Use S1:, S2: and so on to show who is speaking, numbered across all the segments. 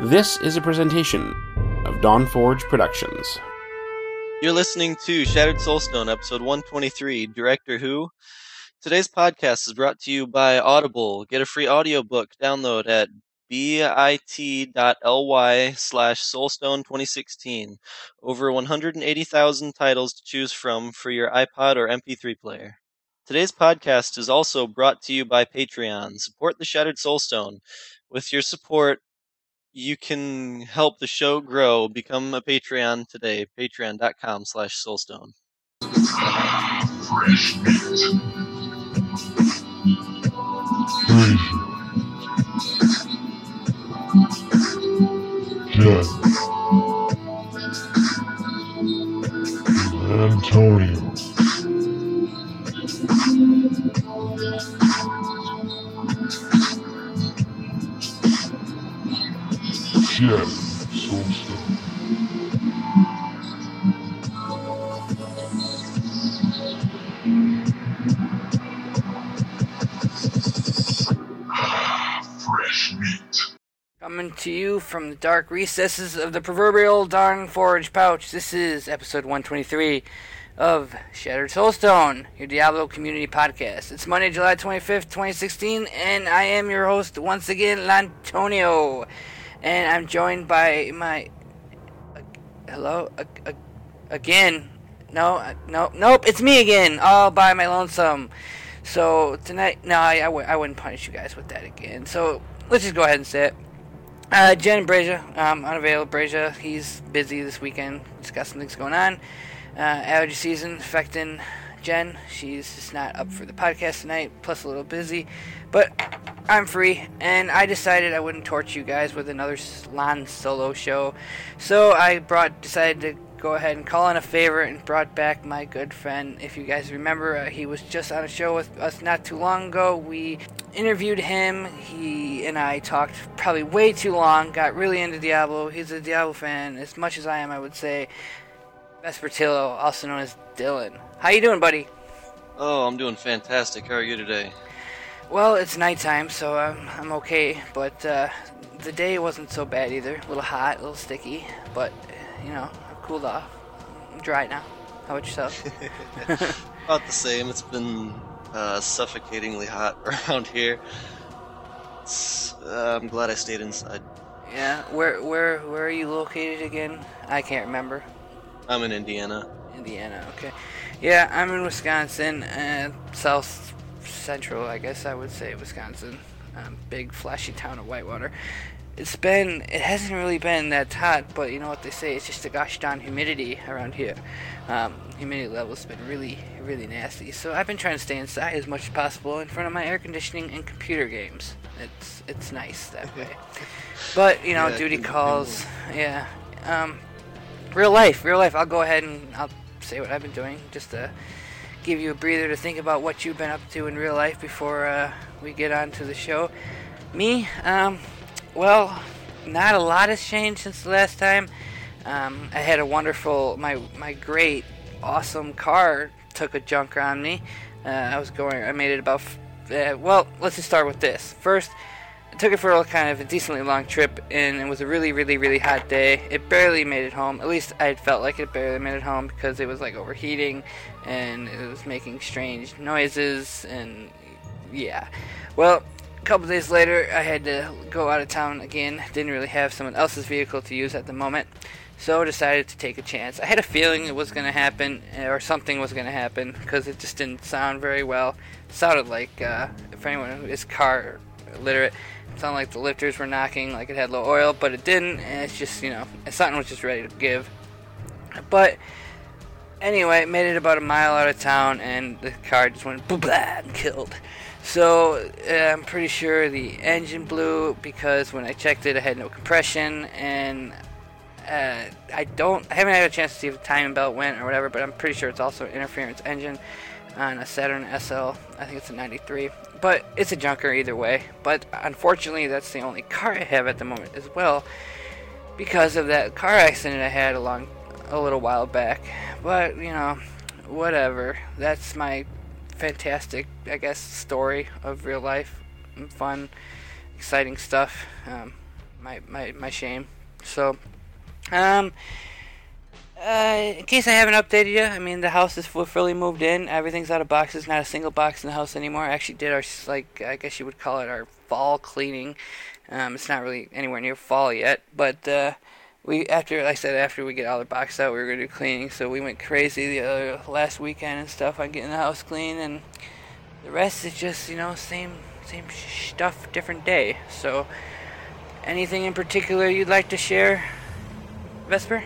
S1: This is a presentation of Dawnforge Productions.
S2: You're listening to Shattered Soulstone, episode 123, Director Who. Today's podcast is brought to you by Audible. Get a free audiobook download at bit.ly slash soulstone 2016. Over 180,000 titles to choose from for your iPod or MP3 player. Today's podcast is also brought to you by Patreon. Support the Shattered Soulstone. With your support, you can help the show grow. Become a Patreon today. Patreon.com slash Soulstone.
S3: Antonio. Fresh meat.
S4: Coming to you from the dark recesses of the proverbial Dawnforge pouch, this is episode 123 of Shattered Soulstone, your Diablo community podcast. It's Monday, July 25th, 2016, and I am your host once again, Lantonio. And I'm joined by my. Uh, hello? Uh, again? No, uh, no, nope, it's me again, all by my lonesome. So tonight, no, I, I, w- I wouldn't punish you guys with that again. So let's just go ahead and say it. Uh, Jen Brazier, um, unavailable. Brazier, he's busy this weekend. He's got some things going on. Uh, allergy season affecting Jen. She's just not up for the podcast tonight, plus a little busy. But I'm free, and I decided I wouldn't torch you guys with another Lan solo show. So I brought decided to go ahead and call in a favor and brought back my good friend. If you guys remember, uh, he was just on a show with us not too long ago. We interviewed him. He and I talked probably way too long. Got really into Diablo. He's a Diablo fan as much as I am, I would say. Vespertillo, also known as Dylan. How you doing, buddy?
S2: Oh, I'm doing fantastic. How are you today?
S4: Well, it's nighttime, so I'm, I'm okay. But uh, the day wasn't so bad either. A little hot, a little sticky, but you know, I've cooled off. I'm dry now. How about yourself?
S2: About the same. It's been uh, suffocatingly hot around here. Uh, I'm glad I stayed inside.
S4: yeah. Where where where are you located again? I can't remember.
S2: I'm in Indiana.
S4: Indiana. Okay. Yeah, I'm in Wisconsin, uh, South Central, I guess I would say Wisconsin. Um, big flashy town of Whitewater. It's been, it hasn't really been that hot, but you know what they say, it's just the gosh darn humidity around here. Um, humidity level's been really, really nasty. So I've been trying to stay inside as much as possible in front of my air conditioning and computer games. It's, it's nice that way. But you know,
S2: Yeah,
S4: duty calls, yeah. Um, real life, real life. I'll go ahead and I'll say what I've been doing just to give you a breather to think about what you've been up to in real life before uh, we get on to the show. Me, um, well, not a lot has changed since the last time. Um, I had a wonderful, my my great, awesome car took a junker on me. Uh, I was going, I made it about. f- Uh, well, let's just start with this first. Took it for a kind of a decently long trip, and it was a really, really, really hot day. It barely made it home. At least I felt like it barely made it home because it was like overheating, and it was making strange noises, and yeah. Well, a couple days later, I had to go out of town again. Didn't really have someone else's vehicle to use at the moment, so decided to take a chance. I had a feeling it was going to happen, or something was going to happen, because it just didn't sound very well. It sounded like, uh, for anyone is car literate, it sounded like the lifters were knocking, like it had low oil, but it didn't, and it's just, you know, something was just ready to give. But anyway, made it about a mile out of town, and the car just went blah and killed. So uh, I'm pretty sure the engine blew because when I checked it, I had no compression, and uh, I don't, I haven't had a chance to see if the timing belt went or whatever, but I'm pretty sure it's also an interference engine on a Saturn SL. I think it's a 93, but it's a junker either way. But unfortunately, that's the only car I have at the moment as well because of that car accident I had a long, a little while back. But you know, whatever. That's my fantastic, I guess, story of real life, fun, exciting stuff. Um, my, my, my shame. So, um, uh, in case I haven't updated you, I mean the house is fully moved in. Everything's out of boxes. Not a single box in the house anymore. I actually did our like I guess you would call it our fall cleaning. Um, it's not really anywhere near fall yet, but uh, we after like I said after we get all the boxes out, we were gonna do cleaning. So we went crazy the other last weekend and stuff on getting the house clean, and the rest is just you know same same stuff, different day. So anything in particular you'd like to share, Vesper?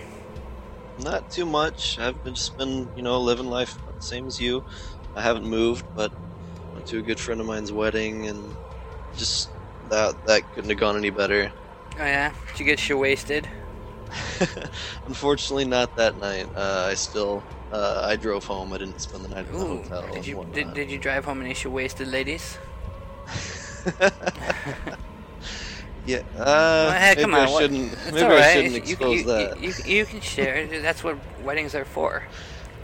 S2: Not too much. I've been just been, you know, living life same as you. I haven't moved, but went to a good friend of mine's wedding, and just that that couldn't have gone any better.
S4: Oh yeah, did you get shit wasted?
S2: Unfortunately, not that night. Uh, I still uh, I drove home. I didn't spend the night at the
S4: Ooh,
S2: hotel.
S4: did you did, did you drive home any shit wasted ladies?
S2: yeah. Uh,
S4: hey,
S2: maybe
S4: come
S2: I
S4: on, what-
S2: shouldn't.
S4: it's
S2: maybe
S4: all
S2: I shouldn't expose
S4: you,
S2: that.
S4: You, you, you can share. That's what weddings are for.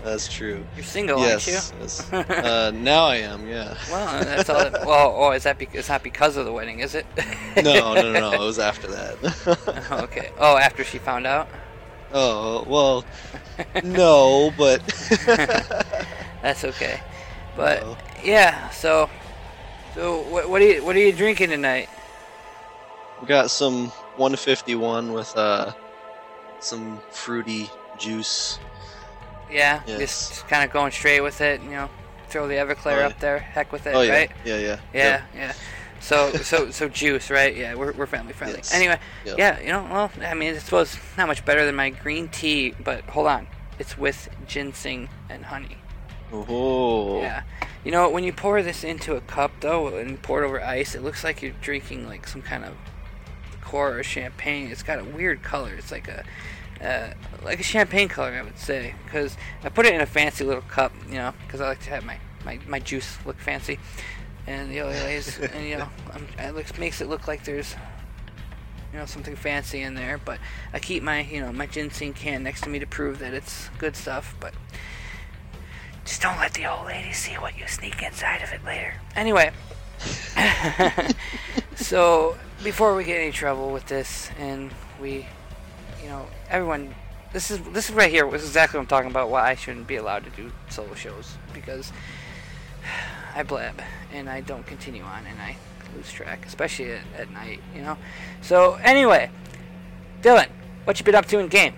S2: That's true.
S4: You're single,
S2: yes.
S4: aren't
S2: yes.
S4: you?
S2: uh, now I am. Yeah.
S4: well, that's all. That, well, oh, is that? Be, it's not because of the wedding, is it?
S2: no, no, no, no. It was after that.
S4: Oh, okay. Oh, after she found out.
S2: oh well. No, but.
S4: That's okay. But
S2: No.
S4: yeah, so so what, what are you what are you drinking tonight?
S2: We got some 151 with uh some fruity juice.
S4: Yeah,
S2: Yes.
S4: just, kind of going straight with it. You know, throw the Everclear
S2: Oh, yeah.
S4: up there. Heck with it,
S2: oh yeah,
S4: right?
S2: yeah, yeah,
S4: Yeah, yeah. So, so, so juice, right? Yeah, we're, we're family friendly.
S2: Yes.
S4: Anyway,
S2: Yep.
S4: yeah, you know, well, I mean, I suppose not much better than my green tea, but hold on, it's with ginseng and honey.
S2: Oh,
S4: Yeah, you know, when you pour this into a cup though, and pour it over ice, it looks like you're drinking like some kind of liqueur or champagne. It's got a weird color. It's like a uh, like a champagne color, I would say, because I put it in a fancy little cup, you know, because I like to have my, my, my juice look fancy, and the OLAs, and you know, it looks makes it look like there's you know something fancy in there. But I keep my you know my ginseng can next to me to prove that it's good stuff. But just don't let the old lady see what you sneak inside of it later. Anyway, so before we get any trouble with this, and we, you know, everyone, this is this is right here. This is exactly what I'm talking about. Why I shouldn't be allowed to do solo shows because I blab and I don't continue on and I lose track, especially at, at night. You know. So anyway, Dylan, what you been up to in game?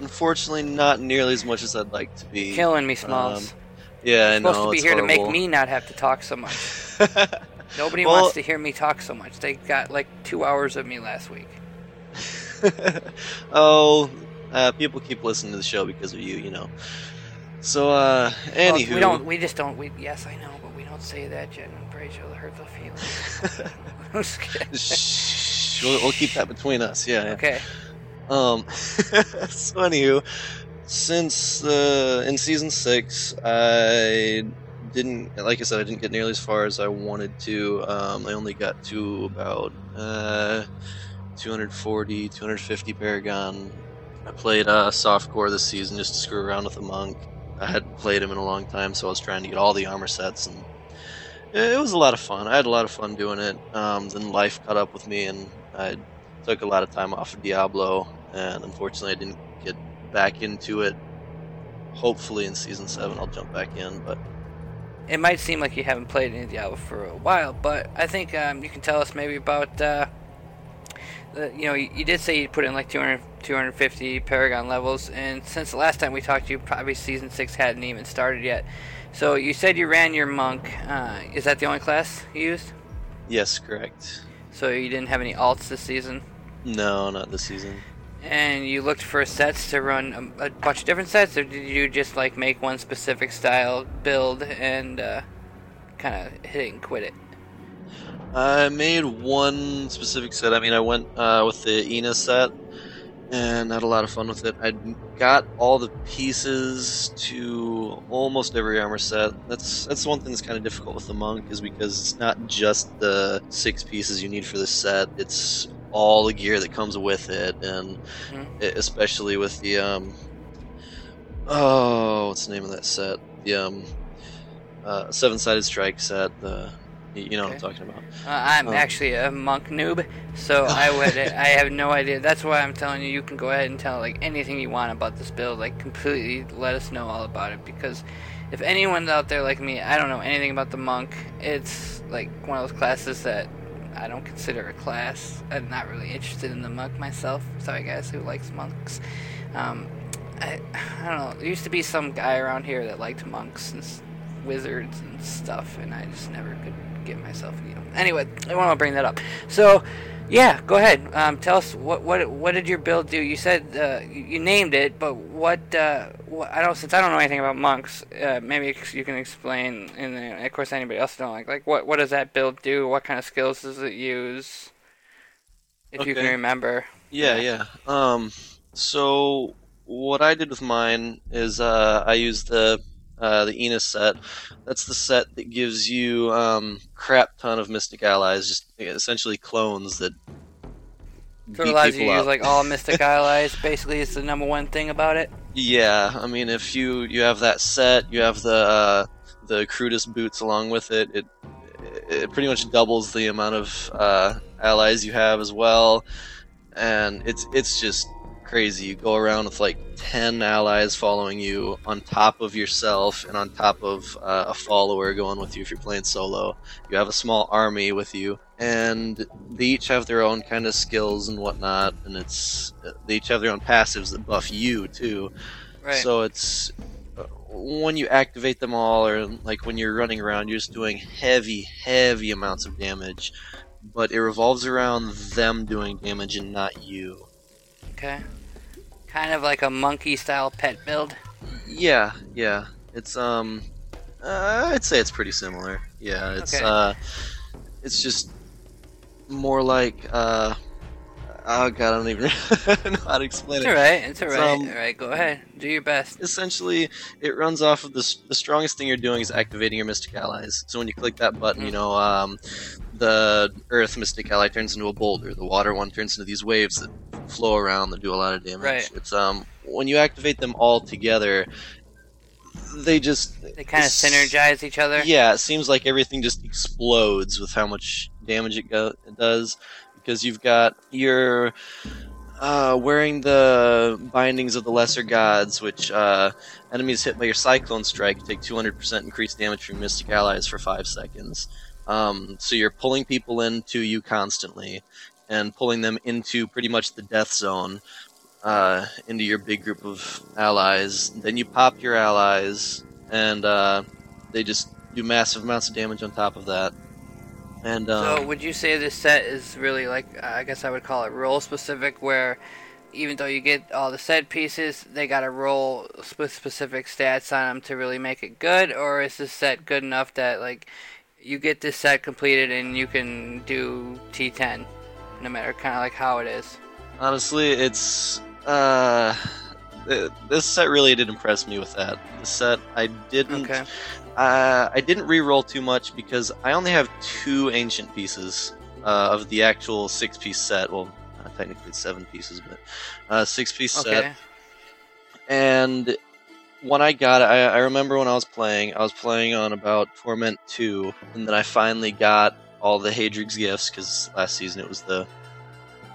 S2: unfortunately, not nearly as much as I'd like to be.
S4: Killing me, Smalls.
S2: Um, yeah, I
S4: You're
S2: know.
S4: supposed to be here to make me not have to talk so much. Nobody
S2: Well-
S4: wants to hear me talk so much. They got like two hours of me last week.
S2: oh, uh, people keep listening to the show because of you, you know. So, uh,
S4: Well,
S2: anywho,
S4: we don't. We just don't. We yes, I know, but we don't say that, Jen. Rachel hurt the feelings. I'm.
S2: Shh, we'll, we'll keep that between us. Yeah. yeah.
S4: Okay.
S2: Um, so anywho, since uh, in season six, I didn't, like I said, I didn't get nearly as far as I wanted to. Um, I only got to about uh, 240, 250 Paragon. I played uh, softcore this season just to screw around with the monk. I hadn't played him in a long time, so I was trying to get all the armor sets, and it was a lot of fun. I had a lot of fun doing it. Um, then life caught up with me, and I took a lot of time off of Diablo, and unfortunately, I didn't get back into it. Hopefully, in season seven, I'll jump back in. But
S4: It might seem like you haven't played any Diablo for a while, but I think um, you can tell us maybe about. Uh, the, you know, you, you did say you put in like 200, 250 Paragon levels, and since the last time we talked to you, probably season six hadn't even started yet. So you said you ran your monk. Uh, is that the only class you used?
S2: yes, correct.
S4: So you didn't have any alts this season?
S2: No, not this season.
S4: And you looked for sets to run a, a bunch of different sets, or did you just like make one specific style build and uh, kind of hit it and quit it?
S2: I made one specific set. I mean, I went uh, with the Inna set and had a lot of fun with it. I got all the pieces to almost every armor set. That's that's one thing that's kind of difficult with the monk is because it's not just the six pieces you need for the set. It's all the gear that comes with it, and
S4: Mhm.
S2: e- especially with the um. Oh, what's the name of that set? The um, uh, seven-sided strike set. The You know what I'm talking about.
S4: Uh, I'm
S2: Oh.
S4: actually a monk noob, so I would I have no idea. That's why I'm telling you. You can go ahead and tell like anything you want about this build. Like completely let us know all about it because if anyone's out there like me, I don't know anything about the monk. It's like one of those classes that I don't consider a class. I'm not really interested in the monk myself. Sorry guys who likes monks. Um, I I don't know. There used to be some guy around here that liked monks and wizards and stuff, and I just never could get myself. You know. Anyway, I want to bring that up. So, yeah, go ahead. Um, tell us what what what did your build do? You said uh, you, named it, but what, uh, what? I don't since I don't know anything about monks. Uh, maybe you can explain, and then, of course anybody else don't like like what what does that build do? What kind of skills does it use? If you can remember.
S2: Yeah, yeah. Um, so what I did with mine is uh, I used the uh, the Inna's set. That's the set that gives you um, crap ton of Mystic allies, just essentially clones that
S4: So it allows you to use like all mystic allies. Basically, is the number one thing about it.
S2: Yeah, I mean, if you you have that set, you have the uh, the crudest boots along with it. It it pretty much doubles the amount of uh, allies you have as well, and it's it's just crazy. You go around with like ten allies following you on top of yourself and on top of uh, a follower going with you if you're playing solo. You have a small army with you, and they each have their own kind of skills and whatnot, and it's they each have their own passives that buff you too.
S4: Right.
S2: So it's uh, when you activate them all, or like when you're running around, you're just doing heavy, heavy amounts of damage. But it revolves around them doing damage and not you.
S4: okay. Kind of like a monkey style pet build.
S2: Yeah, yeah. It's um, uh, I'd say it's pretty similar. Yeah, it's
S4: Okay.
S2: uh, it's just more like uh, oh god, I don't even know how to explain
S4: It's
S2: it.
S4: alright. It's
S2: It's,
S4: alright.
S2: um,
S4: alright. Go ahead. Do your best.
S2: essentially it runs off of the, the strongest thing you're doing is activating your mystic allies so when you click that button you
S4: Mhm.
S2: know um, the earth mystic ally turns into a boulder the water one turns into these waves that flow around that do a lot of damage
S4: Right.
S2: it's um when you activate them all together they just
S4: They kind of synergize each other.
S2: yeah it seems like everything just explodes with how much damage it, go- it does because you've got your uh, wearing the bindings of the lesser gods, which uh, enemies hit by your cyclone strike take 200% increased damage from mystic allies for five seconds. Um, so you're pulling people into you constantly, and pulling them into pretty much the death zone, uh, into your big group of allies. Then you pop your allies, and uh, they just do massive amounts of damage on top of that. And um,
S4: So would you say this set is really like I guess I would call it role specific, where even though you get all the set pieces, they got to roll sp- specific stats on them to really make it good, or is this set good enough that like you get this set completed and you can do T10, no matter kind of like how it is.
S2: Honestly, it's uh, th- this set really did impress me with that. The set I didn't,
S4: Okay.
S2: uh, I didn't re-roll too much because I only have two ancient pieces uh, of the actual six-piece set. Well, technically seven pieces, but uh, six-piece set.
S4: Okay.
S2: And when I got it, I, I remember when I was playing, I was playing on about Torment 2, and then I finally got all the Haedrig's gifts because last season it was the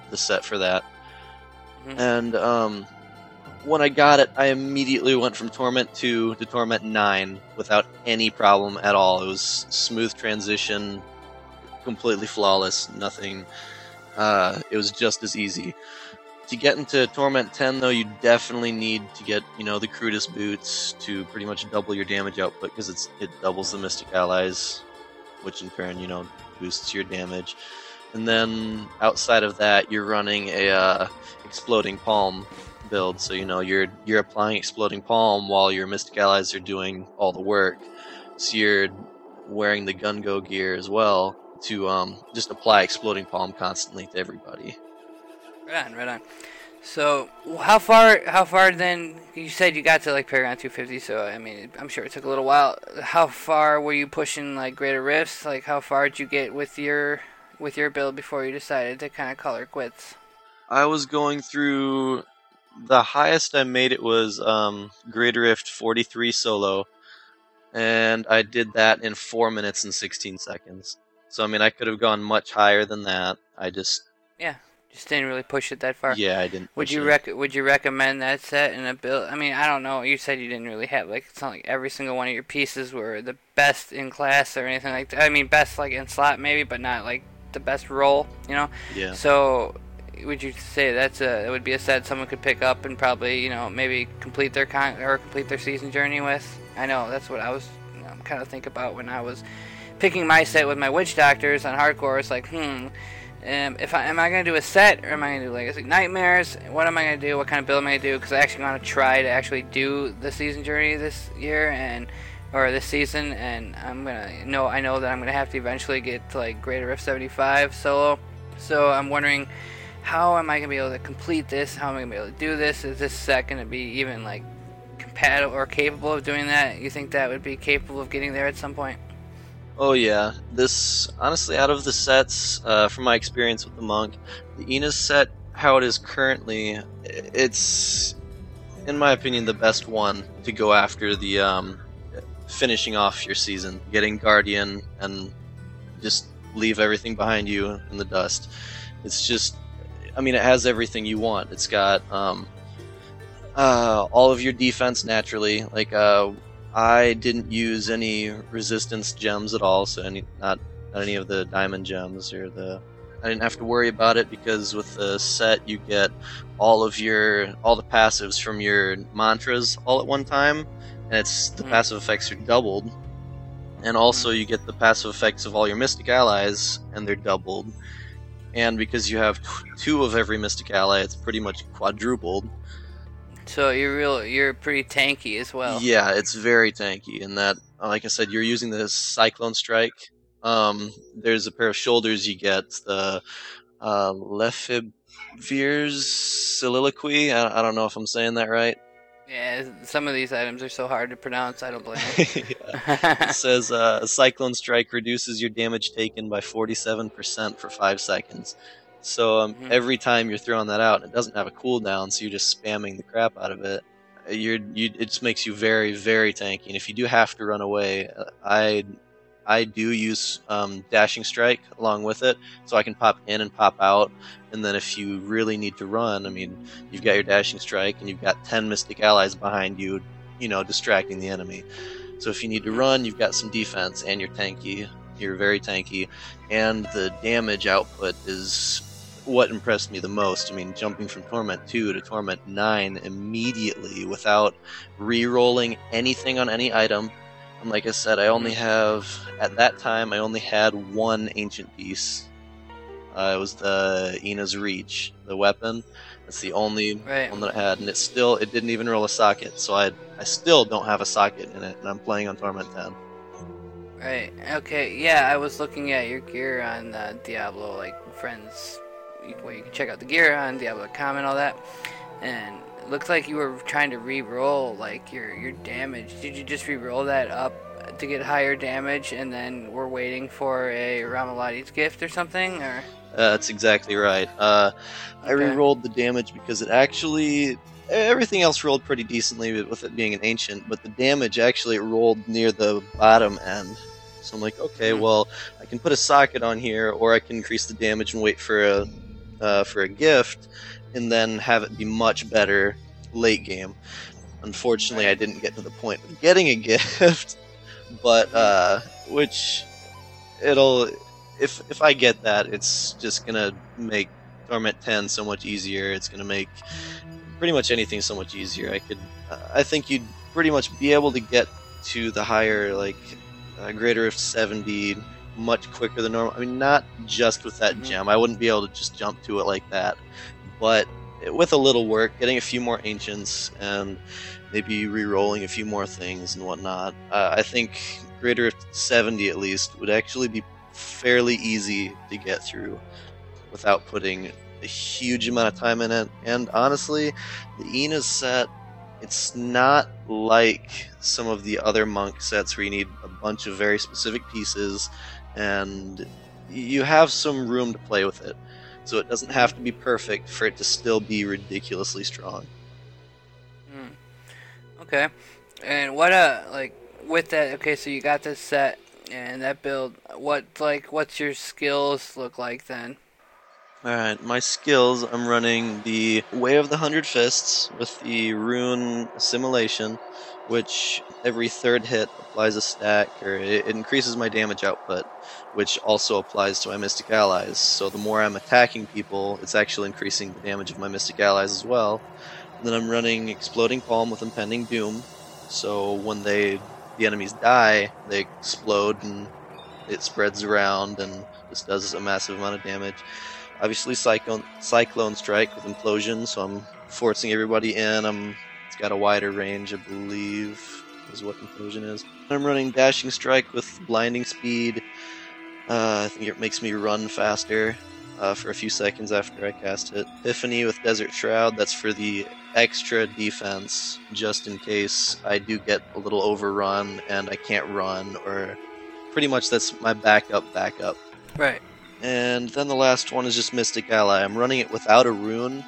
S2: the set for that.
S4: Mhm.
S2: And um, when I got it, I immediately went from Torment 2 to Torment 9 without any problem at all. It was smooth transition, completely flawless, nothing. Uh, it was just as easy to get into Torment 10, though, you definitely need to get, you know, the crudest boots to pretty much double your damage output because it's it doubles the Mystic allies, which in turn, you know, boosts your damage. And then outside of that, you're running a uh, exploding palm build, so you know you're you're applying exploding palm while your Mystic allies are doing all the work. So you're wearing the Gungdo gear as well to um, just apply exploding palm constantly to everybody.
S4: Right on, right on. So, how far? How far then? You said you got to like Paragon 250, so I mean, I'm sure it took a little while. How far were you pushing like Greater Rifts? Like, how far did you get with your with your build before you decided to kind of call it quits?
S2: I was going through the highest I made it was um, Great Rift 43 solo, and I did that in four minutes and 16 seconds. So I mean, I could have gone much higher than that. I just
S4: Just didn't really push it that far.
S2: yeah, I didn't.
S4: Would
S2: push
S4: you rec- Would you recommend that set in a build? I mean, I don't know. You said you didn't really have like it's not like every single one of your pieces were the best in class or anything like that. I mean, best like in slot maybe, but not like the best roll. You know.
S2: Yeah.
S4: So, would you say that's a it would be a set someone could pick up and probably you know maybe complete their con or complete their season journey with? I know that's what I was you know, kind of think about when I was picking my set with my witch doctors on hardcore. It's like hmm. Um, if I am I gonna do a set or am I gonna do Legacy Nightmares? What am I gonna do? What kind of build am I gonna do? Because I actually want to try to actually do the season journey this year and or this season, and I'm gonna know I know that I'm gonna have to eventually get to like Greater Rift 75 solo. So I'm wondering how am I gonna be able to complete this? How am I gonna be able to do this? Is this set gonna be even like compatible or capable of doing that? You think that would be capable of getting there at some point?
S2: Oh yeah, this honestly, out of the sets, uh, from my experience with the monk, the Inna's set, how it is currently, it's, in my opinion, the best one to go after the um, finishing off your season, getting Guardian, and just leave everything behind you in the dust. It's just, I mean, it has everything you want. It's got um, uh, all of your defense naturally, like uh, I didn't use any resistance gems at all, so any not, not any of the diamond gems or the. I didn't have to worry about it because with the set you get all of your all the passives from your mantras all at one time, and it's the
S4: Mm.
S2: passive effects are doubled, and also you get the passive effects of all your mystic allies, and they're doubled. And because you have t- two of every mystic ally, it's pretty much quadrupled.
S4: So you're real, you're pretty tanky as well.
S2: Yeah, it's very tanky in that, like I said, you're using the Cyclone Strike. Um, there's a pair of shoulders you get, the uh, Lefebvre's Soliloquy. I, I don't know if I'm saying that right.
S4: Yeah, some of these items are so hard to pronounce. I don't blame you.
S2: It says uh, Cyclone Strike reduces your damage taken by 47% for 5 seconds. So um,
S4: Mhm.
S2: every time you're throwing that out, it doesn't have a cooldown, so you're just spamming the crap out of it. You're, you, it just makes you very, very tanky. And if you do have to run away, uh, I, I do use um, Dashing Strike along with it, so I can pop in and pop out. And then if you really need to run, I mean, you've got your Dashing Strike, and you've got 10 Mystic Allies behind you, you know, distracting the enemy. So if you need to run, you've got some defense, and you're tanky. You're very tanky, and the damage output is what impressed me the most. I mean, jumping from Torment 2 to Torment 9 immediately without re-rolling anything on any item. And like I said, I only have at that time I only had one ancient piece. Uh, it was the Inna's Reach, the weapon. That's the only
S4: Right.
S2: one that I had, and it still it didn't even roll a socket. So I I still don't have a socket in it, and I'm playing on Torment 10.
S4: Right. Okay. Yeah, I was looking at your gear on uh, Diablo, like friends, where you can check out the gear on Diablo.com and all that. And it looked like you were trying to re-roll like your your damage. Did you just re-roll that up to get higher damage, and then we're waiting for a Ramaladni's gift or something? Or
S2: Uh, that's exactly right. Uh, I
S4: Okay.
S2: re-rolled the damage because it actually everything else rolled pretty decently with it being an ancient, but the damage actually rolled near the bottom end. So I'm like, okay,
S4: Hmm.
S2: well, I can put a socket on here, or I can increase the damage and wait for a uh, for a gift, and then have it be much better late game. Unfortunately, I didn't get to the point of getting a gift, but uh, which it'll if if I get that, it's just gonna make Torment 10 so much easier. It's gonna make pretty much anything so much easier. I could, uh, I think you'd pretty much be able to get to the higher like uh, Greater Rift 70 much quicker than normal. I mean, not just with that
S4: Mhm.
S2: gem. I wouldn't be able to just jump to it like that, but with a little work, getting a few more ancients and maybe re-rolling a few more things and whatnot. Uh, I think Greater 70 at least would actually be fairly easy to get through without putting a huge amount of time in it. And honestly, the Inna's set, it's not like some of the other monk sets where you need a bunch of very specific pieces and you have some room to play with it. So it doesn't have to be perfect for it to still be ridiculously strong.
S4: Hmm. Okay. And what uh like with that? Okay, so you got this set. And that build, what like, what's your skills look like then?
S2: Alright, my skills I'm running the Way of the Hundred Fists with the Rune Assimilation, which every third hit applies a stack, or it, increases my damage output, which also applies to my Mystic Allies. So the more I'm attacking people, it's actually increasing the damage of my Mystic Allies as well. And then I'm running Exploding Palm with Impending Doom, so when they the enemies die, they explode and it spreads around and just does a massive amount of damage. Obviously, Cyclone, Cyclone Strike with Implosion, so I'm forcing everybody in. I'm, it's got a wider range, I believe, is what Implosion is. I'm running Dashing Strike with Blinding Speed. Uh, I think it makes me run faster uh, for a few seconds after I cast it. Epiphany with Desert Shroud, that's for the extra defense, just in case I do get a little overrun and I can't run, or pretty much that's my backup backup.
S4: Right.
S2: And then the last one is just Mystic Ally. I'm running it without a rune,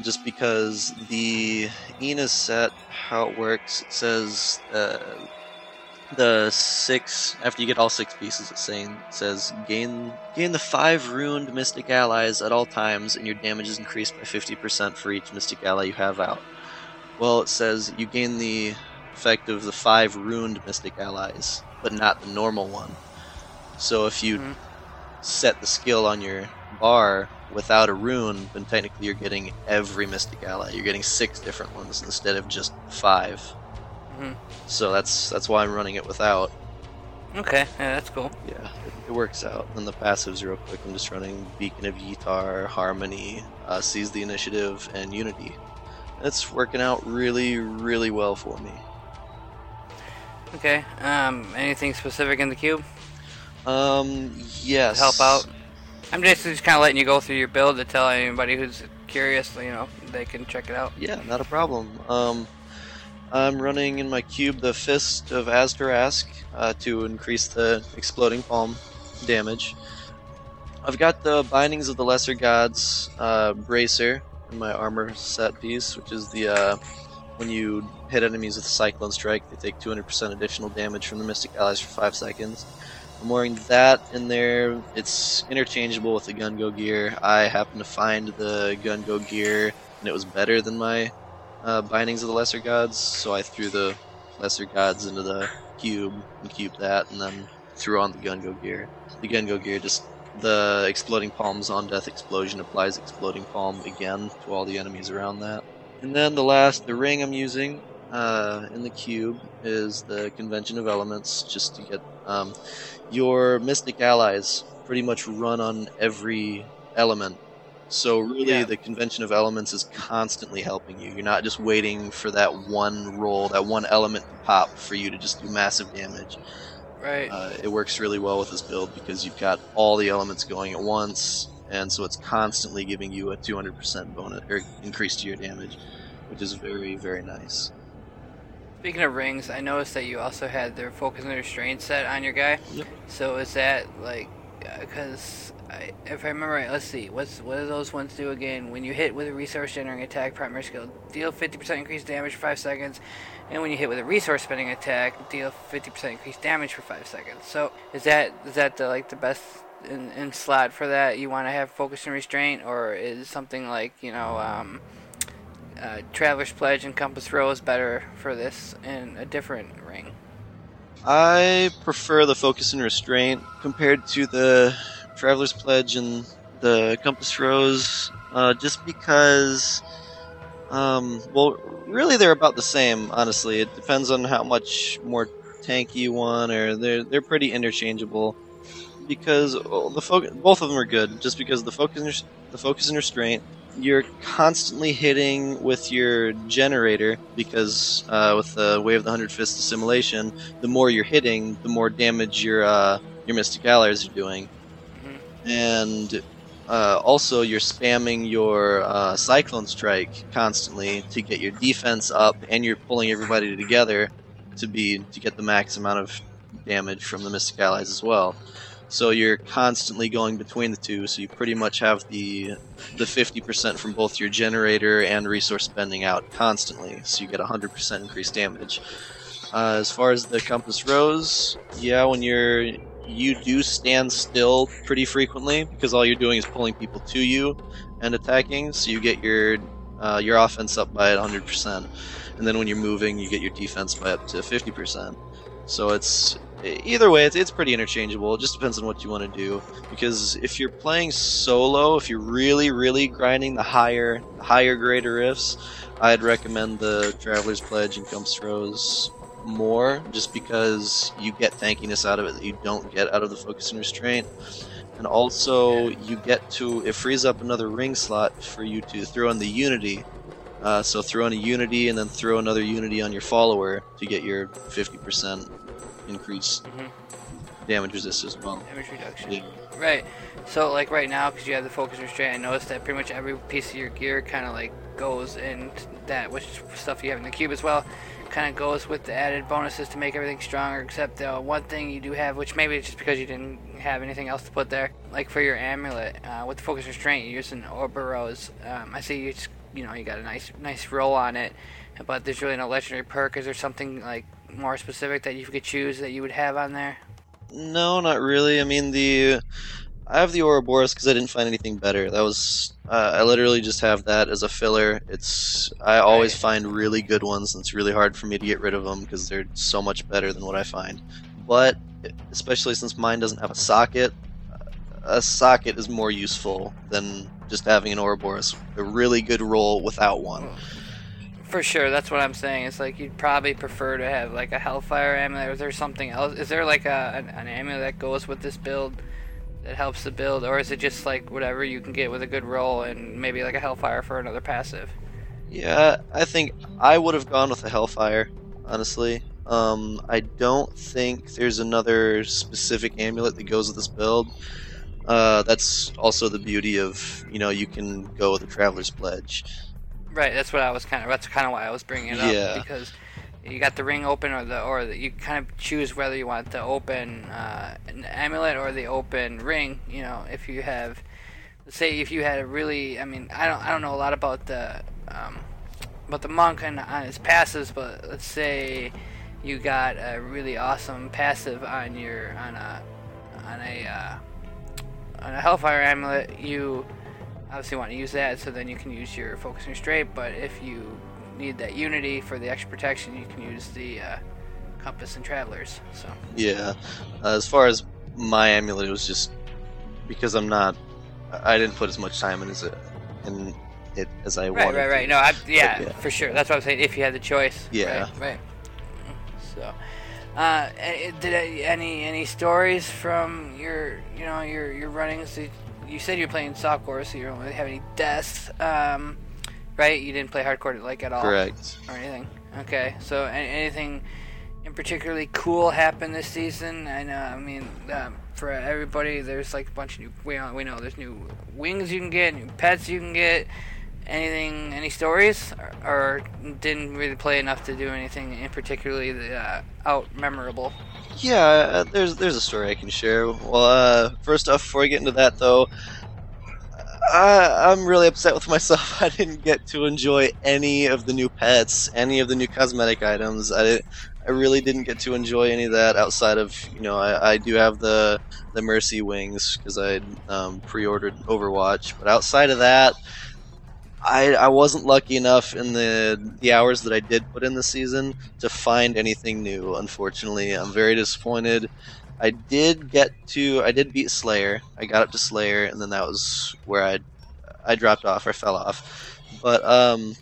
S2: just because the Inna's set, how it works, it says uh, the six after you get all six pieces. It's saying it says gain gain the five ruined Mystic Allies at all times, and your damage is increased by 50% for each Mystic Ally you have out. Well, it says you gain the effect of the five ruined Mystic Allies, but not the normal one. So if you
S4: Mhm.
S2: set the skill on your bar without a rune, then technically you're getting every Mystic Ally. You're getting six different ones instead of just 5
S4: Mhm.
S2: So that's that's why I'm running it without.
S4: Okay, yeah, that's cool.
S2: Yeah, it, it works out. And the passives real quick. I'm just running Beacon of Ytar, Harmony, uh, Seize the Initiative, and Unity. It's working out really, really well for me.
S4: Okay. Um, anything specific in the cube
S2: Um, yes.
S4: help out? I'm just just kind of letting you go through your build to tell anybody who's curious, you know, they can check it out.
S2: Yeah, not a problem. Um, I'm running in my cube the Fist of Az'Turrasq uh, to increase the exploding palm damage. I've got the Bindings of the Lesser Gods uh, bracer in my armor set piece, which is the uh, when you hit enemies with a Cyclone Strike, they take 200% additional damage from the Mystic Allies for 5 seconds. I'm wearing that in there. It's interchangeable with the Gungdo gear. I happened to find the Gungdo gear, and it was better than my uh, Bindings of the Lesser Gods, so I threw the Lesser Gods into the cube and cubed that, and then threw on the Gungdo gear. The Gungdo gear just the exploding palms on death explosion applies exploding palm again to all the enemies around that. And then the last, the ring I'm using uh, in the cube is the Convention of Elements, just to get um, your Mystic allies pretty much run on every element. So really,
S4: Yeah.
S2: the Convention of Elements is constantly helping you. You're not just waiting for that one roll, that one element to pop for you to just do massive damage.
S4: Right.
S2: Uh, it works really well with this build because you've got all the elements going at once, and so it's constantly giving you a 200% bonus or increase to your damage, which is very very nice.
S4: Speaking of rings, I noticed that you also had their focus and restraint set on your guy.
S2: Yep.
S4: So is that like, because I, if I remember right, let's see, what's what do those ones do again? When you hit with a resource generating attack, primary skill, deal 50% increased damage for five seconds, and when you hit with a resource spending attack, deal 50% increased damage for five seconds. So is that is that the like the best in, in slot for that? You want to have focus and restraint, or is something like you know? Um, uh, Traveler's Pledge and Compass Rose better for this in a different ring.
S2: I prefer the focus and restraint compared to the Traveler's Pledge and the Compass Rose, uh, just because, um, well, really they're about the same. Honestly, it depends on how much more tanky you want, or they're they're pretty interchangeable. Because well, the focus, both of them are good. Just because the focus the focus and restraint you're constantly hitting with your generator because uh, with the Way of the Hundred Fist assimilation, the more you're hitting, the more damage your uh, your Mystic Allies are doing,
S4: Mhm.
S2: and uh, also you're spamming your uh, Cyclone Strike constantly to get your defense up, and you're pulling everybody together to be to get the max amount of damage from the Mystic Allies as well. So you're constantly going between the two, so you pretty much have the the 50% from both your generator and resource spending out constantly, so you get 100% increased damage. Uh, as far as the compass rose, yeah, when you're you do stand still pretty frequently because all you're doing is pulling people to you and attacking, so you get your uh, your offense up by 100%, and then when you're moving, you get your defense by up to 50%. So it's either way, it's, it's pretty interchangeable. It just depends on what you want to do. Because if you're playing solo, if you're really, really grinding the higher, higher grade riffs, I'd recommend the Traveler's Pledge and Compass Rose more, just because you get tankiness out of it that you don't get out of the Focus and Restraint. And also, you get to it frees up another ring slot for you to throw in the Unity. Uh, so throw in a Unity and then throw another Unity on your follower to get your 50% increase
S4: Mhm.
S2: damage resist as well.
S4: Damage reduction.
S2: Yeah.
S4: Right. So like right now, because you have the focus restraint, I noticed that pretty much every piece of your gear kind of like goes in that which stuff you have in the cube as well, kind of goes with the added bonuses to make everything stronger. Except the one thing you do have, which maybe it's just because you didn't have anything else to put there, like for your amulet uh, with the focus restraint, you're using Ouroboros. Um, I see you just you know you got a nice nice roll on it, but there's really no legendary perk. Is there something like more specific that you could choose that you would have on there?
S2: No, not really. I mean the I have the Ouroboros because I didn't find anything better. That was uh, I literally just have that as a filler. It's I always find really good ones, and it's really hard for me to get rid of them because they're so much better than what I find. But especially since mine doesn't have a socket, a socket is more useful than just having an Ouroboros. A really good roll without one.
S4: For sure, that's what I'm saying. It's like you'd probably prefer to have like a Hellfire amulet. Or is there something else? Is there like a an, an amulet that goes with this build that helps the build, or is it just like whatever you can get with a good roll and maybe like a Hellfire for another passive?
S2: Yeah, I think I would have gone with a Hellfire, honestly. Um, I don't think there's another specific amulet that goes with this build. Uh, that's also the beauty of, you know, you can go with a Traveler's Pledge.
S4: Right. That's what I was kind of. That's kind of why I was bringing it up
S2: Yeah.
S4: because you got the ring open or the or the, you kind of choose whether you want the open uh, an amulet or the open ring. You know, if you have, let's say, if you had a really, I mean, I don't I don't know a lot about the um, about the monk and on his passives, but let's say you got a really awesome passive on your on a on a uh, on a Hellfire amulet, you obviously want to use that, so then you can use your focus and restraint. But if you need that unity for the extra protection, you can use the uh, compass and travelers. So
S2: Yeah. Uh, as far as my amulet, it was just because I'm not. I didn't put as much time in as it, in it as I
S4: right,
S2: wanted.
S4: right,
S2: to.
S4: right. No, I, yeah,
S2: yeah.
S4: for sure. That's what I'm saying. If you had the choice.
S2: Yeah.
S4: Right. right. So, uh, did any any stories from your you know your your runnings? You- You said you're playing softcore, so you don't really have any deaths, um, right? You didn't play hardcore like at all.
S2: Correct.
S4: or anything. Okay, so anything in particularly cool happened this season? I know. I mean, um, for everybody, there's like a bunch of new. We know, we know there's new wings you can get, new pets you can get. Anything? Any stories? Or, or didn't really play enough to do anything in particularly uh, out memorable?
S2: Yeah, uh, there's there's a story I can share. Well, uh, first off, before I get into that though, I, I'm really upset with myself. I didn't get to enjoy any of the new pets, any of the new cosmetic items. I I really didn't get to enjoy any of that outside of you know I, I do have the the Mercy wings because I um, pre-ordered Overwatch, but outside of that. I, I wasn't lucky enough in the the hours that I did put in the season to find anything new. Unfortunately, I'm very disappointed. I did get to I did beat Slayer. I got up to Slayer, and then that was where I I dropped off. I fell off. But um,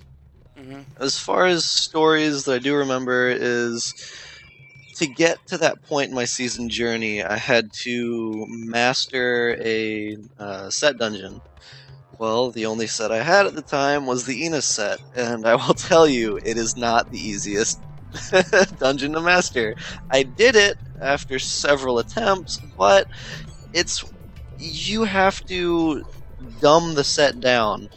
S4: hmm
S2: as far as stories that I do remember is to get to that point in my season journey, I had to master a uh, set dungeon. Well, the only set I had at the time was the Inna's set, and I will tell you, it is not the easiest dungeon to master. I did it after several attempts, but it's you have to dumb the set down.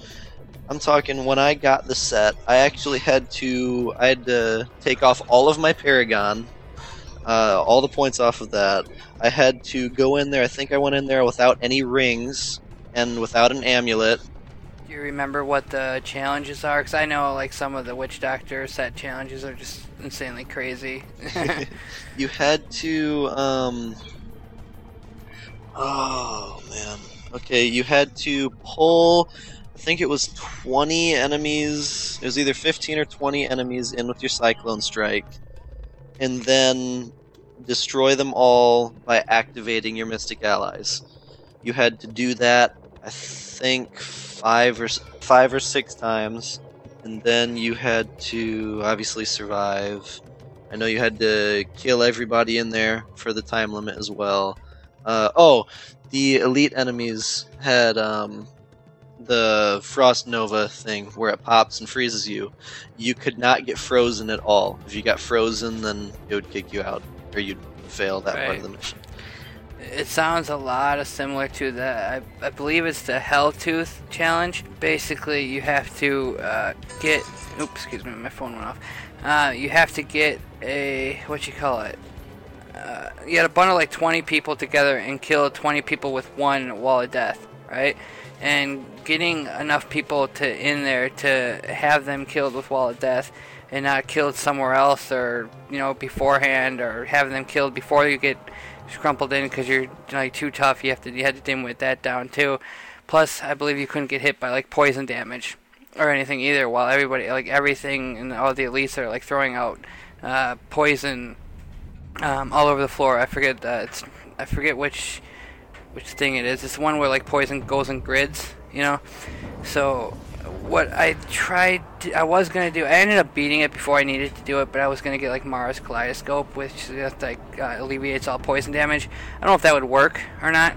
S2: I'm talking when I got the set, I actually had to I had to take off all of my Paragon, uh, all the points off of that. I had to go in there. I think I went in there without any rings and without an amulet.
S4: Do you remember what the challenges are? Because I know like some of the witch doctor set challenges are just insanely crazy.
S2: You had to um Oh man. Okay, you had to pull I think it was 20 enemies. It was either 15 or 20 enemies in with your cyclone strike and then destroy them all by activating your mystic allies. You had to do that I think 5 or 5 or 6 times and then you had to obviously survive. I know you had to kill everybody in there for the time limit as well. Uh, oh, the elite enemies had um, the Frost Nova thing where it pops and freezes you. You could not get frozen at all. If you got frozen, then it would kick you out, or you'd fail that part of the mission.
S4: It sounds a lot of similar to the, I, I believe it's the Helltooth challenge. Basically, you have to uh, get, oops, excuse me, my phone went off. Uh, you have to get a, what you call it? Uh, you got to bundle like 20 people together and kill 20 people with one wall of death, right? And getting enough people to in there to have them killed with wall of death and not killed somewhere else or you know beforehand or having them killed before you get scrumpled in because you're like too tough. You have to you had to dim that down too. Plus, I believe you couldn't get hit by like poison damage or anything either. While everybody like everything and all the elites are like throwing out uh, poison um, all over the floor. I forget uh, it's I forget which which thing it is. It's one where like poison goes in grids, you know. So what I tried, to, I was gonna do. I ended up beating it before I needed to do it, but I was gonna get like Mara's Kaleidoscope, which just like uh, alleviates all poison damage. I don't know if that would work or not,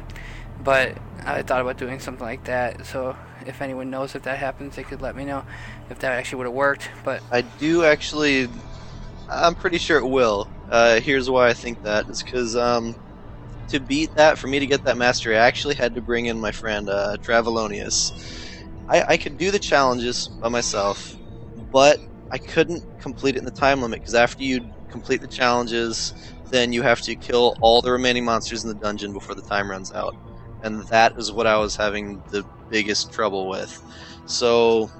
S4: but I thought about doing something like that. So if anyone knows if that happens, they could let me know if that actually would have worked. But
S2: I do actually. I'm pretty sure it will. Uh, here's why I think that is because um, to beat that, for me to get that mastery, I actually had to bring in my friend uh, Travelonius. I, I could do the challenges by myself, but I couldn't complete it in the time limit because after you complete the challenges, then you have to kill all the remaining monsters in the dungeon before the time runs out, and that is what I was having the biggest trouble with. So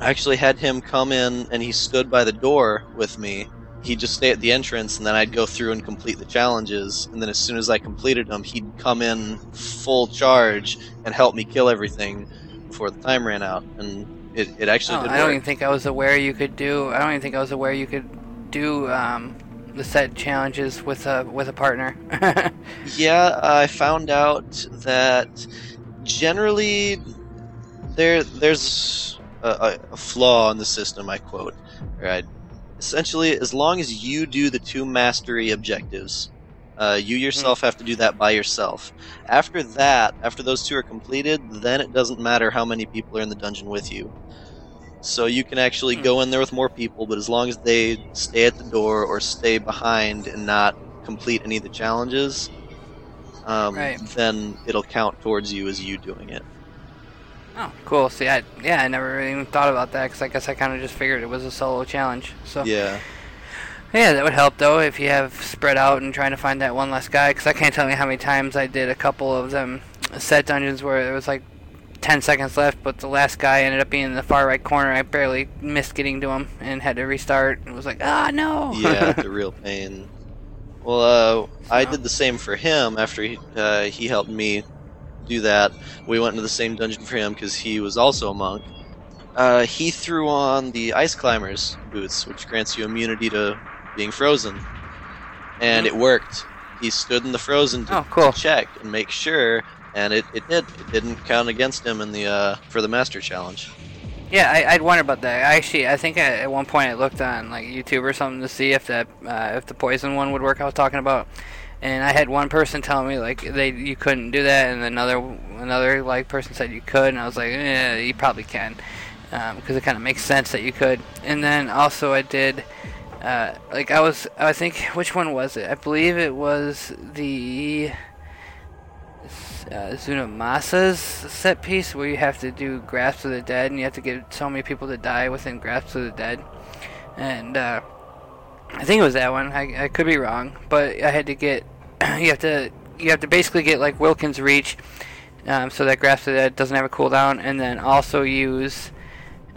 S2: I actually had him come in and he stood by the door with me. He'd just stay at the entrance and then I'd go through and complete the challenges. And then as soon as I completed them, he'd come in full charge and help me kill everything before the time ran out. And it, it actually
S4: Oh, I don't
S2: work.
S4: even think I was aware you could do. I don't even think I was aware you could do um, the set challenges with a with a partner.
S2: Yeah, I found out that generally there there's a, a, a flaw in the system. I quote, right? Essentially, as long as you do the two mastery objectives, uh, you yourself have to do that by yourself. After that, after those two are completed, then it doesn't matter how many people are in the dungeon with you. So you can actually
S4: Hmm.
S2: go in there with more people, but as long as they stay at the door or stay behind and not complete any of the challenges, um,
S4: Right.
S2: then it'll count towards you as you doing it.
S4: oh, cool. See, I yeah, I never really even thought about that because I guess I kind of just figured it was a solo challenge. So
S2: Yeah.
S4: Yeah, that would help though if you have spread out and trying to find that one last guy. Because I can't tell you how many times I did a couple of them set dungeons where there was like 10 seconds left, but the last guy ended up being in the far right corner. I barely missed getting to him and had to restart. It was like, ah, no.
S2: yeah, the real pain. Well, uh, I did the same for him after he, uh, he helped me do that. We went into the same dungeon for him because he was also a monk. Uh, he threw on the ice climbers boots, which grants you immunity to being frozen, and it worked. He stood in the frozen to.
S4: Oh, cool.
S2: to check and make sure, and it, it did. It didn't count against him in the uh, for the master challenge.
S4: Yeah, I, I'd wonder about that. I actually, I think I, at one point I looked on like YouTube or something to see if that uh, if the poison one would work. I was talking about, and I had one person telling me like they you couldn't do that, and another another like person said you could, and I was like, yeah, you probably can, because it kind of makes sense that you could. And then also I did. Uh, like I was, I think which one was it? I believe it was the uh, Zunimassa's set piece where you have to do Grasp of the Dead and you have to get so many people to die within Grasp of the Dead. And uh, I think it was that one. I, I could be wrong, but I had to get you have to you have to basically get like Wilken's Reach um, so that grasp of the dead doesn't have a cooldown, and then also use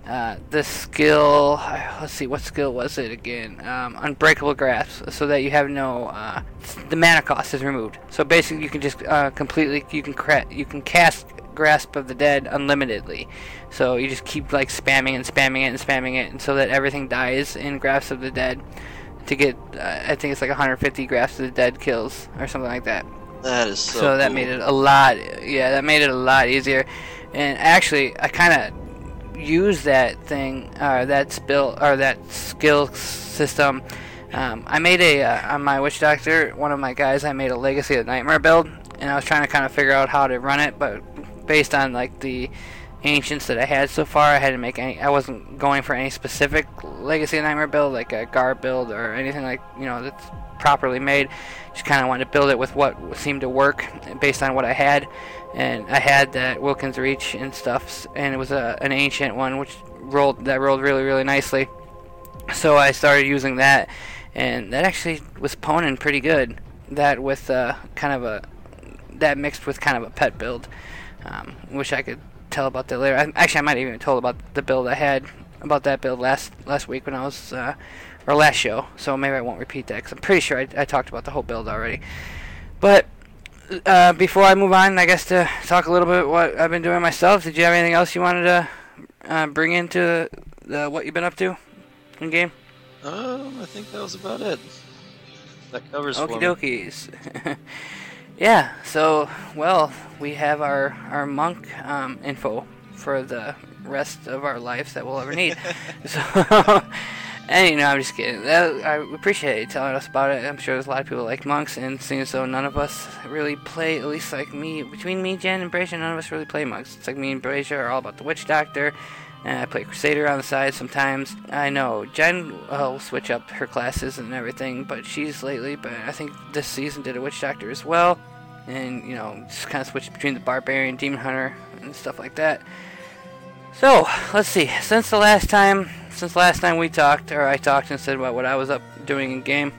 S4: uh, the skill. Let's see, what skill was it again? Um, unbreakable grasp, so that you have no uh, the mana cost is removed. So basically, you can just uh, completely you can cra- you can cast grasp of the dead unlimitedly. So you just keep like spamming and spamming it and spamming it, and so that everything dies in grasp of the dead. To get, uh, I think it's like 150 grasp of the dead kills or something like that.
S2: That is so.
S4: So that
S2: cool.
S4: made it a lot. Yeah, that made it a lot easier. And actually, I kind of used that thing, or that spill, or that skill system. Um, I made a uh, on my witch doctor. One of my guys, I made a legacy of nightmare build, and I was trying to kind of figure out how to run it, but based on like the ancients that I had so far, I had to make any. I wasn't going for any specific legacy of nightmare build, like a guard build or anything like you know that's properly made. Just kind of wanted to build it with what seemed to work based on what I had, and I had that Wilken's Reach and stuff, and it was a an ancient one which rolled that rolled really really nicely. So I started using that, and that actually was poning pretty good. That with uh, kind of a that mixed with kind of a pet build. Um, wish I could tell about that later. I, actually, I might even told about the build I had about that build last last week when I was uh, or last show. So maybe I won't repeat that because I'm pretty sure I, I talked about the whole build already. But uh, before I move on, I guess to talk a little bit what I've been doing myself. Did you have anything else you wanted to uh, bring into the, what you've been up to in game?
S2: Um, I think that was about it. That covers
S4: Okie dokies. yeah, so, well, we have our, our monk um, info for the rest of our lives that we'll ever need. so, you know, I'm just kidding. That, I appreciate you telling us about it. I'm sure there's a lot of people like monks, and seeing as though none of us really play, at least like me, between me, Jen, and Brazier, none of us really play monks. It's like me and Brazier are all about the witch doctor. And I play Crusader on the side sometimes. I know Jen will switch up her classes and everything, but she's lately, but I think this season did a Witch Doctor as well. And, you know, just kind of switched between the Barbarian, Demon Hunter, and stuff like that. So, let's see. Since the last time, since last time we talked, or I talked and said about what I was up doing in game,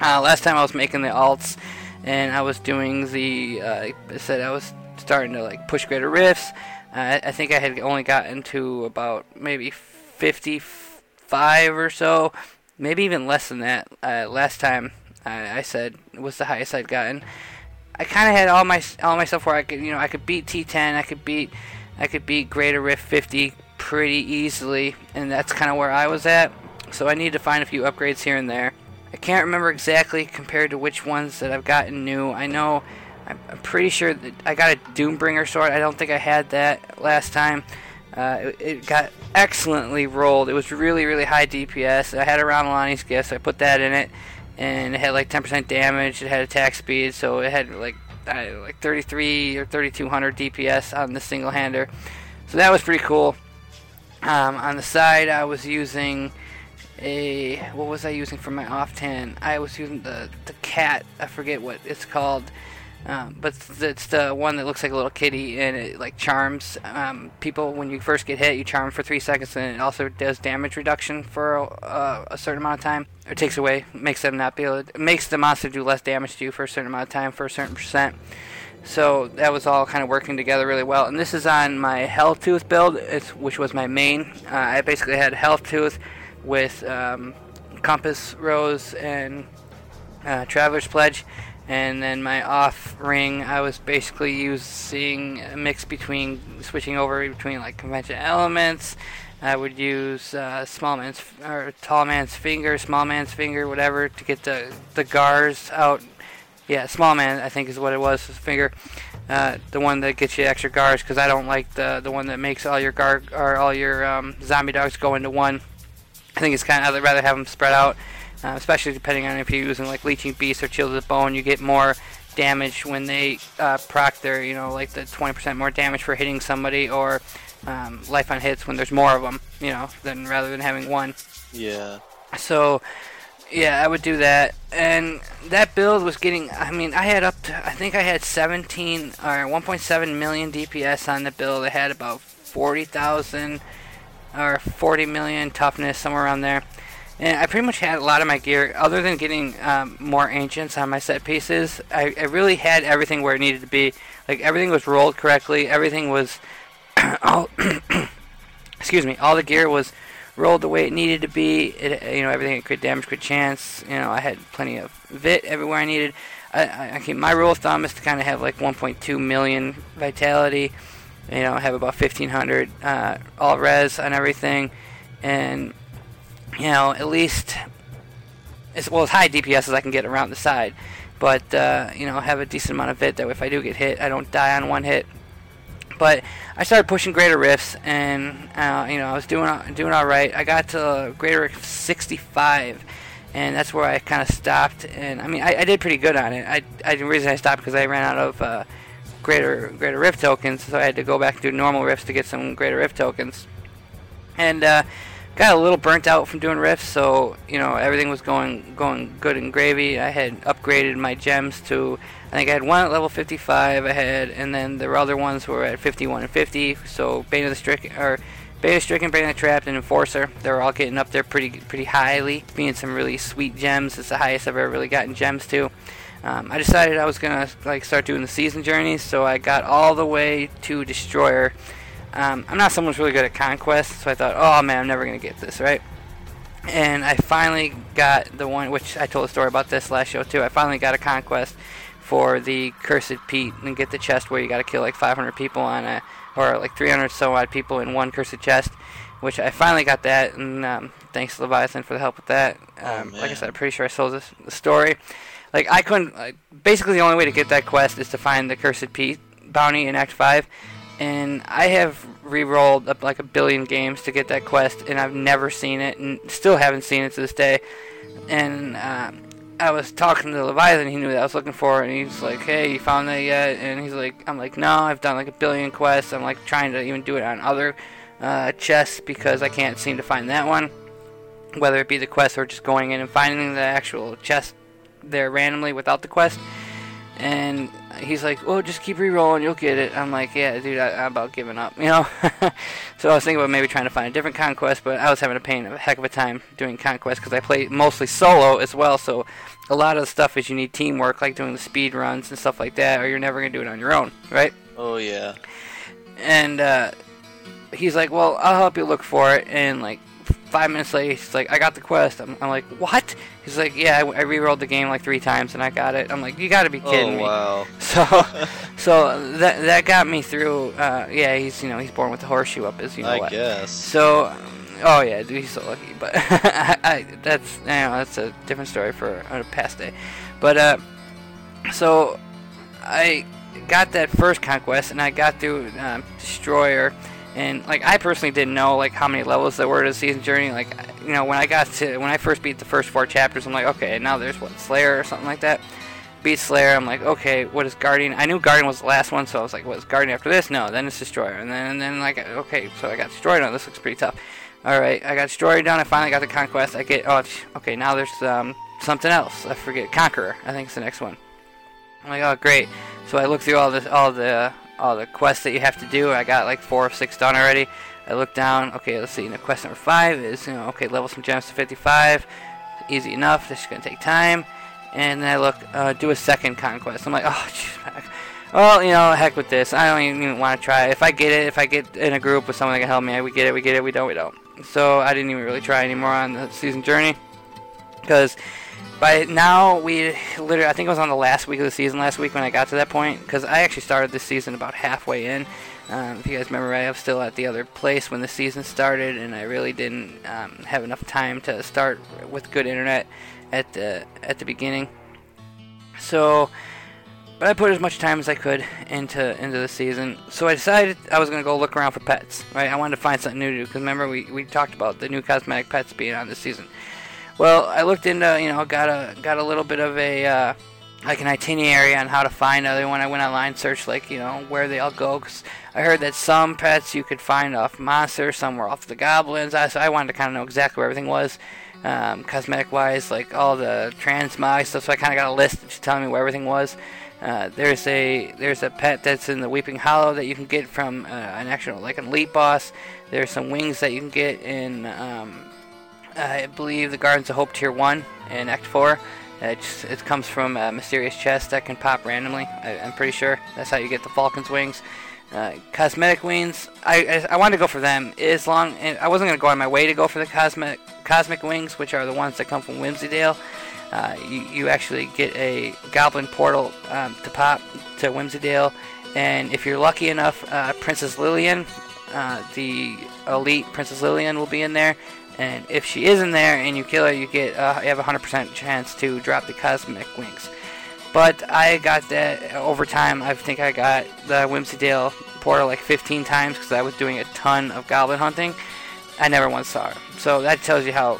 S4: uh, last time I was making the alts, and I was doing the, uh, I said I was starting to like push greater rifts. Uh, I think I had only gotten to about maybe 55 or so, maybe even less than that. Uh, last time I, I said was the highest I'd gotten. I kind of had all my all myself where I could, you know, I could beat T10, I could beat, I could beat Greater Rift 50 pretty easily, and that's kind of where I was at. So I need to find a few upgrades here and there. I can't remember exactly compared to which ones that I've gotten new. I know I'm, pretty sure that I got a Doombringer sword. I don't think I had that last time. Uh, it, it got excellently rolled. It was really, really high DPS. I had a Ramaladni's gift, so I put that in it, and it had like 10% damage. It had attack speed, so it had like uh, like 33 or 3200 DPS on the single hander. So that was pretty cool. Um, on the side, I was using a what was I using for my off tan? I was using the the cat. I forget what it's called. Um, but it's the one that looks like a little kitty and it like charms um, people when you first get hit. You charm for three seconds and it also does damage reduction for uh, a certain amount of time. It takes away, makes them not be able. To, makes the monster do less damage to you for a certain amount of time for a certain percent. So that was all kind of working together really well. And this is on my Helltooth build, which was my main. Uh, I basically had Helltooth with um, Compass Rose and uh, Traveler's Pledge. And then my off ring, I was basically using a mix between switching over between like convention elements. I would use uh, small man's or tall man's finger, small man's finger, whatever, to get the the gars out. Yeah, small man, I think is what it was. His finger, uh, the one that gets you extra gars, because I don't like the the one that makes all your gar or all your um, zombie dogs go into one. I think it's kind of I'd rather have them spread out. Uh, especially depending on if you're using like leeching beast or chills of bone, you get more damage when they uh, proc their, you know, like the 20% more damage for hitting somebody, or um, life on hits when there's more of them, you know, than rather than having one.
S2: Yeah.
S4: So, yeah, I would do that. And that build was getting, I mean, I had up to, I think I had 17 or 1.7 million DPS on the build. I had about 40,000 or 40 million toughness, somewhere around there. And I pretty much had a lot of my gear, other than getting um, more ancients on my set pieces. I, I really had everything where it needed to be. Like everything was rolled correctly. Everything was all. excuse me. All the gear was rolled the way it needed to be. It, you know, everything crit damage, crit chance. You know, I had plenty of vit everywhere I needed. I, I, my rule of thumb is to kind of have like 1.2 million vitality. You know, have about 1500 uh, all res on everything, and you know, at least as well as high DPS as I can get around the side. But uh, you know, have a decent amount of vit that if I do get hit, I don't die on one hit. But I started pushing greater rifts, and uh, you know, I was doing doing all right. I got to greater rift 65, and that's where I kind of stopped. And I mean, I, I, did pretty good on it. I, I the reason I stopped because I ran out of uh, greater greater rift tokens, so I had to go back and do normal rifts to get some greater rift tokens. And uh, got a little burnt out from doing rifts, so you know everything was going going good and gravy. I had upgraded my gems to I think I had one at level 55. I had, and then the other ones were at 51 and 50. So Bane of the Stricken or Beta Stricken, Bane of the Trapped, and Enforcer. They're all getting up there pretty pretty highly, being some really sweet gems. It's the highest I've ever really gotten gems to. Um, I decided I was gonna like start doing the season journeys, so I got all the way to Destroyer um, I'm not someone who's really good at conquest, so I thought, oh man, I'm never gonna get this right. And I finally got the one, which I told a story about this last show too. I finally got a conquest for the Cursed Peat and get the chest where you got to kill like 500 people on a, or like 300 so odd people in one cursed chest. Which I finally got that, and um, thanks to Leviathan for the help with that.
S2: Oh,
S4: um, oh, like I said, I'm pretty sure I sold this the story. Like I couldn't. Like, basically, the only way to get that quest is to find the Cursed Peat bounty in Act Five and I have re-rolled up like a billion games to get that quest, and I've never seen it, and still haven't seen it to this day. And uh, I was talking to Leviathan, he knew that I was looking for, and he's like, "Hey, you found that yet?" And he's like, "I'm like, no, I've done like a billion quests. I'm like trying to even do it on other uh, chests because I can't seem to find that one, whether it be the quest or just going in and finding the actual chest there randomly without the quest." And he's like, "Well, just keep re-rolling, you'll get it." I'm like, "Yeah, dude, I, am about giving up," you know. so I was thinking about maybe trying to find a different conquest, but I was having a pain, a heck of a time doing conquest because I play mostly solo as well. So a lot of the stuff is you need teamwork, like doing the speed runs and stuff like that, or you're never gonna do it on your own, right?
S2: Oh yeah.
S4: And uh, he's like, "Well, I'll help you look for it," and like five minutes later, he's like, I got the quest. I'm, I'm like, what? He's like, yeah, I, I re-rolled the game like three times and I got it. I'm like, you got to be kidding
S2: oh, wow.
S4: me. So, so that that got me through. Uh, yeah, he's you know he's born with the horseshoe up his you know
S2: I
S4: what.
S2: guess.
S4: So, oh yeah, dude, he's so lucky. But I, I, that's you know that's a different story for a past day. But uh, so I got that first conquest and I got through um, Destroyer and like I personally didn't know like how many levels there were to the season journey. Like you know when I got to when I first beat the first four chapters, I'm like okay now there's what Slayer or something like that. Beat Slayer, I'm like okay what is Guardian? I knew Guardian was the last one, so I was like what is Guardian after this? No, then it's Destroyer, and then and then like okay so I got Destroyer. No, this looks pretty tough. All right, I got Destroyer done. I finally got the Conquest. I get oh okay now there's um, something else. I forget Conqueror. I think it's the next one. I'm like oh great. So I look through all this all the all the quests that you have to do. I got like four or six done already. I look down. Okay, let's see. You know, quest number five is you know okay, level some gems to 55. Easy enough. This is gonna take time. And then I look, uh, do a second conquest. I'm like, oh, well, you know, heck with this. I don't even want to try. If I get it, if I get in a group with someone that can help me, we get it, we get it, we don't, we don't. So I didn't even really try anymore on the season journey because by now we literally i think it was on the last week of the season last week when i got to that point because i actually started this season about halfway in um, if you guys remember i was still at the other place when the season started and i really didn't um, have enough time to start with good internet at the at the beginning so but I put as much time as I could into into the season. So I decided I was gonna go look around for pets. Right, I wanted to find something new to do because remember we, we talked about the new cosmetic pets being on this season. Well, I looked into, you know, got a got a little bit of a uh, like an itinerary on how to find other one. I went online, searched like you know where they all go. Cause I heard that some pets you could find off monsters, some were off the goblins. I, so I wanted to kind of know exactly where everything was, um, cosmetic wise, like all the transmog stuff. So I kind of got a list just telling me where everything was. Uh, there's a there's a pet that's in the Weeping Hollow that you can get from uh, an actual like an elite boss. There's some wings that you can get in um, I believe the Gardens of Hope Tier 1 in Act 4. It, just, it comes from a mysterious chest that can pop randomly. I, I'm pretty sure that's how you get the Falcon's wings. Uh, cosmetic wings, I, I, I wanted to go for them as long, and I wasn't going to go on my way to go for the cosmic cosmic wings, which are the ones that come from Whimsydale. Uh, you, you actually get a goblin portal um, to pop to Whimsydale, and if you're lucky enough, uh, Princess Lillian, uh, the elite Princess Lillian, will be in there. And if she is in there and you kill her, you get uh, you have a hundred percent chance to drop the cosmic wings. But I got that over time. I think I got the Whimsydale portal like 15 times because I was doing a ton of goblin hunting. I never once saw her. So that tells you how.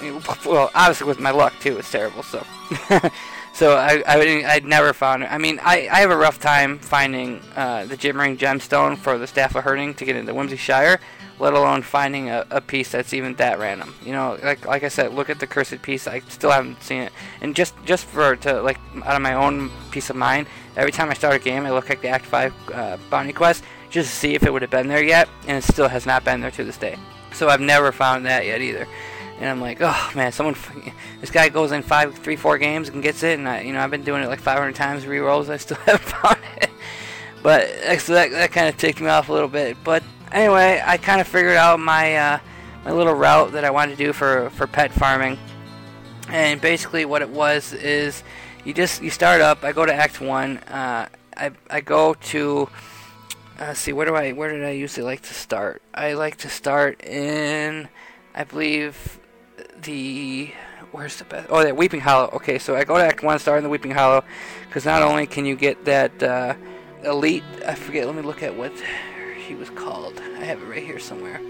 S4: Well, obviously with my luck too, it's terrible. So, so I, I I'd never found her. I mean, I, I have a rough time finding uh, the Gibbering Gemstone for the Staff of Herding to get into Whimsyshire, let alone finding a, a piece that's even that random. You know, like like I said, look at the cursed piece. I still haven't seen it, and just just for to like out of my own peace of mind, every time I start a game, I look at the Act Five uh, bounty quest just to see if it would have been there yet, and it still has not been there to this day. So I've never found that yet either. And I'm like, oh man, someone, this guy goes in five, three, four games and gets it, and I, you know, I've been doing it like 500 times, re-rolls, I still haven't found it. But so that, that kind of ticked me off a little bit. But anyway, I kind of figured out my uh, my little route that I wanted to do for for pet farming, and basically what it was is you just you start up. I go to Act One. Uh, I I go to uh, see where do I where did I usually like to start? I like to start in I believe the where's the best? Oh, that Weeping Hollow. Okay, so I go to Act One, start in the Weeping Hollow, because not only can you get that uh, elite. I forget. Let me look at what he was called. I have it right here somewhere.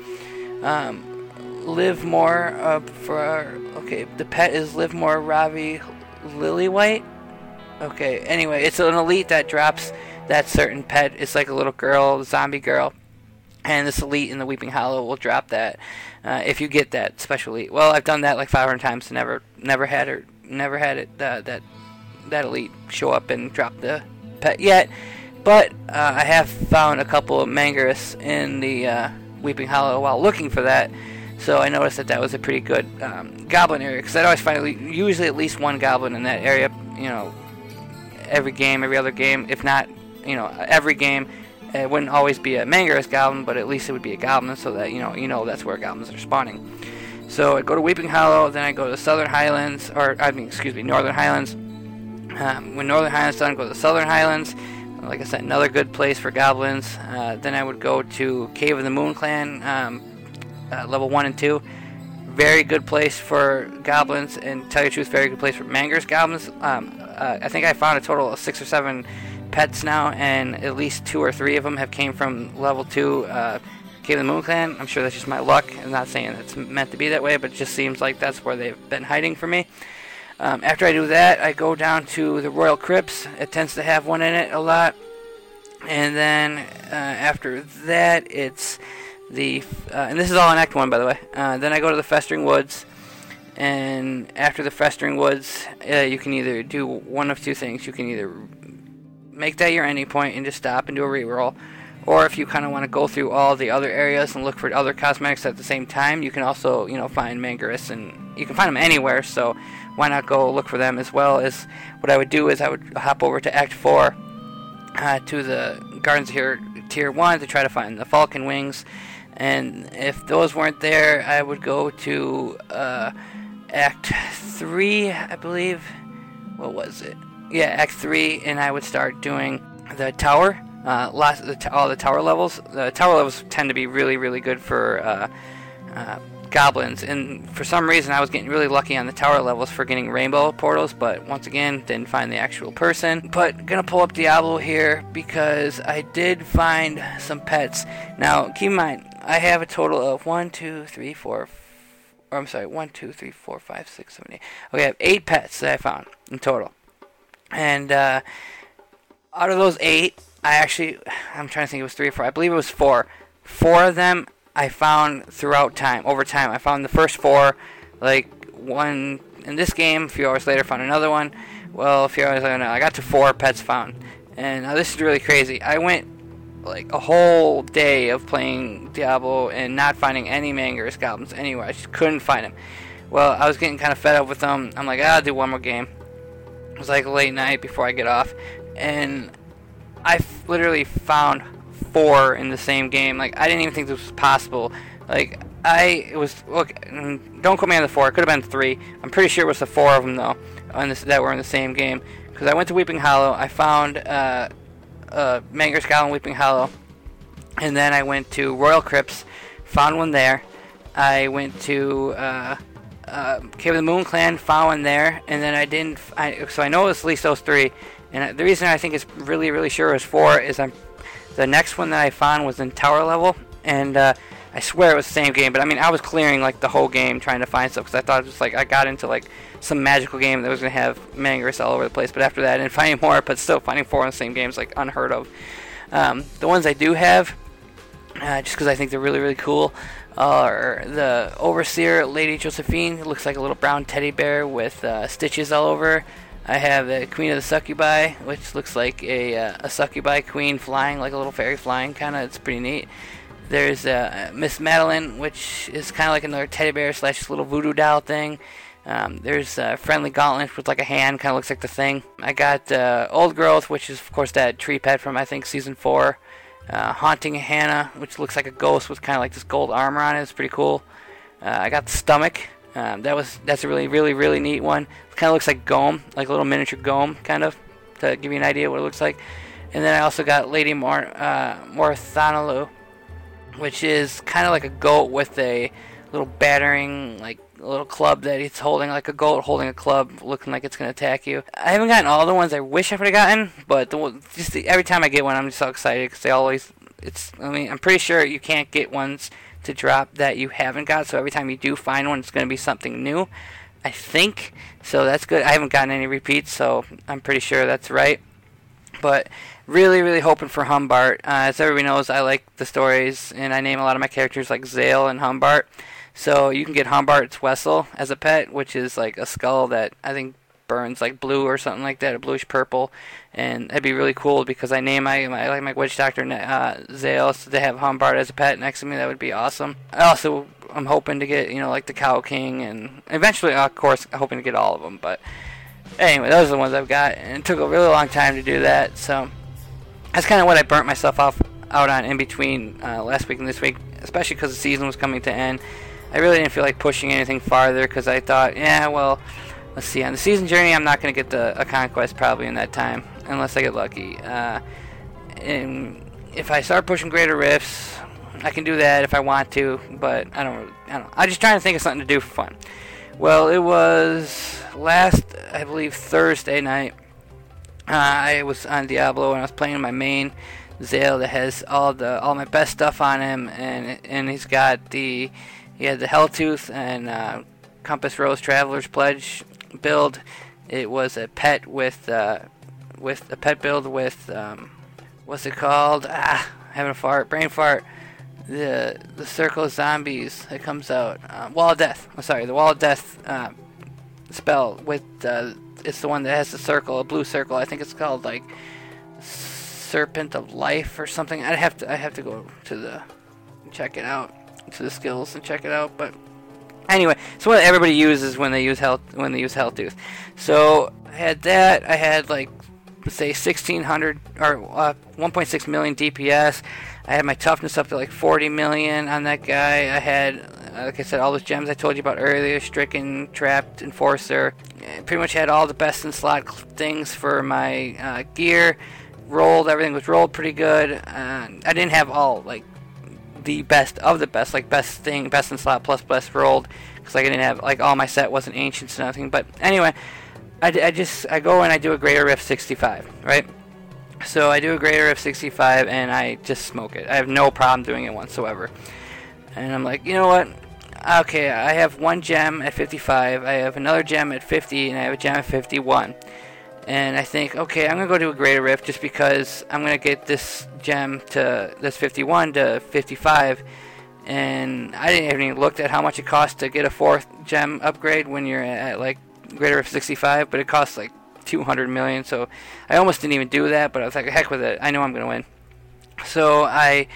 S4: Um, Liv Moore uh, for okay. The pet is Liv Moore Ravi Lilywhite. Okay. Anyway, it's an elite that drops that certain pet. It's like a little girl, zombie girl, and this elite in the Weeping Hollow will drop that uh, if you get that special elite. Well, I've done that like 500 times, never never had her, never had it uh, that that elite show up and drop the pet yet. But uh, I have found a couple of Mangarus in the uh, Weeping Hollow while looking for that. So I noticed that that was a pretty good um, goblin area because I'd always find usually at least one goblin in that area. You know, every game, every other game, if not, you know, every game. It wouldn't always be a Mangarus goblin, but at least it would be a goblin, so that you know, you know that's where goblins are spawning. So I go to Weeping Hollow, then I go to the Southern Highlands, or I mean, excuse me, Northern Highlands. Um, when Northern Highlands done, go to the Southern Highlands. Like I said, another good place for goblins. Uh, then I would go to Cave of the Moon Clan, um, uh, level one and two. Very good place for goblins, and tell you the truth, very good place for Mangarus goblins. Um, uh, I think I found a total of six or seven pets now, and at least two or three of them have came from level two uh, Cave of the Moon Clan. I'm sure that's just my luck. I'm not saying it's meant to be that way, but it just seems like that's where they've been hiding for me. Um, after I do that, I go down to the Royal Crypts. It tends to have one in it a lot. And then uh, after that, it's the uh, and this is all in Act One, by the way. Uh, then I go to the Festering Woods, and after the Festering Woods, uh, you can either do one of two things. You can either make that your ending point and just stop and do a reroll, or if you kind of want to go through all the other areas and look for other cosmetics at the same time, you can also you know find Mangarus and you can find them anywhere. So why not go look for them as well as what I would do is I would hop over to Act Four uh, to the Gardens here Tier One to try to find the Falcon Wings. And if those weren't there, I would go to uh, Act 3, I believe. What was it? Yeah, Act 3, and I would start doing the tower. Uh, the t- all the tower levels. The tower levels tend to be really, really good for uh, uh, goblins. And for some reason, I was getting really lucky on the tower levels for getting rainbow portals, but once again, didn't find the actual person. But gonna pull up Diablo here because I did find some pets. Now, keep in mind, I have a total of one, two, three, four. Or I'm sorry, one, two, three, four, five, six, seven, eight. Okay, I have eight pets that I found in total. And uh, out of those eight, I actually, I'm trying to think it was three or four. I believe it was four. Four of them I found throughout time, over time. I found the first four, like one in this game. A few hours later, found another one. Well, a few hours later, I got to four pets found. And now this is really crazy. I went like a whole day of playing Diablo and not finding any Mangerous goblins anywhere. I just couldn't find them. Well, I was getting kind of fed up with them. I'm like, ah, I'll do one more game. It was like late night before I get off, and I f- literally found four in the same game. Like I didn't even think this was possible. Like I it was look. mm, Don't quote me on the four. It could have been three. I'm pretty sure it was the four of them though, on this, that were in the same game. Because I went to Weeping Hollow. I found uh, uh, Manger's Goblin Weeping Hollow, and then I went to Royal Crypts, found one there. I went to uh, uh, Cave of the Moon Clan, found one there, and then I didn't. I, so I know it's at least those three. And the reason I think it's really, really sure was four is I'm the next one that I found was in tower level, and uh, I swear it was the same game. But I mean, I was clearing like the whole game trying to find stuff because I thought it was like I got into like some magical game that was gonna have Mangerous all over the place. But after that, I didn't find any more. But still, finding four in the same game is like unheard of. Um, the ones I do have, uh, just because I think they're really, really cool, are the Overseer Lady Josephine. It looks like a little brown teddy bear with uh, stitches all over. I have the Queen of the Succubi, which looks like a, uh, a succubi queen flying, like a little fairy flying, kind of. It's pretty neat. There's uh, Miss Madeline, which is kind of like another teddy bear slash little voodoo doll thing. Um, there's uh, Friendly Gauntlet with like a hand, kind of looks like the thing. I got uh, Old Growth, which is of course that tree pet from I think season four. Uh, Haunting Hannah, which looks like a ghost with kind of like this gold armor on it. It's pretty cool. Uh, I got the stomach. Um, that was that's a really really really neat one. Kind of looks like Ghom, like a little miniature Ghom, kind of, to give you an idea what it looks like. And then I also got Lady Mor uh, Morthanalu, which is kind of like a goat with a little battering like a little club that it's holding, like a goat holding a club, looking like it's gonna attack you. I haven't gotten all the ones I wish I would have gotten, but the, just the, every time I get one, I'm just so excited because they always. It's. I mean, I'm pretty sure you can't get ones to drop that you haven't got. So every time you do find one, it's gonna be something new. I think so. That's good. I haven't gotten any repeats, so I'm pretty sure that's right. But really, really hoping for Humbart. Uh, as everybody knows, I like the stories, and I name a lot of my characters like Zale and Humbart. So you can get Humbart's Wessel as a pet, which is like a skull that I think burns like blue or something like that, a bluish purple, and that'd be really cool because I name my, my like my witch doctor uh, Zale, so they have Humbart as a pet next to me. That would be awesome. I also I'm hoping to get you know like the Cow King, and eventually, of course, hoping to get all of them. But anyway, those are the ones I've got, and it took a really long time to do that. So that's kind of what I burnt myself off out on in between uh, last week and this week, especially because the season was coming to end. I really didn't feel like pushing anything farther because I thought, yeah, well, let's see. On the season journey, I'm not going to get the a conquest probably in that time unless I get lucky. Uh, and if I start pushing greater rifts, I can do that if I want to, but I don't. really- I don't. I'm just trying to think of something to do for fun. Well, it was last, I believe, Thursday night. Uh, I was on Diablo and I was playing my main Zale that has all the all my best stuff on him, and and he's got the he had the Helltooth and uh, Compass Rose Traveler's Pledge build. It was a pet with uh, with a pet build with um, what's it called? Ah, having a fart, brain fart. The the Circle of Zombies that comes out. Uh, Wall of Death. I'm sorry, the Wall of Death uh, spell with uh, it's the one that has the circle, a blue circle. I think it's called like Serpent of Life or something. I'd have to I have to go to the check it out to the skills and check it out. But anyway, it's what everybody uses when they use health when they use Helltooth. So I had that. I had like say 1600 or uh, 1.6 million DPS. I had my toughness up to like 40 million on that guy. I had, like I said, all those gems I told you about earlier: stricken, trapped, enforcer. I pretty much had all the best in slot things for my uh, gear. Rolled everything was rolled pretty good. Uh, I didn't have all like the best of the best, like best thing, best in slot plus best rolled, because like I didn't have like all my set wasn't ancients and nothing. But anyway, I, I just I go and I do a greater rift 65, right? So I do a greater rift 65 and I just smoke it. I have no problem doing it whatsoever. And I'm like, you know what? Okay, I have one gem at 55, I have another gem at 50, and I have a gem at 51. And I think, okay, I'm gonna go to a greater rift just because I'm gonna get this gem to this 51 to 55. And I didn't even looked at how much it costs to get a fourth gem upgrade when you're at like greater rift 65, but it costs like 200 million. So I almost didn't even do that, but I was like, heck with it. I know I'm gonna win. So I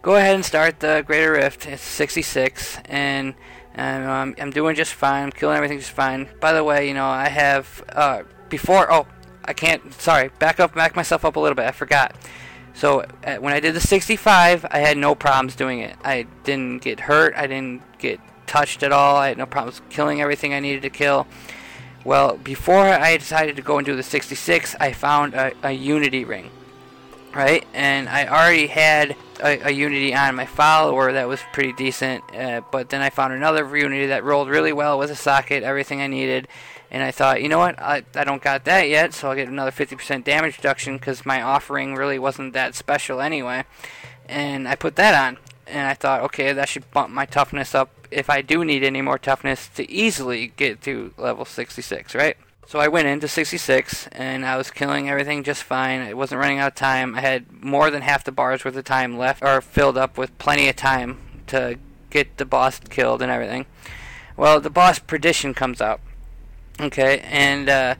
S4: go ahead and start the Greater Rift. It's 66, and um, I'm doing just fine. I'm killing everything just fine. By the way, you know I have uh, before. Oh, I can't. Sorry, back up, back myself up a little bit. I forgot. So when I did the 65, I had no problems doing it. I didn't get hurt. I didn't get touched at all. I had no problems killing everything I needed to kill. Well, before I decided to go and do the 66, I found a, a Unity ring, right? And I already had a, a Unity on my follower that was pretty decent, uh, but then I found another Unity that rolled really well with a socket, everything I needed. And I thought, you know what, I, I don't got that yet, so I'll get another 50% damage reduction because my offering really wasn't that special anyway. And I put that on, and I thought, okay, that should bump my toughness up if I do need any more toughness to easily get to level 66, right? So I went into 66 and I was killing everything just fine. It wasn't running out of time. I had more than half the bars worth of time left, or filled up with plenty of time to get the boss killed and everything. Well, the boss Perdition comes out. Okay, and uh,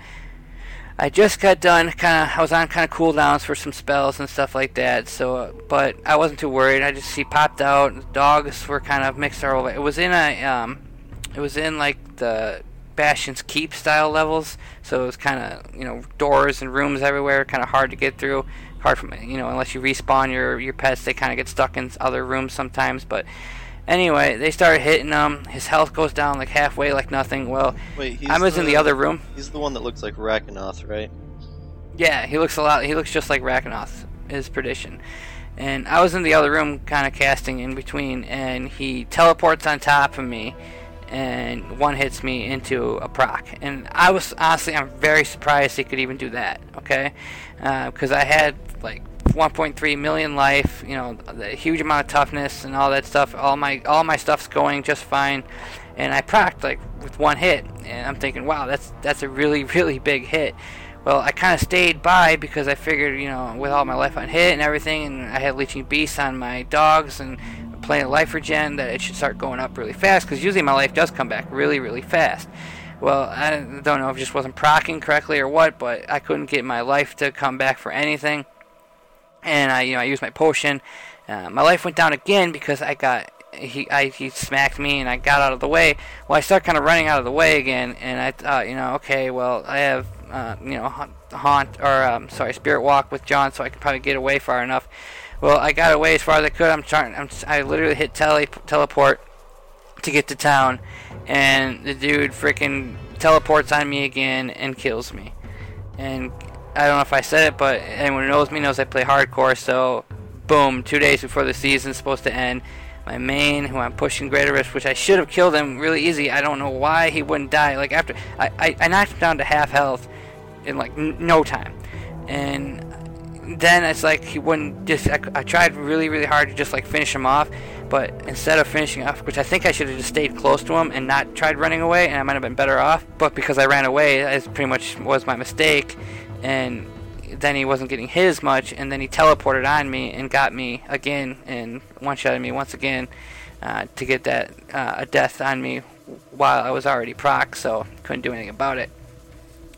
S4: I just got done. Kind of, I was on kind of cooldowns for some spells and stuff like that. So, uh, but I wasn't too worried. I just he popped out. Dogs were kind of mixed all over. It was in a, um, it was in like the Bastion's Keep style levels. So it was kind of you know doors and rooms everywhere. Kind of hard to get through. Hard from you know, unless you respawn your your pets, they kind of get stuck in other rooms sometimes. But Anyway, they started hitting him. His health goes down like halfway, like nothing. Well,
S2: Wait,
S4: I was in the other room.
S2: He's the one that looks like Rakanoth, right?
S4: Yeah, he looks a lot. He looks just like Rakanoth, his perdition. And I was in the other room, kind of casting in between, and he teleports on top of me, and one hits me into a proc. And I was honestly, I'm very surprised he could even do that. Okay, uh, because I had like 1.3 million life, you know, the huge amount of toughness and all that stuff. All my all my stuff's going just fine, and I procced like with one hit, and I'm thinking, wow, that's that's a really really big hit. Well, I kind of stayed by because I figured, you know, with all my life on hit and everything, and I had leeching beasts on my dogs and playing life regen, that it should start going up really fast. Because usually my life does come back really really fast. Well, I don't know if it just wasn't procking correctly or what, but I couldn't get my life to come back for anything and I, you know, I used my potion. Uh, my life went down again because I got he I, he smacked me and I got out of the way. Well, I started kind of running out of the way again, and I thought, you know, okay, well, I have uh, you know haunt or um, sorry, spirit walk with Jaunt, so I could probably get away far enough. Well, I got away as far as I could. I'm trying. I'm, I literally hit tele teleport to get to town, and the dude freaking teleports on me again and kills me. And I don't know if I said it, but anyone who knows me knows I play hardcore. So, boom, two days before the season's supposed to end, my main, who I'm pushing greater risk, which I should have killed him really easy. I don't know why he wouldn't die. Like after I, I, I knocked him down to half health in like n- no time, and then it's like he wouldn't just. I, I tried really really hard to just like finish him off, but instead of finishing off, which I think I should have just stayed close to him and not tried running away, and I might have been better off. But because I ran away, that pretty much was my mistake and then he wasn't getting hit as much, and then he teleported on me and got me again and one shot at me once again uh, to get that uh, a death on me while I was already proc, so couldn't do anything about it.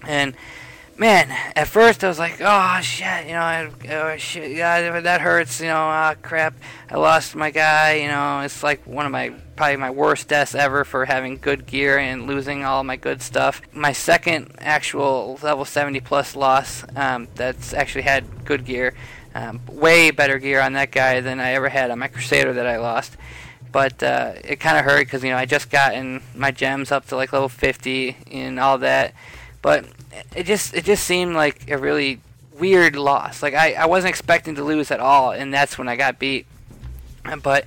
S4: And man, at first I was like, oh shit, you know, I, oh shit, yeah, that hurts, you know, ah, crap, I lost my guy, you know, it's like one of my probably my worst deaths ever for having good gear and losing all my good stuff. My second actual level 70 plus loss um, that's actually had good gear, um, way better gear on that guy than I ever had on my Crusader that I lost. But uh, it kind of hurt because you know I just gotten my gems up to like level 50 and all that. But it just it just seemed like a really weird loss. Like I, I wasn't expecting to lose at all, and that's when I got beat. But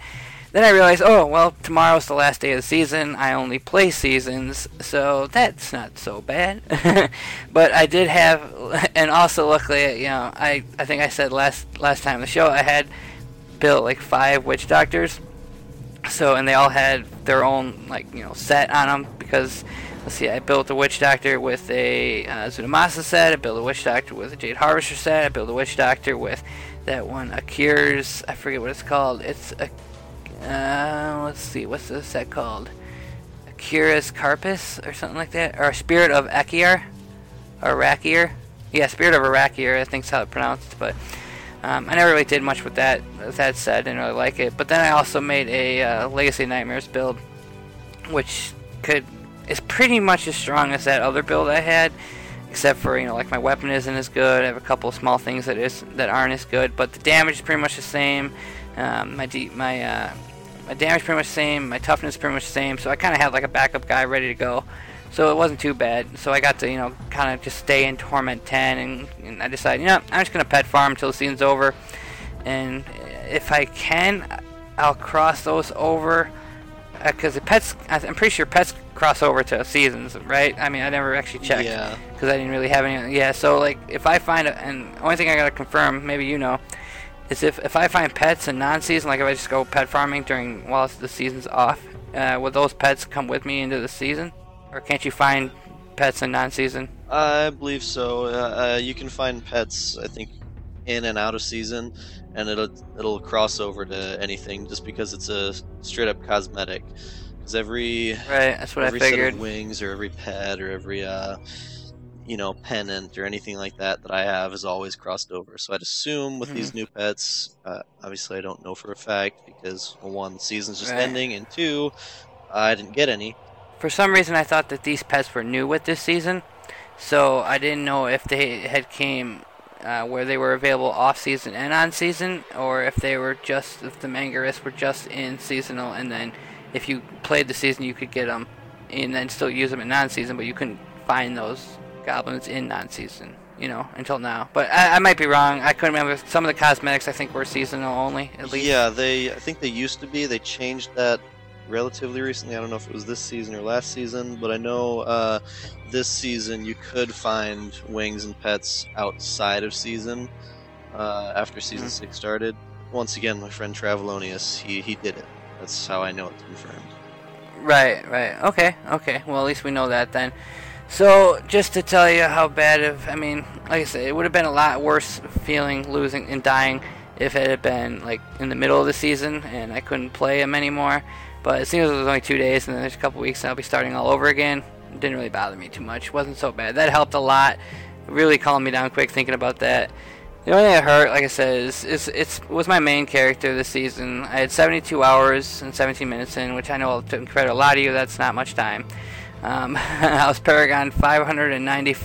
S4: then I realized, oh well, tomorrow's the last day of the season. I only play seasons, so that's not so bad. but I did have, and also luckily, you know, I I think I said last last time the show I had built like five witch doctors. So and they all had their own like you know set on them because let's see, I built a witch doctor with a uh, set. I built a witch doctor with a Jade Harvester set. I built a witch doctor with that one Akira's. I forget what it's called. It's a uh, let's see, what's this set called? Akira's Carpus or something like that, or Spirit of Akir, or Rakir. Yeah, Spirit of Arachyr, I think is how it's pronounced. But Um, I never really did much with that. That said, I didn't really like it. But then I also made a uh, Legacy Nightmares build, which could is pretty much as strong as that other build I had, except for you know like my weapon isn't as good. I have a couple small things that is that aren't as good, but the damage is pretty much the same. Um, my de- my uh, my damage pretty much the same. My toughness pretty much the same. So I kind of had like a backup guy ready to go. So it wasn't too bad. So I got to you know kind of just stay in Torment 10, and, and I decided you know I'm just gonna pet farm until the season's over, and if I can, I'll cross those over uh, because the pets. I'm pretty sure pets cross over to seasons, right? I mean, I never actually checked
S2: Yeah.
S4: because I didn't really have any. Yeah, so like if I find a, and only thing I gotta confirm, maybe you know, is if if I find pets in non-season, like if I just go pet farming during while the season's off, uh, will those pets come with me into the season, or can't you find pets in non-season?
S2: I believe so. Uh, uh, you can find pets, I think, in and out of season, and it'll it'll cross over to anything just because it's a straight up cosmetic. Because every
S4: Right, that's what
S2: every
S4: I figured.
S2: set of wings or every pet or every uh, you know pennant or anything like that that I have is always crossed over. So I'd assume with
S4: Hmm.
S2: these new pets, uh, obviously I don't know for a fact because well, one, the season's just
S4: Right.
S2: ending, and two, I didn't get any.
S4: For some reason, I thought that these pets were new with this season, so I didn't know if they had came uh, where they were available off season and on season, or if they were just if the Menagerist were just in seasonal, and then if you played the season, you could get them, and then still use them in non-season, but you couldn't find those goblins in non-season. You know, until now. But I, I might be wrong. I couldn't remember. Some of the cosmetics I think were seasonal only, at least.
S2: Yeah, they. I think they used to be. They changed that relatively recently. I don't know if it was this season or last season, but I know uh, this season you could find wings and pets outside of season uh, after season
S4: Mhm.
S2: six started. Once again, my friend Travelonius, he he did it. That's how I know it's confirmed.
S4: Right, right. Okay, okay. Well, at least we know that then. So, just to tell you how bad of, I mean, like I said, it would have been a lot worse feeling losing and dying if it had been like in the middle of the season and I couldn't play him anymore. But it seems it was only two days, and then there's a couple weeks, and I'll be starting all over again. It didn't really bother me too much. It wasn't so bad. That helped a lot. Really calmed me down quick thinking about that. The only thing that hurt, like I said, is, is it's was my main character this season. I had 72 hours and 17 minutes in, which I know to credit a lot of you. That's not much time. Um, I was Paragon 590,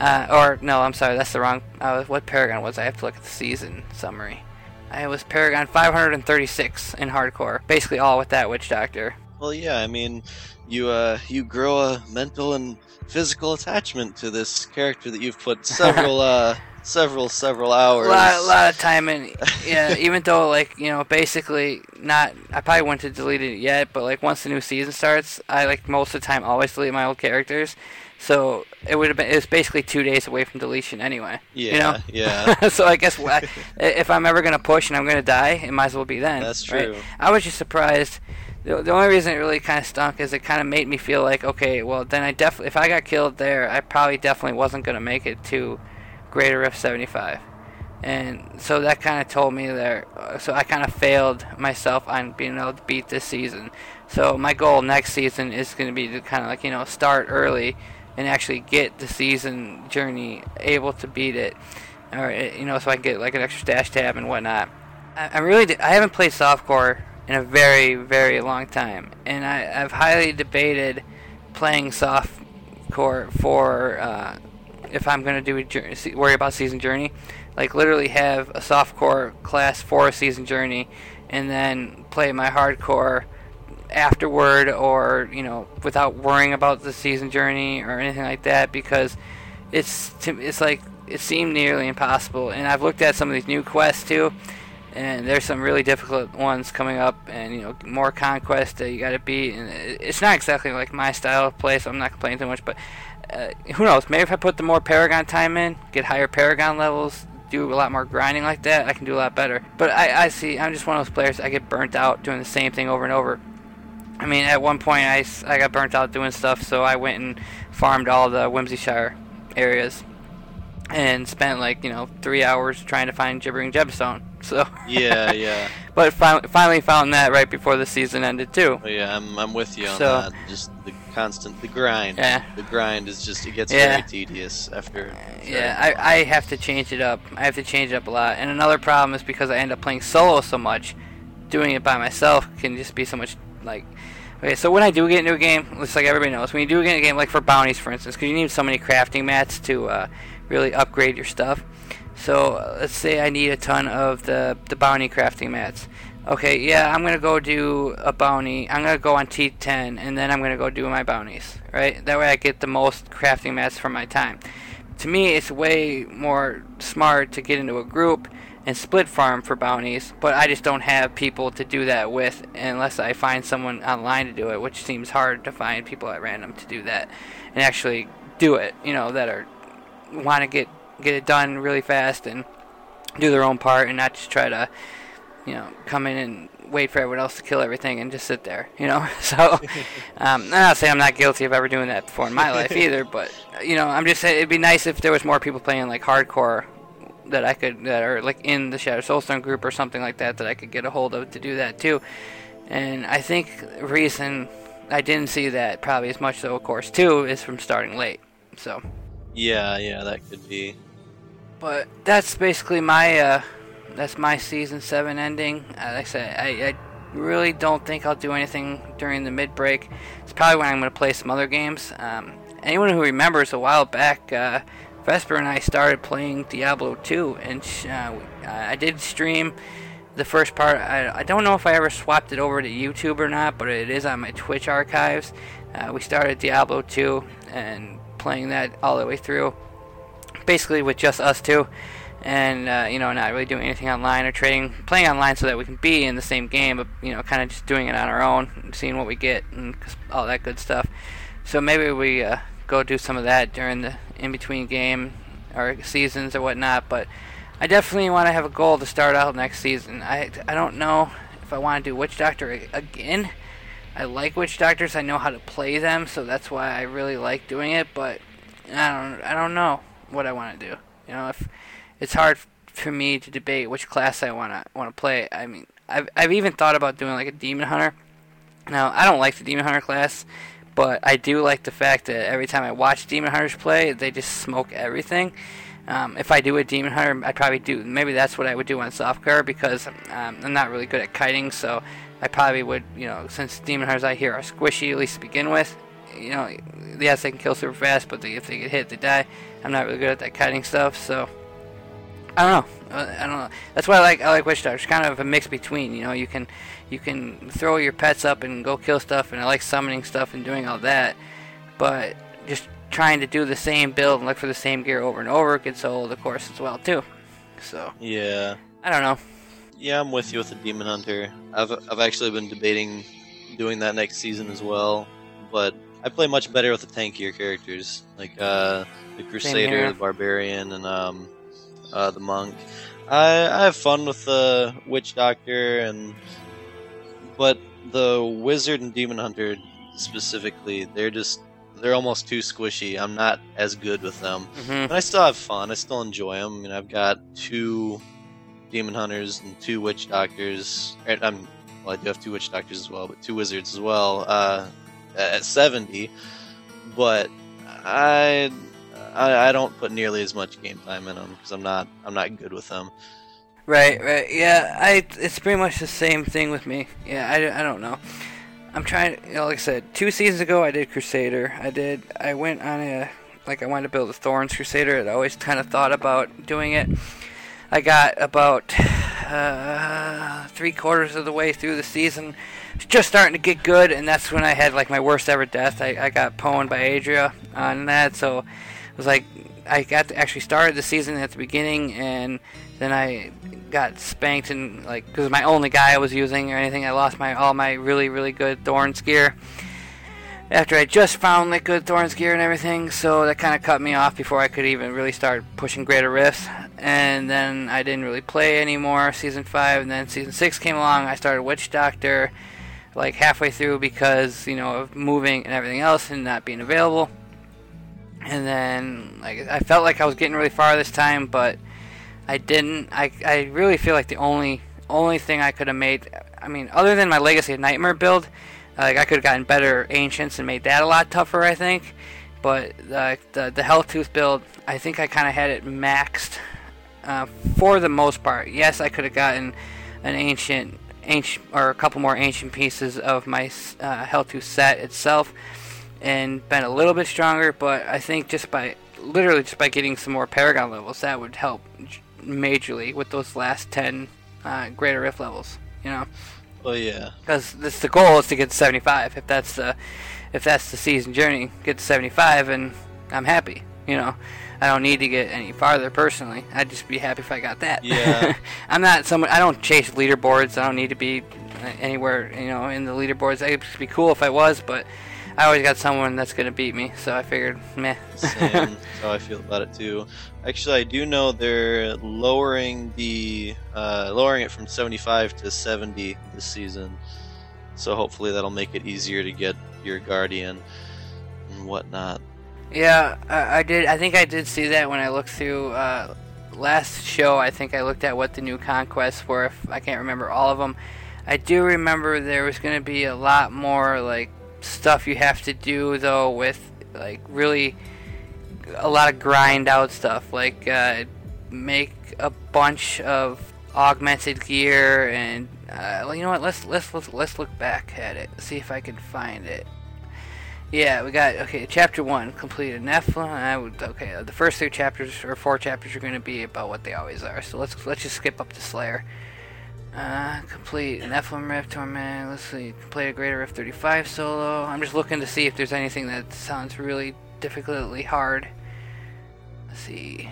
S4: uh, or no, I'm sorry, that's the wrong. Uh, what Paragon was? I have to look at the season summary. I was Paragon 536 in hardcore, basically all with that Witch Doctor.
S2: Well, yeah, I mean, you uh, you grow a mental and physical attachment to this character that you've put several uh, several several hours.
S4: A lot, a lot of time and Yeah, even though like you know, basically not. I probably wouldn't have deleted it yet, but like once the new season starts, I like most of the time always delete my old characters. So it would have been. It was basically two days away from deletion anyway.
S2: Yeah,
S4: You know?
S2: yeah.
S4: so I guess wha- if I'm ever gonna push and I'm gonna die, it might as well be then.
S2: That's
S4: right?
S2: true.
S4: I was just surprised. The, the only reason it really kind of stunk is it kind of made me feel like, okay, well then I definitely, if I got killed there, I probably definitely wasn't gonna make it to Greater Rift 75, and so that kind of told me there. uh, So I kind of failed myself on being able to beat this season. So my goal next season is going to be to kind of like you know start early and actually get the season journey able to beat it, or uh, you know so I can get like an extra stash tab and whatnot. I, I really I haven't played softcore in a very very long time, and I, I've highly debated playing softcore for uh, if I'm gonna do a jour- se- worry about season journey, like literally have a softcore class for a season journey, and then play my hardcore afterward or you know without worrying about the season journey or anything like that because it's to, it's like it seemed nearly impossible. And I've looked at some of these new quests too and there's some really difficult ones coming up and you know more conquest that you got to beat. And it's not exactly like my style of play so I'm not complaining too much but uh, who knows maybe if I put the more paragon time in get higher paragon levels do a lot more grinding like that I can do a lot better but I, I see I'm just one of those players I get burnt out doing the same thing over and over I mean, at one point I, I got burnt out doing stuff, so I went and farmed all the Whimsyshire areas and spent like you know three hours trying to find gibbering gemstone. So
S2: yeah, yeah.
S4: but fi- finally found that right before the season ended too.
S2: Oh, yeah, I'm, I'm with you on
S4: So-
S2: that. Just the constant the grind.
S4: Yeah.
S2: The grind is just it gets
S4: Yeah.
S2: very tedious after.
S4: Yeah, I, I have to change it up. I have to change it up a lot. And another problem is because I end up playing solo so much, doing it by myself can just be so much like. Okay, so when I do get into a game, it's like everybody knows, when you do get into a game, like for bounties, for instance, because you need so many crafting mats to uh, really upgrade your stuff. So uh, let's say I need a ton of the the bounty crafting mats. Okay, yeah, I'm gonna go do a bounty. I'm gonna go on T10, and then I'm gonna go do my bounties. Right? That way, I get the most crafting mats for my time. To me, it's way more smart to get into a group and split farm for bounties, but I just don't have people to do that with unless I find someone online to do it, which seems hard to find people at random to do that and actually do it. You know, that are want to get get it done really fast and do their own part and not just try to, you know, come in and wait for everyone else to kill everything and just sit there, you know. So, um, I'm not saying I'm not guilty of ever doing that before in my life either, but you know, I'm just saying it'd be nice if there was more people playing like hardcore that I could that are like in the Shadow Soulstone group or something like that that I could get a hold of to do that too. And I think the reason I didn't see that probably as much so, of course, too, is from starting late. So.
S2: Yeah, yeah, that could be.
S4: But that's basically my uh, that's my season seven ending. Uh, like I said, I, I really don't think I'll do anything during the mid break. It's probably when I'm going to play some other games. Um, anyone who remembers a while back, uh, Vesper and I started playing Diablo 2, and uh, uh, I did stream the first part. I, I don't know if I ever swapped it over to YouTube or not, but it is on my Twitch archives. Uh, we started Diablo 2 and playing that all the way through basically with just us two, and uh, you know, not really doing anything online or trading, playing online so that we can be in the same game, but you know, kind of just doing it on our own, seeing what we get and all that good stuff. So maybe we uh, go do some of that during the in between game or seasons or whatnot. But I definitely want to have a goal to start out next season. I I don't know if I want to do Witch Doctor again. I like Witch Doctors. I know how to play them, so that's why I really like doing it. But I don't I don't know what I want to do. You know, if it's hard for me to debate which class I want to play. I mean, I've I've even thought about doing like a demon hunter. Now, I don't like the demon hunter class, but I do like the fact that every time I watch demon hunters play, they just smoke everything. Um, if I do a demon hunter, I'd probably do maybe that's what I would do on soft softcore because um, I'm not really good at kiting, so I probably would, you know, since demon hunters I hear are squishy at least to begin with. You know, yes, they can kill super fast, but they, if they get hit, they die. I'm not really good at that kiting stuff, so I don't know. Uh, I don't know. That's why I like I like Witch Doctor. It's kind of a mix between. You know, you can you can throw your pets up and go kill stuff, and I like summoning stuff and doing all that. But just trying to do the same build and look for the same gear over and over gets old, of course, as well too. So
S2: Yeah,
S4: I don't know.
S2: yeah, I'm with you with the Demon Hunter. I've I've actually been debating doing that next season as well, but I play much better with the tankier characters like uh, the Crusader, the Barbarian, and um, uh, the Monk. I I have fun with the Witch Doctor and but the Wizard and Demon Hunter specifically, they're just they're almost too squishy. I'm not as good with them.
S4: hmm
S2: And I still have fun. I still enjoy them. I mean, I've got two demon hunters and two witch doctors. Or, I'm well, I do have two witch doctors as well, but two wizards as well. Uh, at seventy, but I, I I don't put nearly as much game time in them because I'm not I'm not good with them.
S4: Right, right. Yeah, I. It's pretty much the same thing with me. Yeah, I, I don't know. I'm trying. You know, like I said, two seasons ago I did Crusader. I did. I went on a like I wanted to build a Thorns Crusader. I'd always kind of thought about doing it. I got about uh, three quarters of the way through the season, just starting to get good, and that's when I had like my worst ever death. I, I got pwned by Adria on that, so was like I got to actually started the season at the beginning, and then I got spanked and like because my only guy I was using or anything, I lost my all my really really good Thorns gear after I just found like good Thorns gear and everything, so that kind of cut me off before I could even really start pushing Greater Rifts. And then I didn't really play anymore season five, and then season six came along. I started Witch Doctor like halfway through because you know of moving and everything else and not being available. And then like I felt like I was getting really far this time, but I didn't. I I really feel like the only only thing I could have made, I mean, other than my Legacy of Nightmare build, uh, Like I could have gotten better ancients and made that a lot tougher, I think. But the the, the Helltooth build, I think I kind of had it maxed uh, for the most part. Yes, I could have gotten an ancient, ancient or a couple more ancient pieces of my uh, Helltooth set itself, and been a little bit stronger. But I think just by literally just by getting some more Paragon levels, that would help majorly with those last ten uh, Greater Rift levels. You know.
S2: Well, yeah.
S4: Because this the goal is to get to 75. If that's the if that's the season journey, get to 75, and I'm happy. You know, I don't need to get any farther personally. I'd just be happy if I got that.
S2: Yeah.
S4: I'm not someone. I don't chase leaderboards. I don't need to be anywhere. You know, in the leaderboards. It'd be cool if I was, but I always got someone that's gonna beat me. So I figured, meh.
S2: Same. How I feel about it too. Actually, I do know they're lowering the uh, lowering it from 75 to 70 this season. So hopefully that'll make it easier to get your guardian and whatnot.
S4: Yeah, I, I did. I think I did see that when I looked through uh, last show. I think I looked at what the new conquests were. If I can't remember all of them, I do remember there was going to be a lot more like stuff you have to do though with like really a lot of grind out stuff like uh, make a bunch of augmented gear and uh, you know what let's, let's let's let's look back at it see if I can find it. Yeah we got okay chapter one completed Nephilim I would okay the first three chapters or four chapters are going to be about what they always are so let's let's just skip up to Slayer uh, complete Nephilim Rift Torment. Let's see. Play a Greater Rift 35 solo. I'm just looking to see if there's anything that sounds really difficultly hard. Let's see.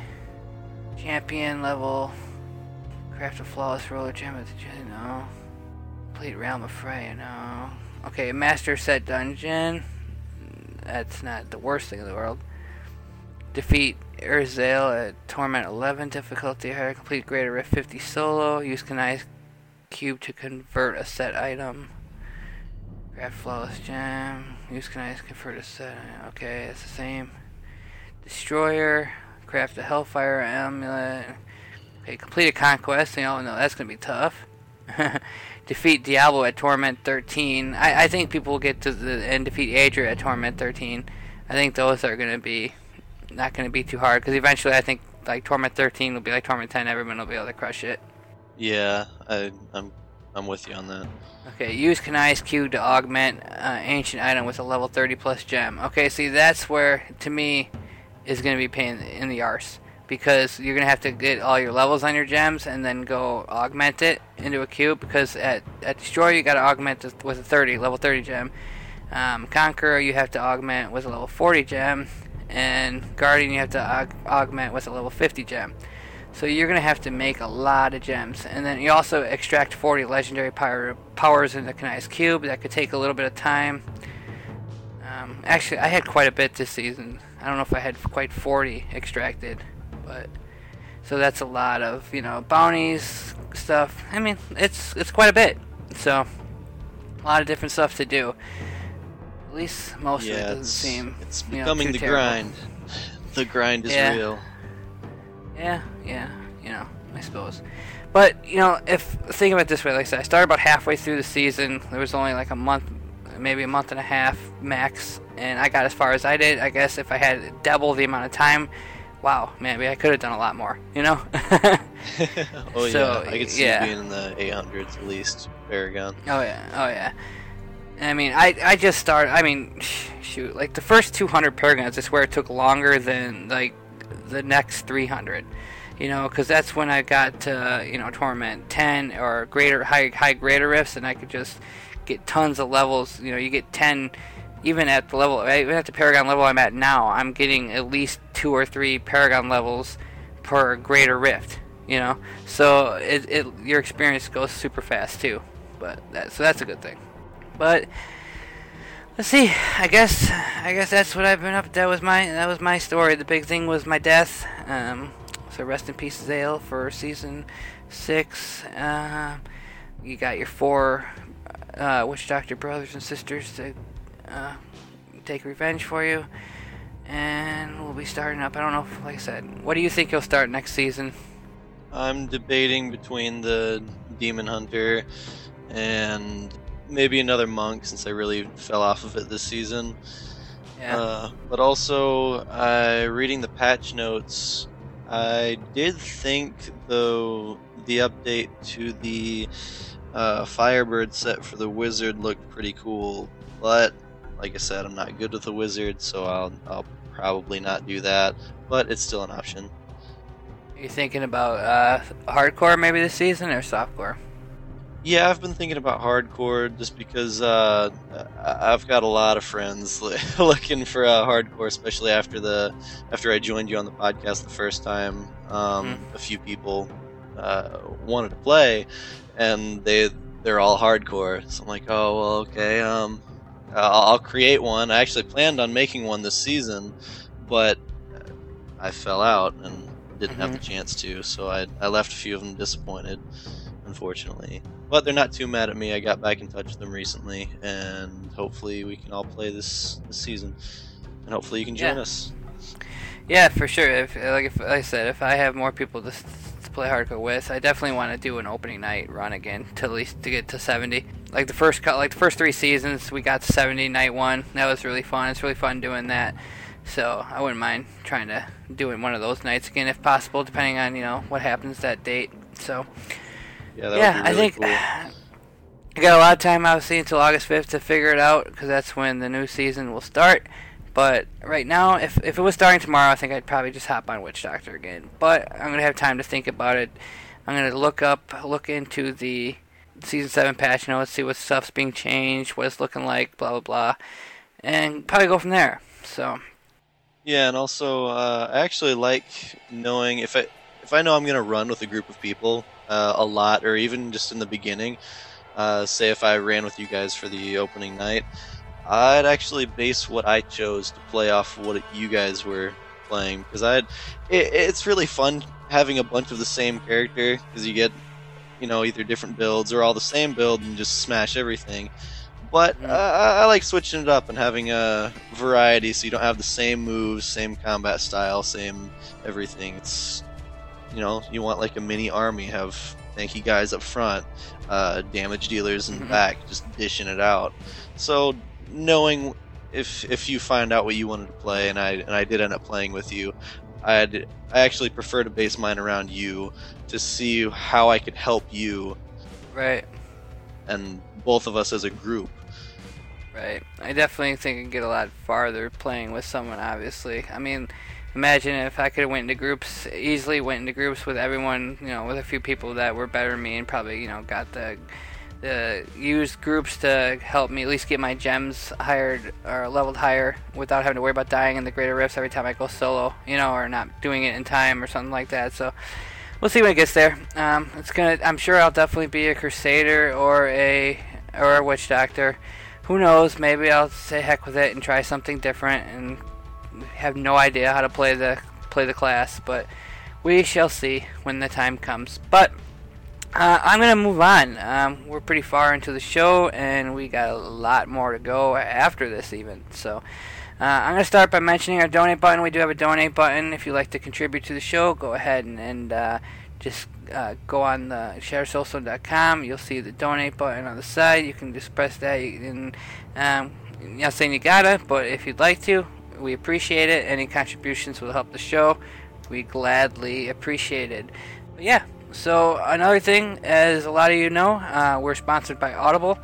S4: Champion level. Craft a flawless royal gem at the no. Complete Realm of Freya, no. Okay, Master Set Dungeon. That's not the worst thing in the world. Defeat Urzael at Torment 11 difficulty higher. Complete Greater Rift 50 solo. Use Kanai's cube to convert a set item. Craft flawless gem. Use Kanai's convert a set. Okay, it's the same. Destroyer. Craft a Hellfire amulet. Okay, complete a conquest. You know, no, that's gonna be tough. defeat Diablo at Torment 13. I, I think people will get to the and defeat Adria at Torment 13. I think those are gonna be not gonna be too hard because eventually I think like Torment 13 will be like Torment 10. Everyone will be able to crush it.
S2: Yeah, I, I'm I'm with you on that.
S4: Okay, use Kanai's cube to augment uh, ancient item with a level 30 plus gem. Okay, see that's where to me is going to be pain in the arse because you're going to have to get all your levels on your gems and then go augment it into a cube because at at destroyer you got to augment it with a 30 level 30 gem. Um, Conqueror you have to augment with a level 40 gem, and Guardian you have to aug- augment with a level 50 gem. So you're going to have to make a lot of gems. And then you also extract 40 legendary power, powers the Kanai's Cube. That could take a little bit of time. Um, actually, I had quite a bit this season. I don't know if I had quite 40 extracted. But so that's a lot of, you know, bounties, stuff. I mean, it's it's quite a bit. So a lot of different stuff to do. At least most
S2: yeah,
S4: of it doesn't
S2: it's,
S4: seem
S2: it's
S4: you know,
S2: becoming the
S4: terrible.
S2: grind. The grind is
S4: Yeah.
S2: real.
S4: Yeah, yeah, you know, I suppose. But, you know, if think about it this way, like I said, I started about halfway through the season. There was only like a month, maybe a month and a half max, and I got as far as I did. I guess if I had double the amount of time, wow, maybe I could have done a lot more, you know?
S2: oh
S4: So,
S2: yeah, I could see
S4: yeah.
S2: you being in the 800s at least, Paragon.
S4: Oh yeah, oh yeah. I mean, I I just started. I mean, shoot, like the first 200 paragons, I swear it took longer than like the next 300. You know, because that's when I got to you know torment 10 or greater high high greater rifts, and I could just get tons of levels. You know, you get 10. Even at the level, even at the Paragon level I'm at now, I'm getting at least two or three Paragon levels per greater rift. You know, so it, it your experience goes super fast too. But that, so that's a good thing. But let's see. I guess I guess that's what I've been up. That was my that was my story. The big thing was my death. Um, so rest in peace, Zale, for season six. Uh, you got your four uh, witch doctor brothers and sisters to uh, take revenge for you. And we'll be starting up. I don't know, if, like I said, what do you think you'll start next season?
S2: I'm debating between the Demon Hunter and maybe another monk since I really fell off of it this season.
S4: Yeah.
S2: Uh, but also, I reading the patch notes. I did think though the update to the uh, Firebird set for the wizard looked pretty cool, but like I said, I'm not good with the wizard, so I'll I'll probably not do that. But it's still an option.
S4: you thinking about uh, hardcore maybe this season or softcore?
S2: Yeah, I've been thinking about hardcore just because uh, I've got a lot of friends looking for uh, hardcore, especially after the after I joined you on the podcast the first time. Um, A few people uh, wanted to play, and they they're all hardcore. So I'm like, oh well, okay. Um, I'll, I'll create one. I actually planned on making one this season, but I fell out and didn't have the chance to. So I I left a few of them disappointed unfortunately. But they're not too mad at me. I got back in touch with them recently, and hopefully we can all play this this season, and hopefully you can join
S4: Yeah.
S2: us.
S4: Yeah, for sure. If like if like I said, if I have more people to, to play hardcore with, I definitely want to do an opening night run again to at least to get to 70. Like the first cut, like the first three seasons, we got to 70 night one. That was really fun. It's really fun doing that. So I wouldn't mind trying to doing one of those nights again if possible, depending on you know what happens that date. So
S2: Yeah,
S4: yeah, I think
S2: cool.
S4: I got a lot of time obviously until August 5th to figure it out because that's when the new season will start. But right now, if, if it was starting tomorrow, I think I'd probably just hop on Witch Doctor again. But I'm gonna have time to think about it. I'm gonna look up, look into the season seven patch notes, see what stuff's being changed, what it's looking like, blah blah blah, and probably go from there. So
S2: Yeah, and also uh, I actually like knowing if I if I know I'm gonna run with a group of people uh, a lot, or even just in the beginning. Uh, say if I ran with you guys for the opening night, I'd actually base what I chose to play off what you guys were playing because I'd it, it's really fun having a bunch of the same character because you get you know either different builds or all the same build and just smash everything. But uh, I I like switching it up and having a variety, so you don't have the same moves, same combat style, same everything. It's you know you want like a mini army, have tanky guys up front, uh, damage dealers in the
S4: Mhm.
S2: back, just dishing it out. So knowing if if you find out what you wanted to play, and I and I did end up playing with you, I'd I actually prefer to base mine around you to see how I could help you
S4: right,
S2: and both of us as a group.
S4: right. I definitely think I can get a lot farther playing with someone. Obviously, I mean. Imagine if I could have went into groups easily, went into groups with everyone, you know, with a few people that were better than me, and probably, you know, got the the used groups to help me at least get my gems hired or leveled higher without having to worry about dying in the greater rifts every time I go solo, you know, or not doing it in time or something like that. So we'll see when it gets there. Um, it's gonna. I'm sure I'll definitely be a crusader or a or a witch doctor. Who knows? Maybe I'll say heck with it and try something different and have no idea how to play the play the class, but we shall see when the time comes. But uh, I'm gonna move on. Um, we're pretty far into the show, and we got a lot more to go after this, even. So uh, I'm gonna start by mentioning our donate button. We do have a donate button. If you'd like to contribute to the show, go ahead and, and uh, just uh, go on the sharesocial.com. You'll see the donate button on the side. You can just press that. And um, not saying you gotta, but if you'd like to, we appreciate it. Any contributions will help the show. We gladly appreciate it. But yeah. So another thing, as a lot of you know, uh, we're sponsored by Audible.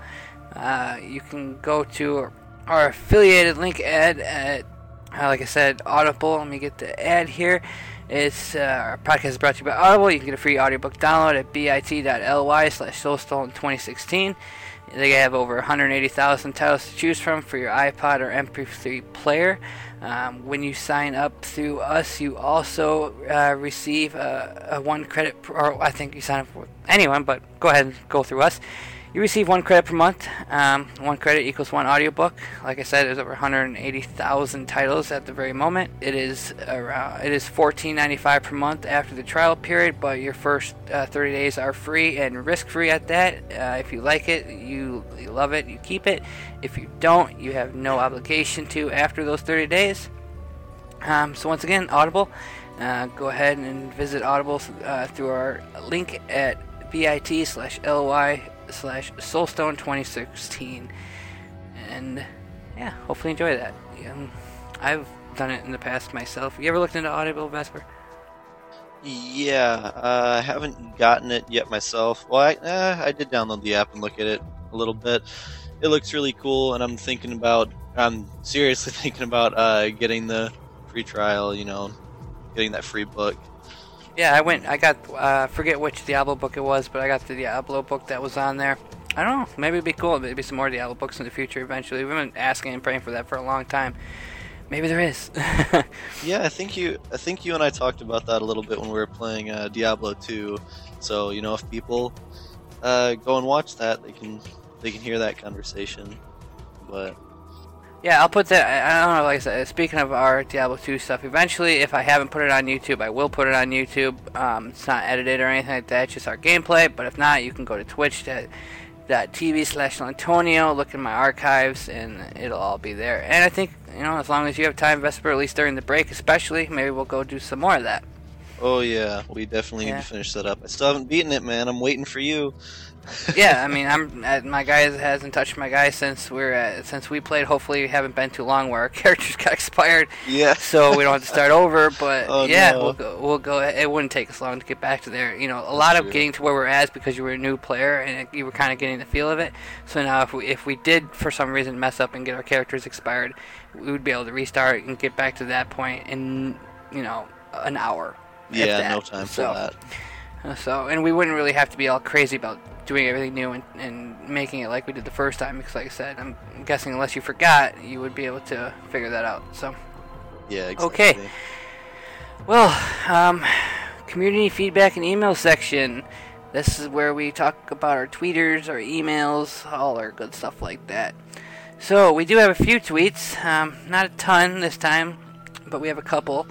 S4: Uh, you can go to our affiliated link ad at, uh, like I said, Audible. Let me get the ad here. It's uh, our podcast is brought to you by Audible. You can get a free audiobook download at bit.ly slash soulstone 2016. They have over 180,000 titles to choose from for your iPod or MP3 player. Um, when you sign up through us, you also uh, receive a, a one credit, per, or I think you sign up for anyone, but go ahead and go through us. You receive one credit per month. Um, one credit equals one audiobook. Like I said, there's over 180,000 titles at the very moment. It is around, it is 14.95 per month after the trial period, but your first uh, 30 days are free and risk-free at that. Uh, if you like it, you, you love it, you keep it. If you don't, you have no obligation to after those 30 days. Um, so once again, Audible. Uh, go ahead and visit Audible uh, through our link at bit slash ly slash soulstone2016. And yeah, hopefully enjoy that. Um, I've done it in the past myself. You ever looked into Audible, Vesper?
S2: Yeah, uh, I haven't gotten it yet myself. Well, I, uh, I did download the app and look at it a little bit. It looks really cool, and I'm thinking about, I'm seriously thinking about uh, getting the free trial, you know, getting that free book.
S4: Yeah, I went. I got. Uh, forget which Diablo book it was, but I got the Diablo book that was on there. I don't know. Maybe it'd be cool. Maybe some more Diablo books in the future. Eventually, we've been asking and praying for that for a long time. Maybe there is.
S2: Yeah, I think you, I think you and I talked about that a little bit when we were playing uh, Diablo 2. So you know, if people uh, go and watch that, they can they can hear that conversation. But
S4: Yeah, I'll put that. I don't know. Like I said, speaking of our Diablo 2 stuff, eventually, if I haven't put it on YouTube, I will put it on YouTube. Um, it's not edited or anything like that. It's just our gameplay. But if not, you can go to Twitch. TV slash Antonio, look in my archives, and it'll all be there. And I think, you know, as long as you have time, Vesper, at least during the break, especially, maybe we'll go do some more of that.
S2: oh yeah, we definitely
S4: Yeah.
S2: need to finish that up. I still haven't beaten it, man. I'm waiting for you.
S4: Yeah, I mean, I'm uh, my guy hasn't touched my guy since we're uh, since we played. Hopefully, we haven't been too long where our characters got expired,
S2: Yeah.
S4: so we don't have to start over. But
S2: Oh,
S4: yeah,
S2: no.
S4: we'll go. We'll go. It wouldn't take us long to get back to there. You know, a lot of getting to where we're at is because you were a new player and you were kind of getting the feel of it. So now, if we if we did for some reason mess up and get our characters expired, we would be able to restart and get back to that point in you know an hour.
S2: Yeah, no time for
S4: So-
S2: that.
S4: So, and we wouldn't really have to be all crazy about doing everything new and, and making it like we did the first time, because like I said, I'm guessing unless you forgot, you would be able to figure that out. So,
S2: Yeah, exactly.
S4: Okay. well, um, community feedback and email section. This is where we talk about our tweeters, our emails, all our good stuff like that. So, we do have a few tweets, um, not a ton this time, but we have a couple.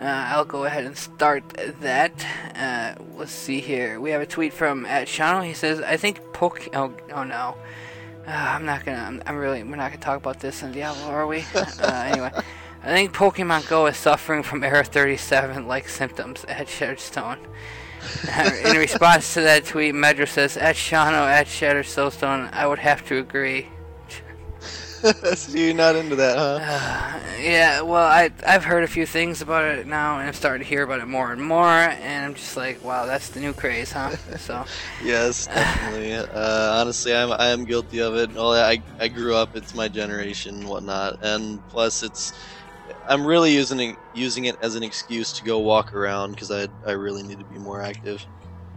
S4: Uh, I'll go ahead and start that. Uh, let's see here. We have a tweet from at Shano. He says, "I think Poke. Oh, oh no. Uh, I'm not gonna. I'm, I'm really. We're not gonna talk about this in Diablo, are we? uh, anyway, I think Pokemon Go is suffering from Error 37-like symptoms at Shadowstone. in response to that tweet, Medra says, "At Shano, at Shadow Soulstone, I would have to agree."
S2: so you're not into that, huh?
S4: Uh, yeah, well, I I've heard a few things about it now, and I'm starting to hear about it more and more, and I'm just like, wow, that's the new craze, huh? So,
S2: Yes, definitely. uh, honestly, I'm I am guilty of it. Well, I I grew up. It's my generation, and whatnot, and plus, it's I'm really using it, using it as an excuse to go walk around because I I really need to be more active.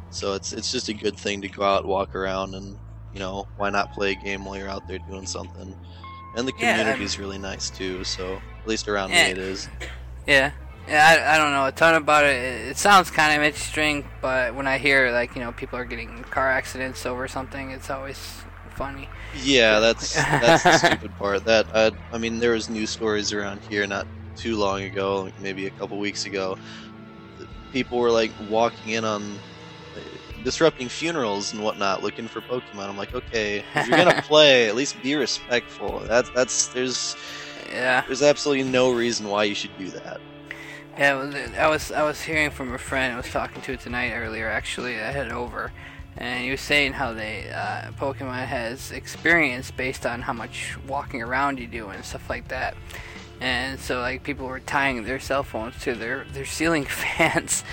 S2: So it's it's just a good thing to go out, walk around, and you know why not play a game while you're out there doing something. And the
S4: Yeah, I'm-
S2: community's really nice too. So at least around
S4: Yeah.
S2: me it is.
S4: yeah. Yeah, I, I don't know a ton about it. It, it sounds kind of interesting, but when I hear like you know people are getting car accidents over something, it's always funny.
S2: Yeah, that's that's the stupid part. That I, I mean, there was news stories around here not too long ago, maybe a couple weeks ago. People were like walking in on, disrupting funerals and whatnot, looking for Pokemon. I'm like, okay, if you're gonna play, at least be respectful. That's that's there's
S4: Yeah.
S2: there's absolutely no reason why you should do that.
S4: Yeah, I was I was hearing from a friend. I was talking to tonight earlier. Actually, I headed over, and he was saying how they uh, Pokemon has experience based on how much walking around you do and stuff like that. And so, like, people were tying their cell phones to their their ceiling fans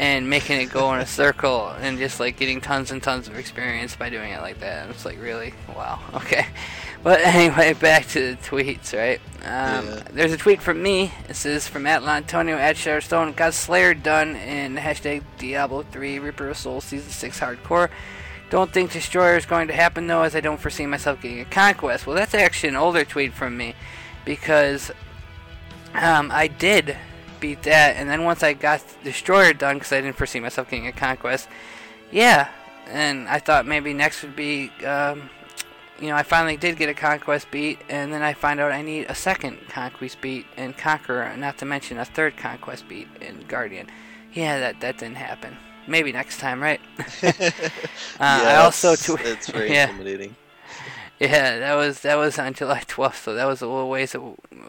S4: and making it go in a circle, and just like getting tons and tons of experience by doing it like that. And it's like, really, wow, okay. But anyway, back to the tweets, right? Um,
S2: Yeah.
S4: There's a tweet from me. This is from at Antonio at Shadowstone. Got Slayer done in hashtag Diablo 3 Reaper of Souls Season 6 Hardcore. Don't think Destroyer is going to happen though, as I don't foresee myself getting a conquest. Well, that's actually an older tweet from me because um, I did beat that, and then once I got Destroyer done, because I didn't foresee myself getting a conquest, yeah, and I thought maybe next would be, um, you know, I finally did get a conquest beat, and then I find out I need a second conquest beat in Conqueror, not to mention a third conquest beat in Guardian. Yeah, that that didn't happen. Maybe next time, right? Uh, I also
S2: it's,
S4: twe-
S2: it's very
S4: yeah.
S2: intimidating.
S4: Yeah, that was that was on July 12th, so that was a little ways uh,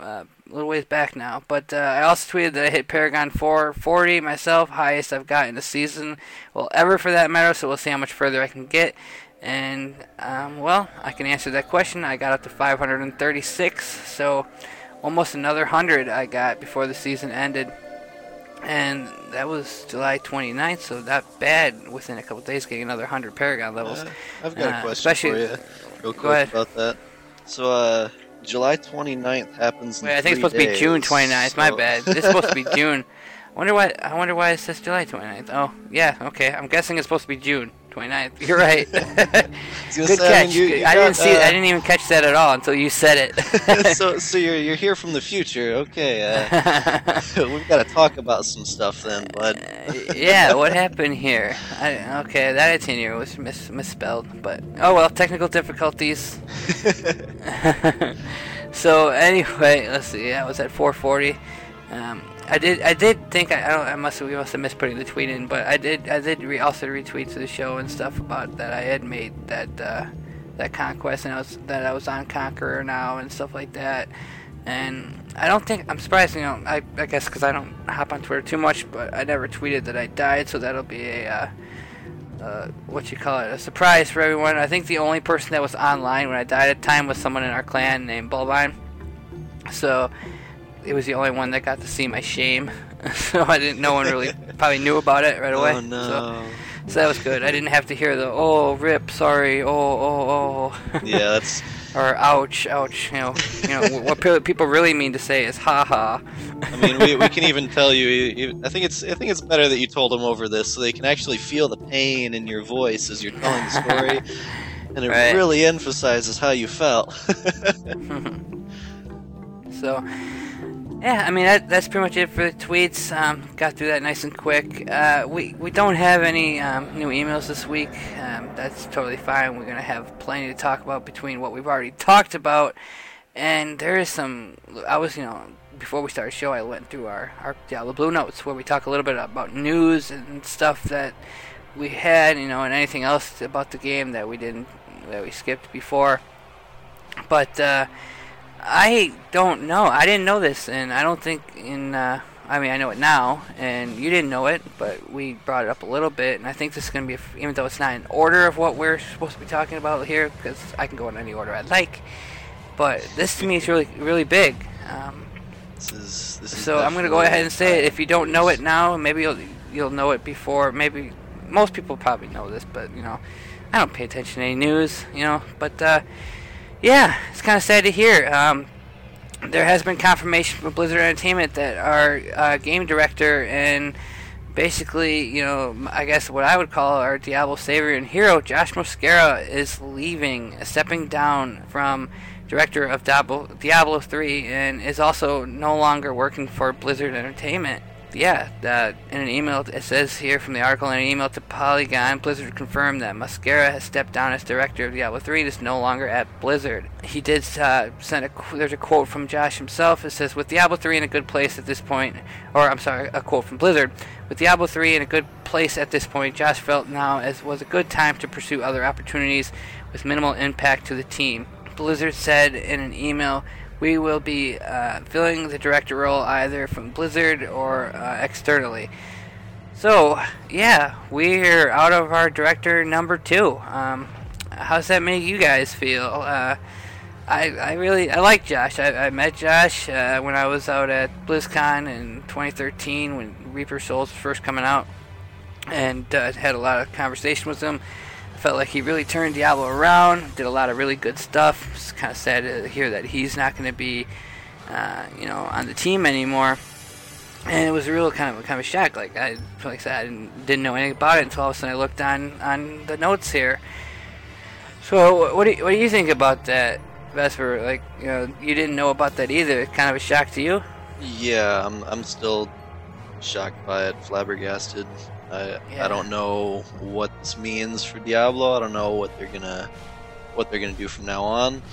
S4: a little ways back now. But uh, I also tweeted that I hit Paragon 440 myself, highest I've gotten the season, well ever for that matter. So we'll see how much further I can get. And um, well, I can answer that question. I got up to 536, so almost another hundred I got before the season ended. And that was July 29th, so not bad within a couple days getting another 100 Paragon levels.
S2: Uh, I've got
S4: Uh,
S2: a question for you, real quick about that. So, uh, July 29th happens. in
S4: Wait, I think it's supposed to be June
S2: days,
S4: 29th. My
S2: so-
S4: bad. It's supposed to be June. I wonder why. I wonder why it says July 29th. Oh, yeah. Okay. I'm guessing it's supposed to be June 29th. You're right. Good
S2: gonna I
S4: catch.
S2: mean, you- you
S4: I didn't see.
S2: uh,
S4: I didn't even catch that at all until you said it.
S2: so, so you're you're here from the future. Okay, uh, we've got to talk about some stuff then, bud.
S4: yeah, what happened here? I, okay, that itinerary was mis- misspelled, but oh well, technical difficulties. so anyway, let's see. Yeah, I was at 440. Um, I did. I did think I, I don't. I must. We must have missed putting the tweet in, but I did. I did re- also retweet to the show and stuff about that I had made that uh, that conquest and I was that I was on Conqueror now and stuff like that. And I don't think I'm surprised. You know, I, I guess because I don't hop on Twitter too much, but I never tweeted that I died, so that'll be a uh, uh, what you call it, a surprise for everyone. I think the only person that was online when I died at the time was someone in our clan named Bulbine. So it was the only one that got to see my shame. so I didn't. No one really probably knew about it right oh, away.
S2: Oh no.
S4: So, so that was good. I didn't have to hear the oh rip, sorry, oh oh oh.
S2: yeah, that's
S4: or ouch, ouch. You know, you know what people really mean to say is ha ha.
S2: I mean, we, we can even tell you, you. I think it's I think it's better that you told them over this, so they can actually feel the pain in your voice as you're telling the story, and it
S4: Right.
S2: really emphasizes how you felt.
S4: So, yeah, I mean that, that's pretty much it for the tweets. Um, got through that nice and quick. Uh, we we don't have any um, new emails this week. Um, that's totally fine. We're gonna have plenty to talk about between what we've already talked about, and there is some. I was you know before we started the show, I went through our our Diablo Blue notes where we talk a little bit about news and stuff that we had, you know, and anything else about the game that we didn't that we skipped before. But uh, I don't know. I didn't know this, and I don't think in. Uh, I mean, I know it now, and you didn't know it, but we brought it up a little bit, and I think this is going to be, even though it's not in order of what we're supposed to be talking about here, because I can go in any order I'd like. But this to me is really, really big. Um,
S2: this is, this is
S4: so I'm going to go ahead and say it. If you don't know it now, maybe you'll you'll know it before. Maybe most people probably know this, but you know, I don't pay attention to any news, you know. But uh, yeah, it's kind of sad to hear. Um, there has been confirmation from Blizzard Entertainment that our uh, game director and basically, you know, I guess what I would call our Diablo savior and hero, Josh Mosquera, is leaving, stepping down from director of Diablo, Diablo 3, and is also no longer working for Blizzard Entertainment. Yeah, uh, in an email, it says here from the article in an email to Polygon, Blizzard confirmed that Mosquera has stepped down as director of Diablo 3 and is no longer at Blizzard. He did uh, send a, there's a quote from Josh himself. It says, with Diablo 3 in a good place at this point, or I'm sorry, a quote from Blizzard, with Diablo 3 in a good place at this point, Josh felt now as was a good time to pursue other opportunities with minimal impact to the team. Blizzard said in an email, we will be uh, filling the director role either from Blizzard or uh, externally. So, yeah, we're out of our director number two. Um, how's that make you guys feel? Uh, I, I really I like Josh. I, I met Josh uh, when I was out at BlizzCon in 2013 when Reaper Souls was first coming out, and uh, had a lot of conversation with him. Felt like he really turned Diablo around. Did a lot of really good stuff. It's kind of sad to hear that he's not going to be, uh, you know, on the team anymore. And it was a real kind of kind of a shock. Like I, like I said, I didn't, didn't know anything about it until all of a sudden I looked on on the notes here. So what do you, what do you think about that, Vesper? Like you know, you didn't know about that either. It's kind of a shock to you.
S2: Yeah, I'm I'm still shocked by it, flabbergasted. I
S4: Yeah.
S2: I don't know what this means for Diablo. I don't know what they're gonna what they're gonna do from now on.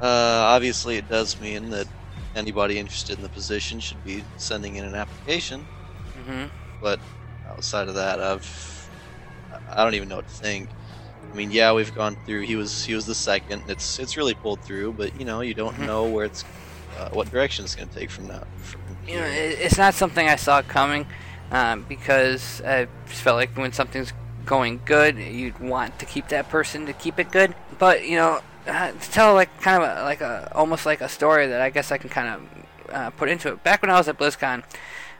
S2: Uh, obviously, it does mean that anybody interested in the position should be sending in an application.
S4: hmm
S2: But outside of that, I've I don't even know what to think. I mean, yeah, we've gone through. He was he was the second. It's it's really pulled through, but you know, you don't
S4: Mhm.
S2: know where it's uh, what direction it's going to take from now. From
S4: You know, it's not something I saw coming um, because I just felt like when something's going good, you'd want to keep that person to keep it good. But you know, uh, to tell like kind of a, like a almost like a story that I guess I can kind of uh, put into it. Back when I was at BlizzCon,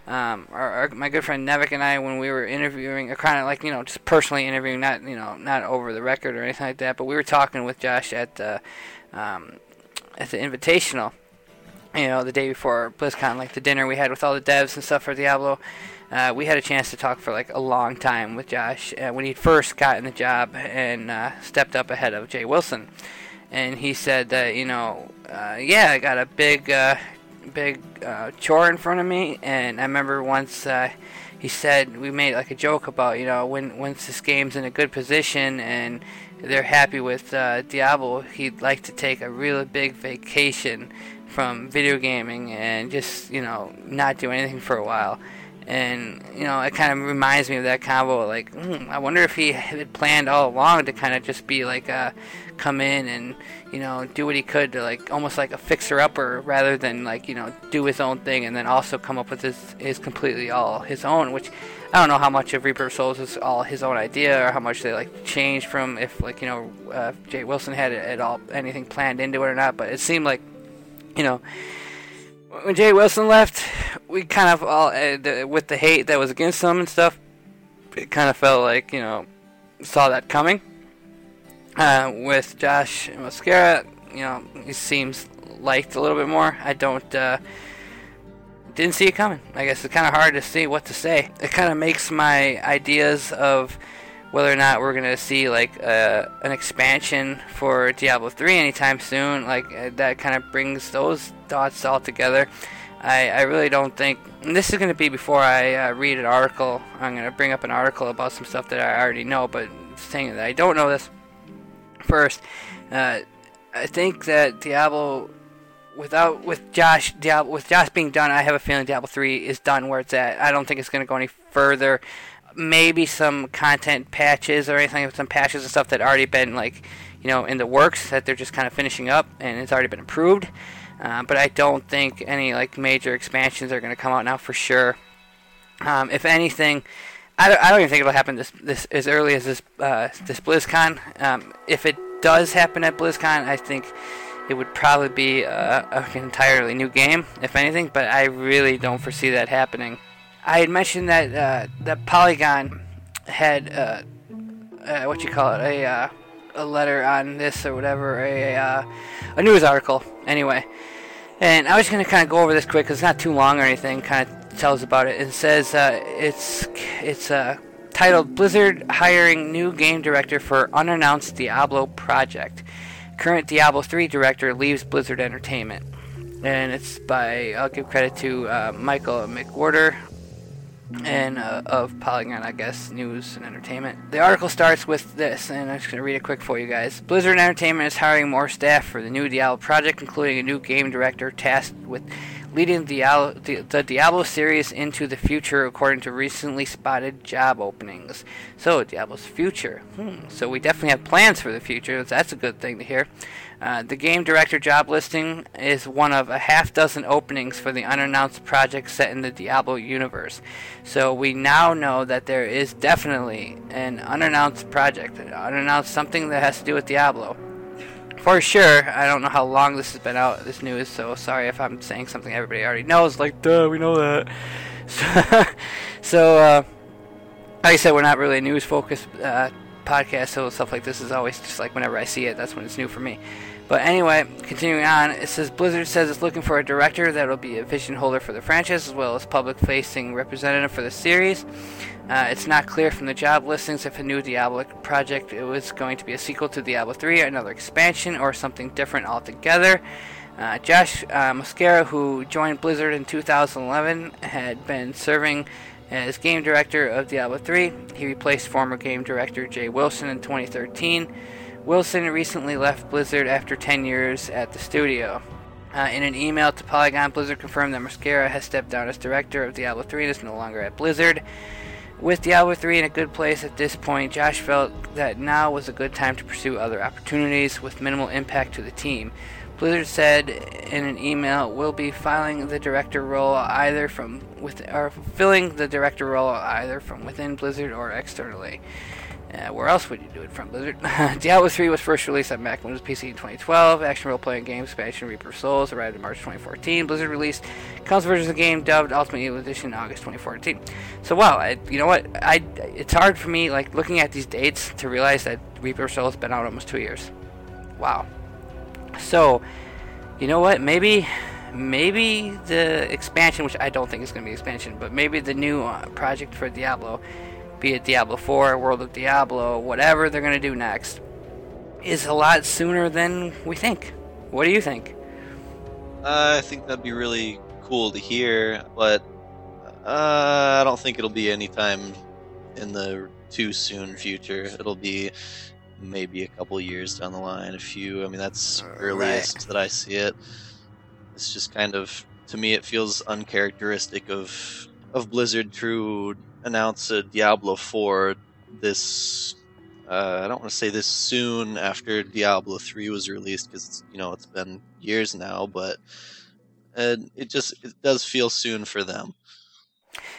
S4: um, our, our, my good friend Nevik and I, when we were interviewing, kind of like you know, just personally interviewing, not you know, not over the record or anything like that, but we were talking with Josh at the um, at the Invitational. You know, the day before BlizzCon, like the dinner we had with all the devs and stuff for Diablo. Uh, we had a chance to talk for like a long time with Josh uh, when he first got in the job and uh, stepped up ahead of Jay Wilson. And he said that you know, uh, yeah, I got a big, uh, big uh, chore in front of me, and I remember once he said we made like a joke about you know when once this game's in a good position and they're happy with Diablo, he'd like to take a really big vacation from video gaming and just you know not do anything for a while and you know it kind of reminds me of that combo like mm, i wonder if he had planned all along to kind of just be like a come in and you know do what he could to like almost like a fixer upper rather than like you know do his own thing and then also come up with his his completely all his own which I don't know how much of Reaper of Souls is all his own idea or how much they like changed from if like you know uh, Jay Wilson had it at all anything planned into it or not but it seemed like you know when Jay Wilson left, we kind of all, uh, with the hate that was against him and stuff, it kind of felt like, you know, saw that coming. Uh, with Josh Mosquera, you know, he seems liked a little bit more. I don't, uh, didn't see it coming. I guess it's kind of hard to see what to say. It kind of makes my ideas of whether or not we're gonna see like uh, an expansion for Diablo 3 anytime soon. Like uh, that kind of brings those thoughts all together. I, I really don't think this is gonna be before I uh, read an article. I'm gonna bring up an article about some stuff that I already know, but saying that I don't know this first. Uh, I think that Diablo without with Josh Diablo with Josh being done, I have a feeling Diablo 3 is done where it's at. I don't think it's going to go any further maybe some content patches or anything, some patches and stuff that already been like, you know, in the works that they're just kind of finishing up and it's already been approved. Uh, but I don't think any like major expansions are going to come out now for sure. Um, if anything, I don't, I don't, even think it'll happen this this as early as this uh, this BlizzCon. Um, if it does happen at BlizzCon, I think it would probably be a, an entirely new game, if anything. But I really don't foresee that happening. I had mentioned that uh, that Polygon had uh, uh, what you call it a uh, a letter on this or whatever a uh, a news article anyway, and I was gonna kind of go over this quick because it's not too long or anything. Kind of tells about it. It says uh, it's it's titled Blizzard hiring new game director for unannounced Diablo project. Current Diablo 3 director leaves Blizzard Entertainment and it's by I'll give credit to uh, Michael McWhertor and uh, of Polygon, I guess, news and entertainment. The article starts with this, and I'm just going to read it quick for you guys. Blizzard Entertainment is hiring more staff for the new Diablo project, including a new game director tasked with leading Diablo, the, the Diablo series into the future, according to recently spotted job openings. So, Diablo's future. Hmm. So, we definitely have plans for the future. That's a good thing to hear. Uh, the game director job listing is one of a half dozen openings for the unannounced project set in the Diablo universe. So we now know that there is definitely an unannounced project, unannounced something that has to do with Diablo. For sure, I don't know how long this has been out, this news, so sorry if I'm saying something everybody already knows, like, duh, we know that. So, so uh, like I said, we're not really a news focused uh, podcast, so stuff like this is always just like whenever I see it, that's when it's new for me. But anyway, continuing on, it says Blizzard says it's looking for a director that will be a vision holder for the franchise as well as public facing representative for the series. Uh, it's not clear from the job listings if a new Diablo project it was going to be a sequel to Diablo 3, another expansion, or something different altogether. Uh, Josh uh, Mosquera, who joined Blizzard in 2011, had been serving as game director of Diablo 3. He replaced former game director Jay Wilson in 2013. Wilson recently left Blizzard after 10 years at the studio. Uh, in an email to Polygon, Blizzard confirmed that Mosquera has stepped down as director of Diablo 3 and is no longer at Blizzard. With Diablo 3 in a good place at this point, Josh felt that now was a good time to pursue other opportunities with minimal impact to the team. Blizzard said in an email, "We'll be filing the director role either from with or filling the director role either from within Blizzard or externally." Uh, where else would you do it from Blizzard? Diablo 3 was first released on Mac Windows PC in 2012. Action role-playing game expansion Reaper of Souls arrived in March 2014. Blizzard released console versions of the game dubbed Ultimate Edition in August 2014. So wow, I, you know what? I it's hard for me like looking at these dates to realize that Reaper of Souls has been out almost two years. Wow. So, you know what? Maybe maybe the expansion, which I don't think is going to be expansion, but maybe the new uh, project for Diablo be it Diablo 4, World of Diablo, whatever they're going to do next, is a lot sooner than we think. What do you think?
S2: Uh, I think that'd be really cool to hear, but uh, I don't think it'll be anytime in the too soon future. It'll be maybe a couple years down the line, a few. I mean, that's earliest
S4: Right.
S2: that I see it. It's just kind of, to me, it feels uncharacteristic of of Blizzard to announce a Diablo 4 this. Uh, I don't want to say this soon after Diablo 3 was released because you know it's been years now, but uh, it just it does feel soon for them.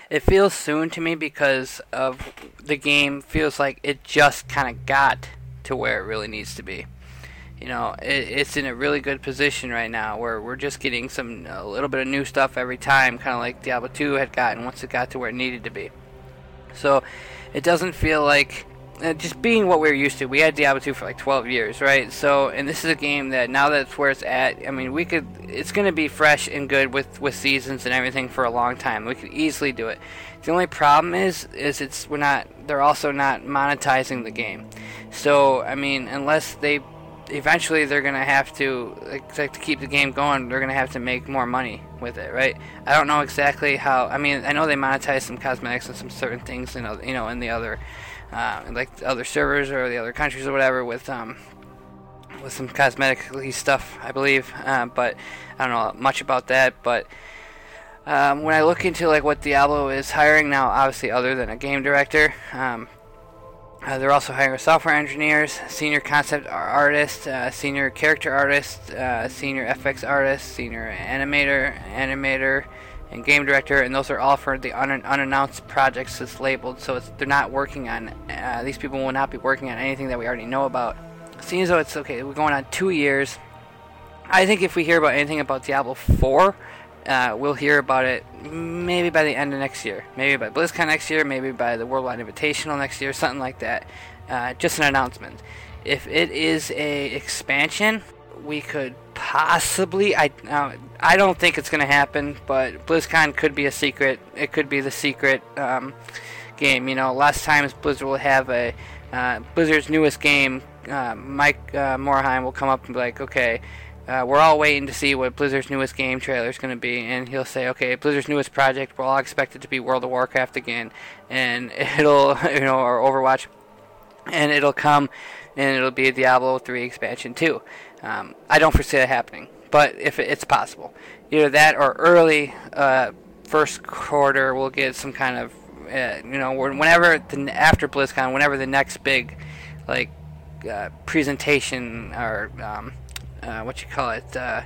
S4: It feels soon to me because of the game feels like it just kind of got to where it really needs to be. You know, it, it's in a really good position right now where we're just getting some a little bit of new stuff every time, kind of like Diablo 2 had gotten once it got to where it needed to be. So it doesn't feel like uh, just being what we are used to. We had Diablo 2 for like 12 years, right? So, and this is a game that now that's where it's at. I mean, we could. It's going to be fresh and good with with seasons and everything for a long time. We could easily do it. The only problem is, is it's we're not. They're also not monetizing the game. So, I mean, unless they eventually they're gonna have to like, to keep the game going they're gonna have to make more money with it right? I don't know exactly how i mean i know they monetize some cosmetics and some certain things you know you know in the other uh, like the other servers or the other countries or whatever with um with some cosmetically stuff i believe uh, but i don't know much about that but um, when I look into like what Diablo is hiring now, obviously other than a game director, um, uh, they're also hiring software engineers, senior concept artists, uh, senior character artists, uh, senior FX artists, senior animator, animator, and game director, and those are all for the un- unannounced projects that's labeled. So they're not working on. Uh, these people will not be working on anything that we already know about. Seeing as though it's okay, we're going on two years. I think if we hear about anything about Diablo 4, uh, we'll hear about it maybe by the end of next year. Maybe by BlizzCon next year, maybe by the Worldwide Invitational next year, something like that. Uh, just an announcement. If it is a expansion, we could possibly. I uh, I don't think it's going to happen, but BlizzCon could be a secret. It could be the secret um, game. You know, last times Blizzard will have a uh, Blizzard's newest game. Uh, Mike uh, Morhaime will come up and be like, okay. Uh, we're all waiting to see what Blizzard's newest game trailer is going to be, and he'll say, "Okay, Blizzard's newest project, we'll all expect it to be World of Warcraft again, and it'll, you know, or Overwatch, and it'll come, and it'll be a Diablo 3 expansion too. Um, I don't foresee that happening, but if it's possible, either that or early uh, first quarter, we'll get some kind of, uh, you know, whenever the, after BlizzCon, whenever the next big, like, uh, presentation or um, uh, what you call it, uh,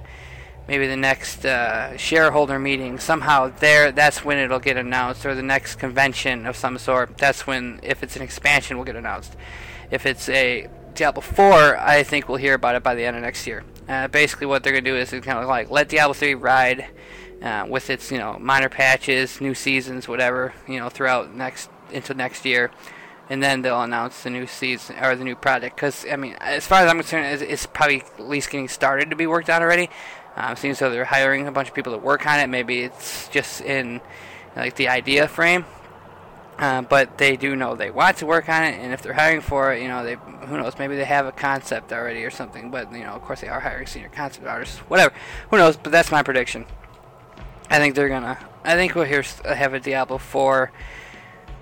S4: maybe the next uh, shareholder meeting. Somehow there, that's when it'll get announced, or the next convention of some sort. That's when, if it's an expansion, will get announced. If it's a Diablo 4, I think we'll hear about it by the end of next year. Uh, basically, what they're gonna do is kind of like let Diablo 3 ride uh, with its you know minor patches, new seasons, whatever you know throughout next into next year and then they'll announce the new season or the new project. Because I mean, as far as I'm concerned, it's, it's probably at least getting started to be worked on already. Um, seems so they're hiring a bunch of people to work on it. Maybe it's just in like the idea frame. Uh, but they do know they want to work on it, and if they're hiring for it, you know, they who knows, maybe they have a concept already or something. But you know, of course, they are hiring senior concept artists, whatever. Who knows? But that's my prediction. I think they're gonna. I think we'll hear have a Diablo 4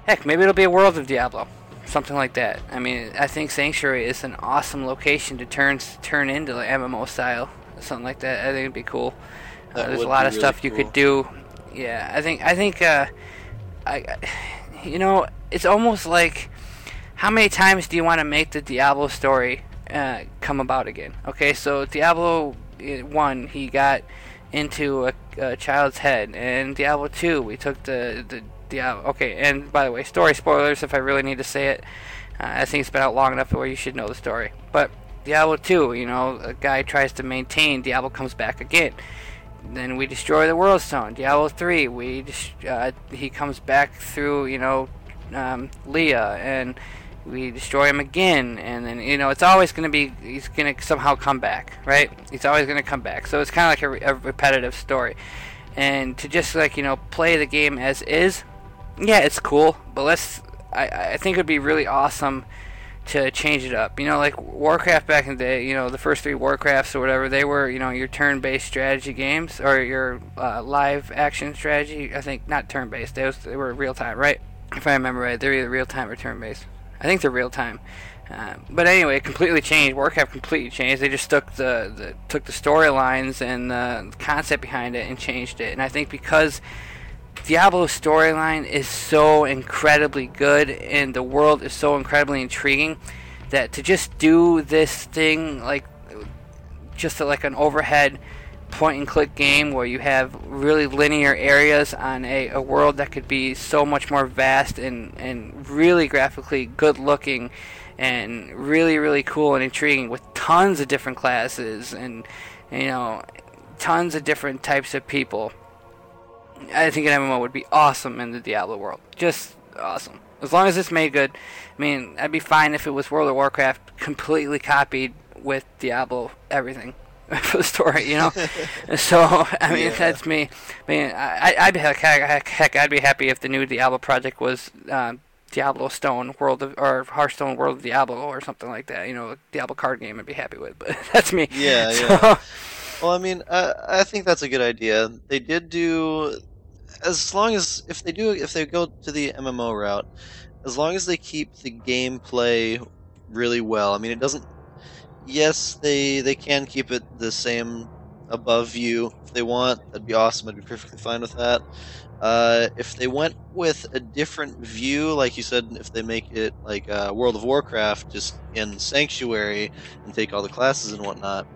S4: Heck, maybe it'll be a World of Diablo, something like that. I mean, I think Sanctuary is an awesome location to turn turn into like MMO style, something like that. I think it'd be cool. Uh, there's a lot of
S2: really
S4: stuff you could do. Yeah, I think I think uh, I, you know, it's almost like how many times do you want to make the Diablo story uh, come about again? Okay, so Diablo uh, one, he got into a, a child's head, and Diablo two, we took the the Diablo. Okay, and by the way, story spoilers if I really need to say it. Uh, I think it's been out long enough where you should know the story. But Diablo 2, you know, a guy tries to maintain, Diablo comes back again. Then we destroy the World Stone. Diablo 3, we uh, he comes back through, you know, um, Leah, and we destroy him again. And then, you know, it's always going to be, he's going to somehow come back, right? He's always going to come back. So it's kind of like a, a repetitive story. And to just, like, you know, play the game as is, yeah, it's cool, but let's, I, I think it would be really awesome to change it up. You know, like Warcraft back in the day, you know, the first three Warcrafts or whatever, they were, you know, your turn-based strategy games or your uh, live action strategy. I think not turn-based. They, was, they were real-time, right? If I remember right, they're either real-time or turn-based. I think they're real-time. Uh, but anyway, it completely changed. Warcraft completely changed. They just took the, the took the storylines and the concept behind it and changed it. And I think because Diablo's storyline is so incredibly good and the world is so incredibly intriguing that to just do this thing like just like an overhead point and click game where you have really linear areas on a, a world that could be so much more vast and, and really graphically good looking and really really cool and intriguing with tons of different classes and you know tons of different types of people I think an MMO would be awesome in the Diablo world. Just awesome. As long as it's made good. I mean, I'd be fine if it was World of Warcraft completely copied with Diablo everything for the story, you know. so I mean,
S2: Yeah.
S4: that's me. I mean, I, I'd be heck, heck, heck, I'd be happy if the new Diablo project was uh, Diablo Stone World of or Hearthstone World of Diablo or something like that. You know, a Diablo card game I'd be happy with. But that's me.
S2: Yeah,
S4: So,
S2: yeah. Well, I mean, uh, I think that's a good idea. They did do, as long as if they do, if they go to the MMO route, as long as they keep the gameplay really well. I mean, it doesn't. Yes, they they can keep it the same above view if they want. That'd be awesome. I'd be perfectly fine with that. Uh, if they went with a different view, like you said, if they make it like uh, World of Warcraft, just in Sanctuary and take all the classes and whatnot,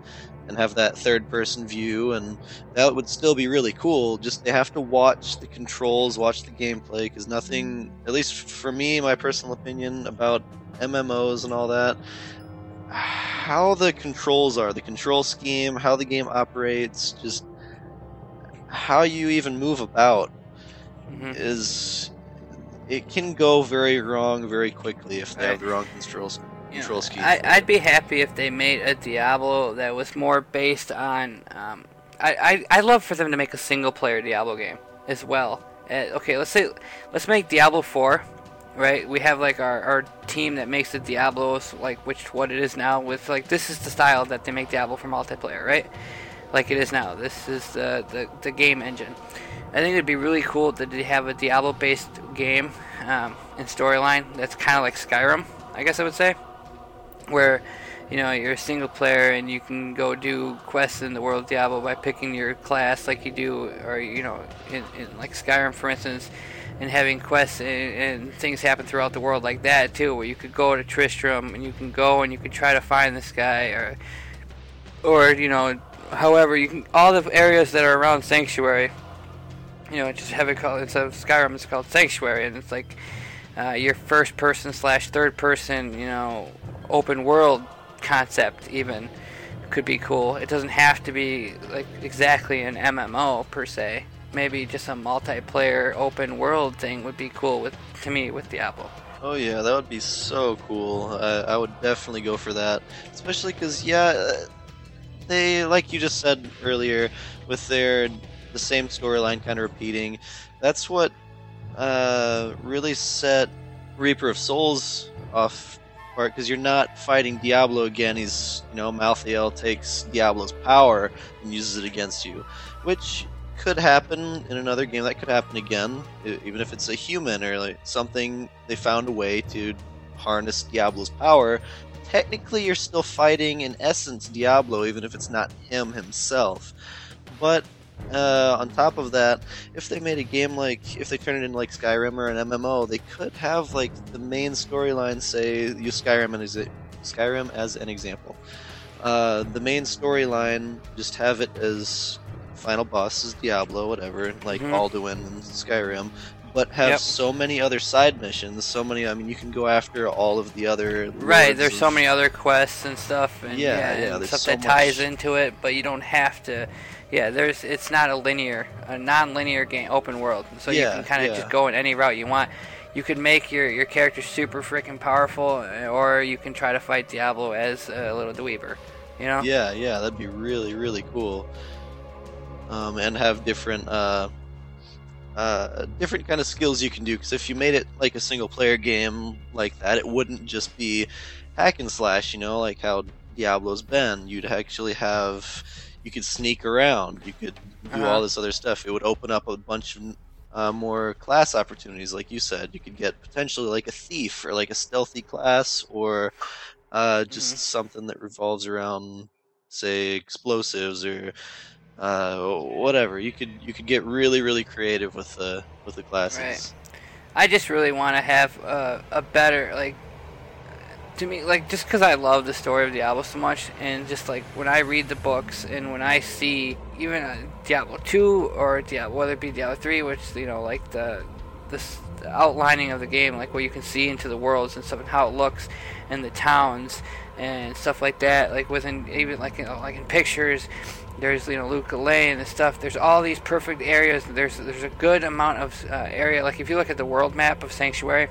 S2: and have that third person view and that would still be really cool just they have to watch the controls watch the gameplay because nothing at least for me my personal opinion about mmos and all that how the controls are the control scheme how the game operates just how you even move about
S4: mhm.
S2: is it can go very wrong very quickly if they have the wrong controls control scheme
S4: I, I'd be happy if they made a Diablo that was more based on. Um, I, I I love for them to make a single player Diablo game as well. Uh, okay, let's say let's make Diablo four, right? We have like our, our team that makes the Diablos like which what it is now with like this is the style that they make Diablo for multiplayer, right? Like it is now. This is the the, the game engine. I think it'd be really cool that they have a Diablo based game um, and storyline that's kind of like Skyrim, I guess I would say where you know you're a single player and you can go do quests in the world of Diablo by picking your class like you do, or you know, in, in like Skyrim, for instance, and having quests and, and things happen throughout the world like that too, where you could go to Tristram and you can go and you can try to find this guy, or or you know, however you can all the areas that are around Sanctuary. You know, just have it called instead of Skyrim, it's called Sanctuary, and it's like uh, your first person slash third person, you know, open world concept even could be cool. It doesn't have to be like exactly an MMO per se. Maybe just a multiplayer open world thing would be cool with to me with Diablo.
S2: Oh yeah, that would be so cool. I, I would definitely go for that, especially because yeah, uh, they like you just said earlier with their the same storyline kind of repeating. That's what uh, really set Reaper of Souls off part because you're not fighting Diablo again. He's you know Malthael takes Diablo's power and uses it against you, which could happen in another game. That could happen again, even if it's a human or like something. They found a way to harness Diablo's power. Technically, you're still fighting in essence Diablo, even if it's not him himself. But uh, on top of that, if they made a game like, if they turn it into like Skyrim or an MMO, they could have like the main storyline say use Skyrim as Skyrim as an example. Uh, the main storyline just have it as final boss is Diablo, whatever, like
S4: Mhm.
S2: Alduin and Skyrim. but have
S4: Yep.
S2: so many other side missions. So many. I mean, you can go after all of the other.
S4: Right, there's so many other quests and stuff, and
S2: Yeah,
S4: yeah,
S2: yeah,
S4: and stuff
S2: so
S4: that ties into it. But you don't have to. Yeah, there's. It's not a linear, a non-linear game, open world. So
S2: Yeah,
S4: you can kind of
S2: yeah.
S4: just go in any route you want. You could make your your character super freaking powerful, uh, or you can try to fight Diablo as a little dweeber. You know?
S2: Yeah, yeah, that'd be really, really cool. Um, and have different, uh, uh, different kind of skills you can do. Because if you made it like a single player game like that, it wouldn't just be hack and slash. You know, like how Diablo's been. You'd actually have, you could sneak around. You could do
S4: Uh-huh.
S2: all this other stuff. It would open up a bunch of uh, more class opportunities, like you said. You could get potentially like a thief or like a stealthy class, or uh, just
S4: Mhm.
S2: something that revolves around, say, explosives or uh, whatever. You could you could get really really creative with the with the classes.
S4: I just really want to have a, a better like to me like just because I love the story of Diablo so much and just like when I read the books and when I see even uh, Diablo 2 or Diablo whether it be Diablo 3 which you know like the this outlining of the game like where you can see into the worlds and stuff and how it looks and the towns and stuff like that like within even like you know, like in pictures there's you know Lut Gholein and stuff. There's all these perfect areas. There's there's a good amount of uh, area. Like if you look at the world map of Sanctuary,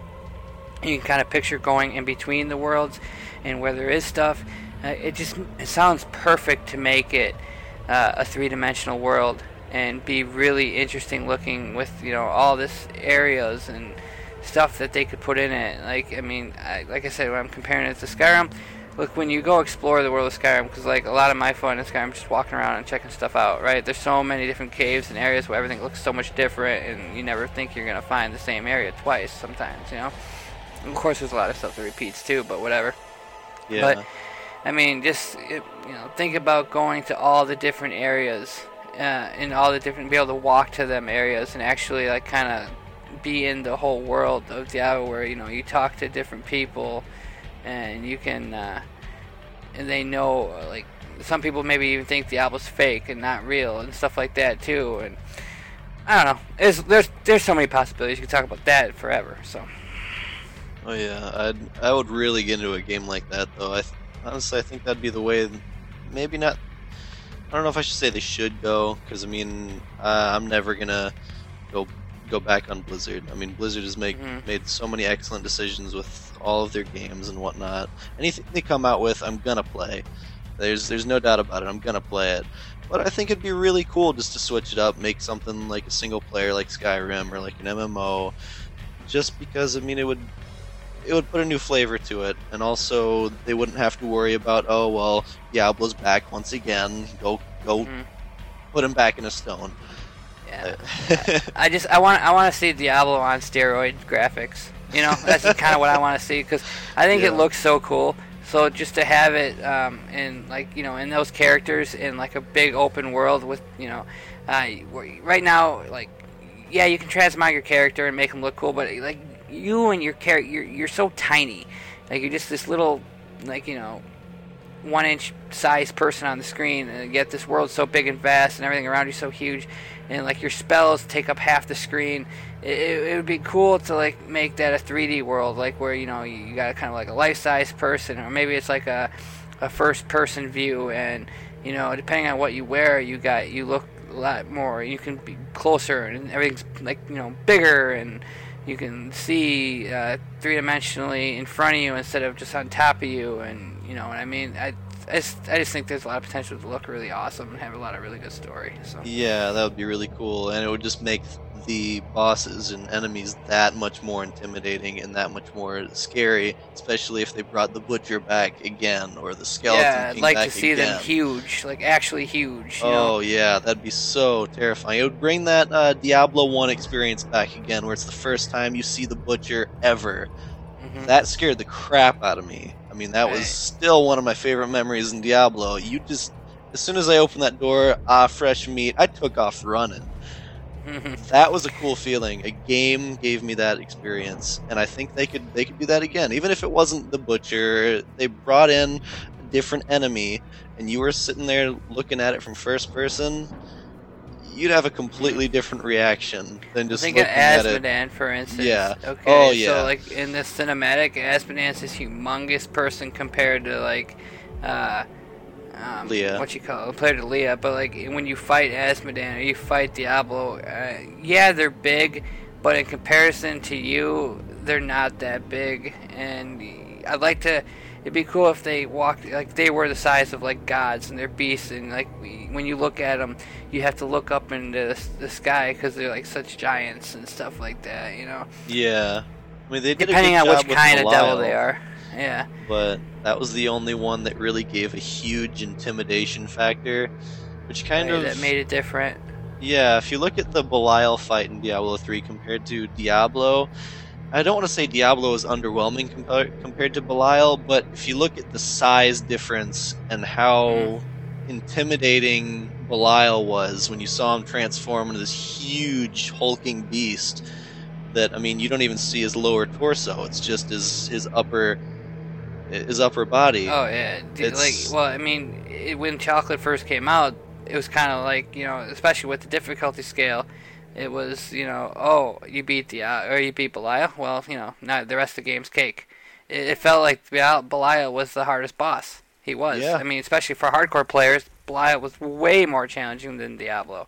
S4: you can kind of picture going in between the worlds and where there is stuff. Uh, it just it sounds perfect to make it uh, a three-dimensional world and be really interesting looking with you know all this areas and stuff that they could put in it. Like I mean, I, like I said, when I'm comparing it to Skyrim, look when you go explore the world of Skyrim, because like a lot of my fun in Skyrim just walking around and checking stuff out. Right? There's so many different caves and areas where everything looks so much different, and you never think you're gonna find the same area twice. Sometimes, you know. Of course, there's a lot of stuff that repeats too, but whatever.
S2: Yeah,
S4: But I mean, just you know, think about going to all the different areas uh, and all the different, be able to walk to them areas and actually like kind of be in the whole world of Diablo, where you know you talk to different people and you can, uh, and they know like some people maybe even think Diablo's fake and not real and stuff like that too. And I don't know, there's there's there's so many possibilities. You can talk about that forever. So.
S2: Oh yeah, I'd I would really get into a game like that though. I th- honestly I think that'd be the way. Maybe not. I don't know if I should say they should go because I mean uh, I'm never gonna go go back on Blizzard. I mean Blizzard has make,
S4: Mhm.
S2: made so many excellent decisions with all of their games and whatnot. Anything they come out with, I'm gonna play. There's there's no doubt about it. I'm gonna play it. But I think it'd be really cool just to switch it up, make something like a single player like Skyrim or like an MMO, just because I mean it would it would put a new flavor to it, and also they wouldn't have to worry about oh well Diablo's back once again. Go go
S4: Mhm.
S2: put him back in a stone.
S4: Yeah. I just I want I want to see Diablo on steroid graphics. You know, that's kind of what I want to see because I think
S2: Yeah.
S4: it looks so cool. So just to have it um, in like you know in those characters in like a big open world with you know uh, right now like yeah you can transmog your character and make him look cool, but like you and your character you're, you're so tiny, like you're just this little like you know one inch size person on the screen and yet this world's so big and vast and everything around you so huge and like your spells take up half the screen. It, it, it would be cool to like make that a 3d world like where you know you got kind of like a life-size person or maybe it's like a, a first person view and you know depending on what you wear you got you look a lot more you can be closer and everything's like you know bigger and you can see uh, three-dimensionally in front of you instead of just on top of you and you know what i mean? I, I, just, I just think there's a lot of potential to look really awesome and have a lot of really good story so.
S2: Yeah, that would be really cool, and it would just make the bosses and enemies that much more intimidating and that much more scary, especially if they brought the butcher back again or the skeleton
S4: yeah i'd like to see them huge like actually huge you
S2: Oh
S4: know?
S2: yeah, that'd be so terrifying. It would bring that uh, Diablo One experience back again, where it's the first time you see the butcher ever.
S4: Mhm.
S2: That scared the crap out of me. I mean, that was still one of my favorite memories in Diablo. You just, as soon as I opened that door, ah, fresh meat, I took off running. That was a cool feeling. A game gave me that experience, and I think they could they could do that again. Even if it wasn't the butcher, they brought in a different enemy, and you were sitting there looking at it from first person. you'd have a completely different reaction than just
S4: Think of
S2: looking at it.
S4: Azmodan, for instance.
S2: Yeah.
S4: Okay.
S2: Oh, yeah.
S4: So like in the cinematic, Azmodan's this humongous person compared to like, uh, um,
S2: Leah.
S4: What you call it? player to Leah, but like when you fight Azmodan or you fight Diablo, uh, yeah, they're big, but in comparison to you, they're not that big. And I'd like to. It'd be cool if they walked like they were the size of like gods and they're beasts and like when you look at them, you have to look up into the, the sky because they're like such giants and stuff like that. You know,
S2: Yeah. I mean, they did
S4: depending on which kind of devil they are. Yeah.
S2: But that was the only one that really gave a huge intimidation factor, which kind
S4: Right,
S2: of
S4: that made it different.
S2: Yeah, if you look at the Belial fight in Diablo 3 compared to Diablo, I don't want to say Diablo is underwhelming compa- compared to Belial, but if you look at the size difference and how hmm. intimidating Belial was when you saw him transform into this huge hulking beast that I mean you don't even see his lower torso, it's just his his upper his upper body.
S4: Oh yeah,
S2: It's-
S4: like well, I mean, it, when chocolate first came out, it was kind of like you know, especially with the difficulty scale, it was you know, oh, you beat the uh, or you beat Belial. Well, you know, not the rest of the game's cake. It, it felt like Belial Belial was the hardest boss. He was.
S2: Yeah.
S4: I mean, especially for hardcore players, Belial was way more challenging than Diablo.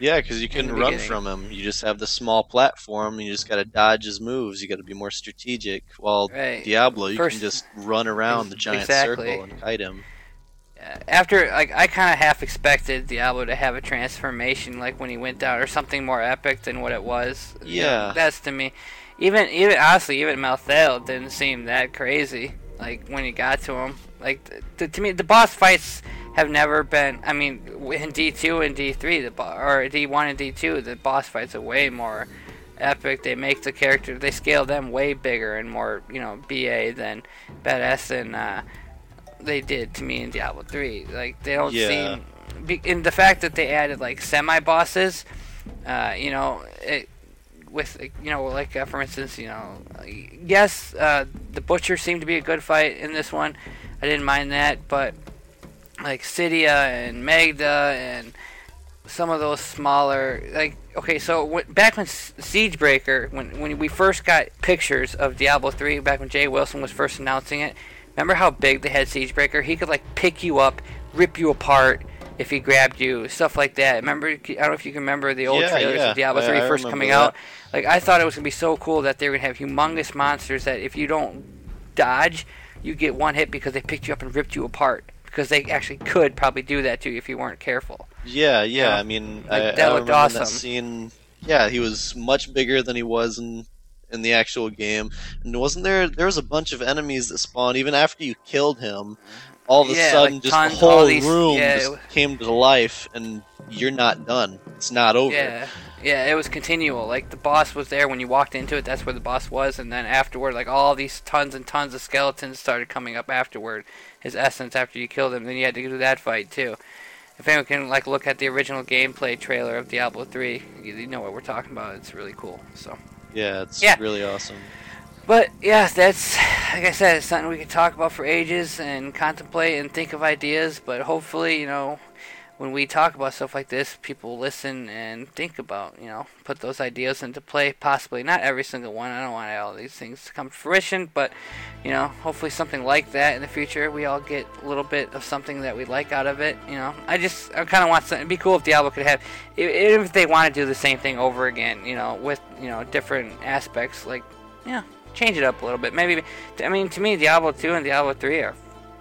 S2: Yeah, because you couldn't run
S4: beginning.
S2: from him. You just have the small platform, and you just got to dodge his moves. You got to be more strategic. While
S4: Right.
S2: Diablo, you
S4: First-
S2: can just run around the giant
S4: Exactly.
S2: circle and kite him.
S4: After like I kind of half expected Diablo to have a transformation like when he went down or something more epic than what it was.
S2: Yeah.
S4: that's to me. Even even honestly, even Malthael didn't seem that crazy. Like when he got to him, like th- to me, the boss fights have never been. I mean, in D two and D three, the bo- or D one and D two, the boss fights are way more epic. They make the character, they scale them way bigger and more, you know, BA than badass than uh, they did to me in Diablo 3. Like they don't
S2: Yeah.
S4: seem be, and the fact that they added like semi bosses, uh, you know, it, with you know, like uh, for instance, you know, yes, uh, the butcher seemed to be a good fight in this one. I didn't mind that, but like Cydaea and Maghda and some of those smaller like okay so w- back when S- Siegebreaker when when we first got pictures of Diablo 3 back when Jay Wilson was first announcing it remember how big they had Siegebreaker he could like pick you up rip you apart if he grabbed you stuff like that remember I don't know if you can remember the old
S2: Yeah,
S4: trailers
S2: yeah.
S4: of Diablo
S2: I-
S4: 3
S2: I
S4: first coming
S2: that.
S4: out like I thought it was going to be so cool that they were going to have humongous monsters that if you don't dodge you get one hit because they picked you up and ripped you apart because they actually could probably do that to you if you weren't careful
S2: Yeah, yeah. I mean,
S4: Like,
S2: I,
S4: that
S2: I
S4: looked awesome.
S2: that scene. Yeah, he was much bigger than he was in in the actual game. And wasn't there? There was a bunch of enemies that spawned even after you killed him. All of a
S4: Yeah,
S2: sudden,
S4: like
S2: just
S4: tons-
S2: the whole
S4: these-
S2: room
S4: yeah,
S2: just
S4: was-
S2: came to life, and you're not done. It's not over.
S4: Yeah, yeah, it was continual. Like the boss was there when you walked into it. That's where the boss was, and then afterward, like all these tons and tons of skeletons started coming up afterward. His essence after you killed him, then you had to do that fight too. If anyone can like look at the original gameplay trailer of Diablo 3, you, know what we're talking about. It's really cool. So,
S2: Yeah, it's
S4: Yeah.
S2: really awesome.
S4: but yeah, that's like I said, it's something we could talk about for ages and contemplate and think of ideas. But hopefully, you know, when we talk about stuff like this, people listen and think about, you know, put those ideas into play. Possibly not every single one. I don't want all these things to come to fruition, but you know, hopefully something like that in the future. We all get a little bit of something that we like out of it. You know, I just I kind of want something. It'd be cool if Diablo could have, even if they want to do the same thing over again. You know, with you know different aspects, like know, change it up a little bit. Maybe I mean to me, Diablo two and Diablo three are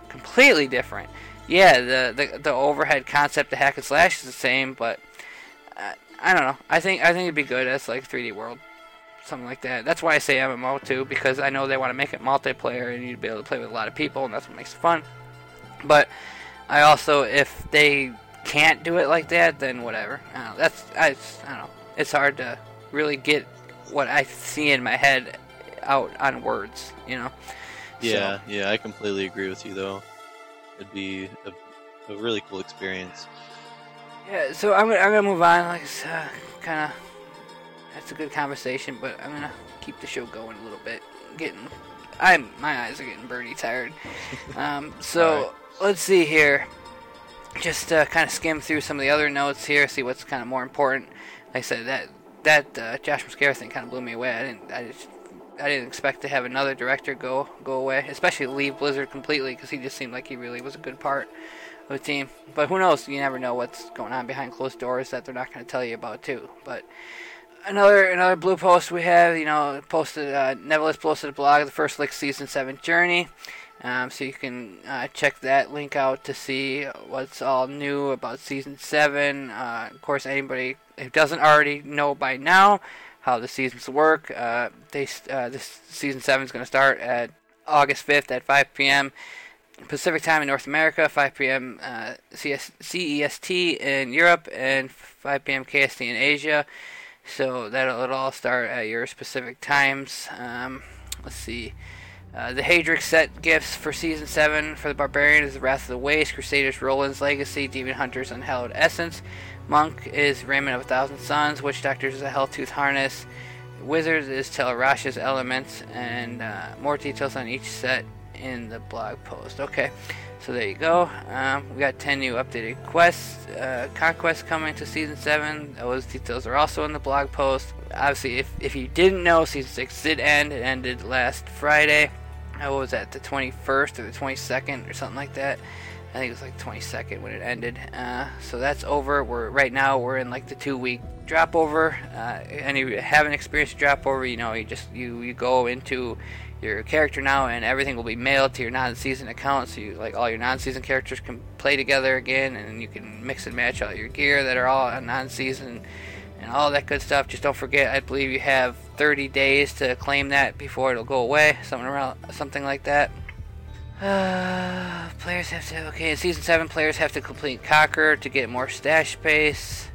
S4: completely different. Yeah, the, the the overhead concept, the hack and slash is the same, but uh, I don't know. I think I think it'd be good as like 3D World, something like that. That's why I say MMO too, because I know they want to make it multiplayer and you'd be able to play with a lot of people, and that's what makes it fun. But I also, if they can't do it like that, then whatever. I don't know. That's I, I don't know. It's hard to really get what I see in my head out on words, you know.
S2: Yeah, yeah, I completely agree with you though. It'd be a, a really cool experience.
S4: Yeah, so I'm gonna, I'm gonna move on. Like, it's, uh, kind of, that's a good conversation, but I'm gonna keep the show going a little bit. Getting, I'm my eyes are getting birdie tired. Um, so
S2: Alright.
S4: let's see here. just uh, kind of skim through some of the other notes here, see what's kind of more important. Like I said, that that uh, Josh Mosquera thing kind of blew me away. I didn't, I just, I didn't expect to have another director go go away, especially leave Blizzard completely, because he just seemed like he really was a good part of the team. But who knows? You never know what's going on behind closed doors that they're not going to tell you about too. But another another blue post we have, you know, posted uh, posted a blog of the first like season seven journey. Um, so you can uh, check that link out to see what's all new about season seven. Uh, of course, anybody who doesn't already know by now how the seasons work, uh, they uh, this season seven is going to start at August 5th at 5 p.m. Pacific time in North America, 5 p.m. Uh, CEST in Europe, and 5 p.m. KST in Asia. So that'll it'll all start at your specific times. Um, let's see. Uh, the Haedrig's set gifts for Season 7 for the Barbarian is the Wrath of the Waste, Crusaders Roland's Legacy, Demon Hunters Unhallowed Essence, Monk is Raiment of a Thousand Suns, Witch Doctors is a Helltooth Harness, Wizards is Tal Rasha's Elements, and uh, more details on each set in the blog post. Okay, so there you go. Um, we got 10 new updated quests, uh, conquests coming to Season 7. Those details are also in the blog post. Obviously, if, if you didn't know, Season 6 did end. It ended last Friday. What was that, the 21st or the 22nd or something like that? I think it was like 22nd when it ended. Uh, so that's over. We're right now we're in like the two week drop over. Uh, and you haven't experienced drop over, you know, you just you you go into your character now, and everything will be mailed to your non-season account. So you like all your non-season characters can play together again, and you can mix and match all your gear that are all on non-season and all that good stuff. Just don't forget, I believe you have 30 days to claim that before it'll go away, something around something like that. Uh, players have to okay. In season seven, players have to complete Conquer to get more stash space.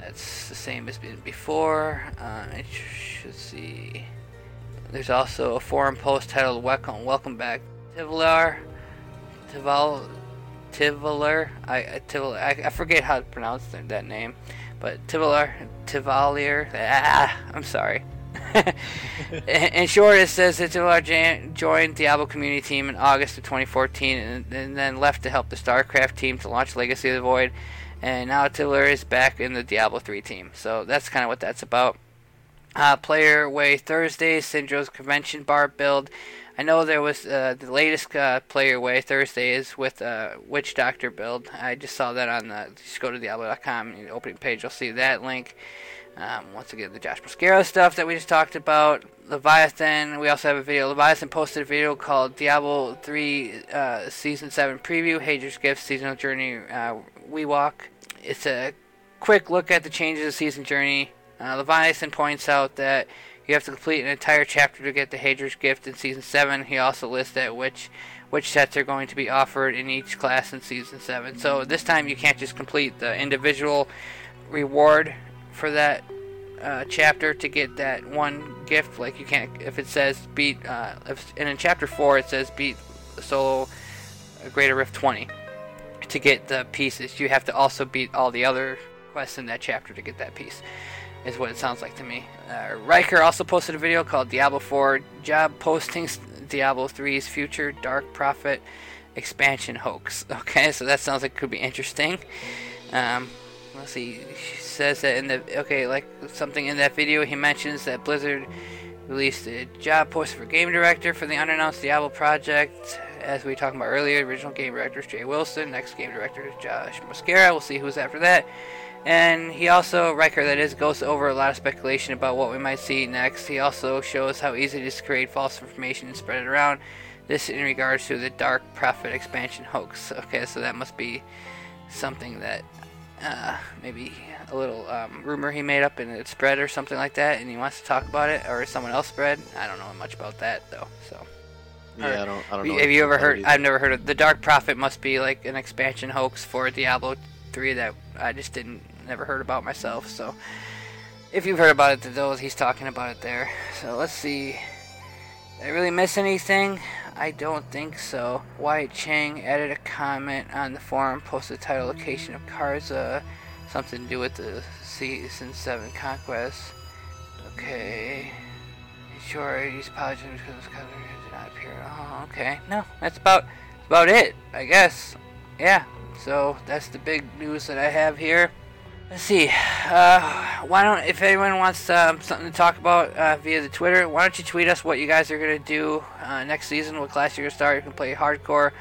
S4: That's the same as been before. Uh, it should see. There's also a forum post titled "Welcome, Welcome Back, Tivalar." Tival, Tivaler. I I, I I forget how to pronounce that, name, but Tivalar, Tivalier. Ah, I'm sorry. In short, it says jan- joined Diablo community team in August of 2014 and, and, then left to help the StarCraft team to launch Legacy of the Void. And now Tivalar is back in the Diablo 3 team. So that's kind of what that's about. Uh, player Way Thursday, Syndro's Convention Bar build. I know there was uh, the latest uh, Player Way Thursday is with uh, Witch Doctor build. I just saw that on the. Just go to Diablo.com, the opening page, you'll see that link. Um, once again, the Josh Mosquera stuff that we just talked about. Leviathan, we also have a video. Leviathan posted a video called Diablo 3 uh, Season 7 Preview, Haedrig's Gift Seasonal Journey uh, We Walk. It's a quick look at the changes of Season Journey. Uh, Leviathan points out that you have to complete an entire chapter to get the Haedrig's Gift in Season 7. He also lists that which which sets are going to be offered in each class in Season 7. So this time you can't just complete the individual reward for that uh, chapter to get that one gift. Like you can't if it says beat, uh, if, and in chapter four it says beat solo Greater Rift 20 to get the pieces. You have to also beat all the other quests in that chapter to get that piece. Is what it sounds like to me. Uh, Rhykker also posted a video called Diablo 4 Job Postings Diablo 3's Future Dark Prophet Expansion Hoax. Okay, so that sounds like it could be interesting. Um, let's see says that in the okay, like something in that video, he mentions that Blizzard released a job post for game director for the unannounced Diablo project. As we talked about earlier, original game director is Jay Wilson, next game director is Josh Mosquera. We'll see who's after that. And he also, Rhykker, that is, goes over a lot of speculation about what we might see next. He also shows how easy it is to create false information and spread it around. This in regards to the Dark Prophet expansion hoax. Okay, so that must be something that uh, maybe a little um, rumor he made up and it spread or something like that, and he wants to talk about it, or someone else spread. I don't know much about that though. So.
S2: Yeah, I don't. I don't know.
S4: Have you ever heard? I've never heard of the Dark Prophet. Must be like an expansion hoax for Diablo 3 that I just didn't never heard about myself. So, if you've heard about it, those he's talking about it there. So let's see. Did I really miss anything? I don't think so. Wyatt Cheng added a comment on the forum, posted the title location of Karza, something to do with the season 7 conquest. Okay. Sure, he's apologizing because his cousin did not appear. Oh, okay. No, that's about about it, I guess. Yeah, So that's the big news that I have here. Let's see. Uh, why don't if anyone wants um, something to talk about uh, via the Twitter, why don't you tweet us what you guys are gonna do uh, next season? What class you're gonna start? You can play hardcore.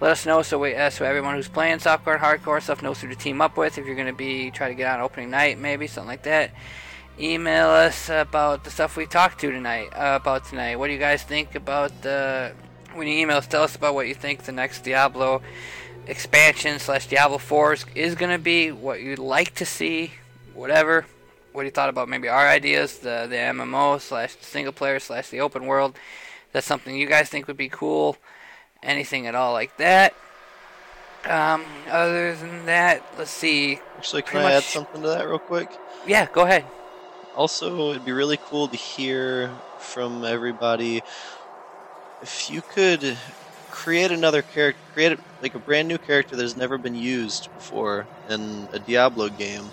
S4: Let us know so we uh, so everyone who's playing softcore and hardcore stuff knows who to team up with. If you're gonna be try to get on opening night, maybe something like that. Email us about the stuff we talked to tonight. Uh, about tonight. What do you guys think about the? When you email us, tell us about what you think the next Diablo expansion slash Diablo 4 is, going to be, what you'd like to see, whatever. What you thought about maybe our ideas, the the MMO slash single player slash the open world. That's something you guys think would be cool. Anything at all like that. Um, other than that, let's see.
S2: Actually, can
S4: Pretty
S2: I add something to that real quick?
S4: Yeah, go ahead.
S2: Also, it'd be really cool to hear from everybody if you could create another character, create a, like a brand new character that has never been used before in a Diablo game.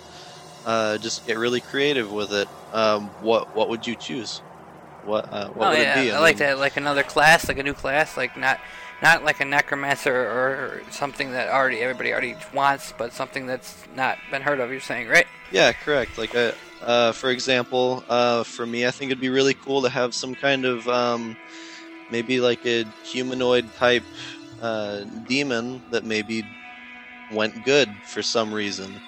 S2: Uh, just get really creative with it. Um, what what would you choose? What uh, what
S4: oh
S2: would
S4: yeah,
S2: it be?
S4: I like
S2: mean,
S4: that. Like another class, like a new class, like not not like a necromancer or, or something that already everybody already wants, but something that's not been heard of. You're saying, right?
S2: Yeah, correct. Like, uh, uh, for example, uh, for me, I think it'd be really cool to have some kind of um, maybe like a humanoid type uh, demon that maybe went good for some reason.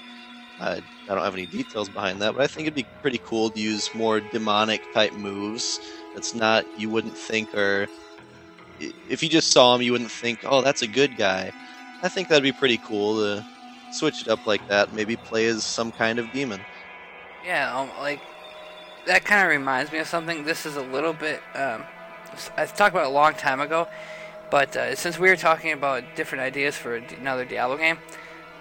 S2: I, I don't have any details behind that, but I think it'd be pretty cool to use more demonic type moves. That's not you wouldn't think or If you just saw him, you wouldn't think, "Oh, that's a good guy." I think that'd be pretty cool to switch it up like that. Maybe play as some kind of demon.
S4: Yeah, um, like that kind of reminds me of something. This is a little bit. Um, I talked about it a long time ago, but uh, since we were talking about different ideas for another Diablo game,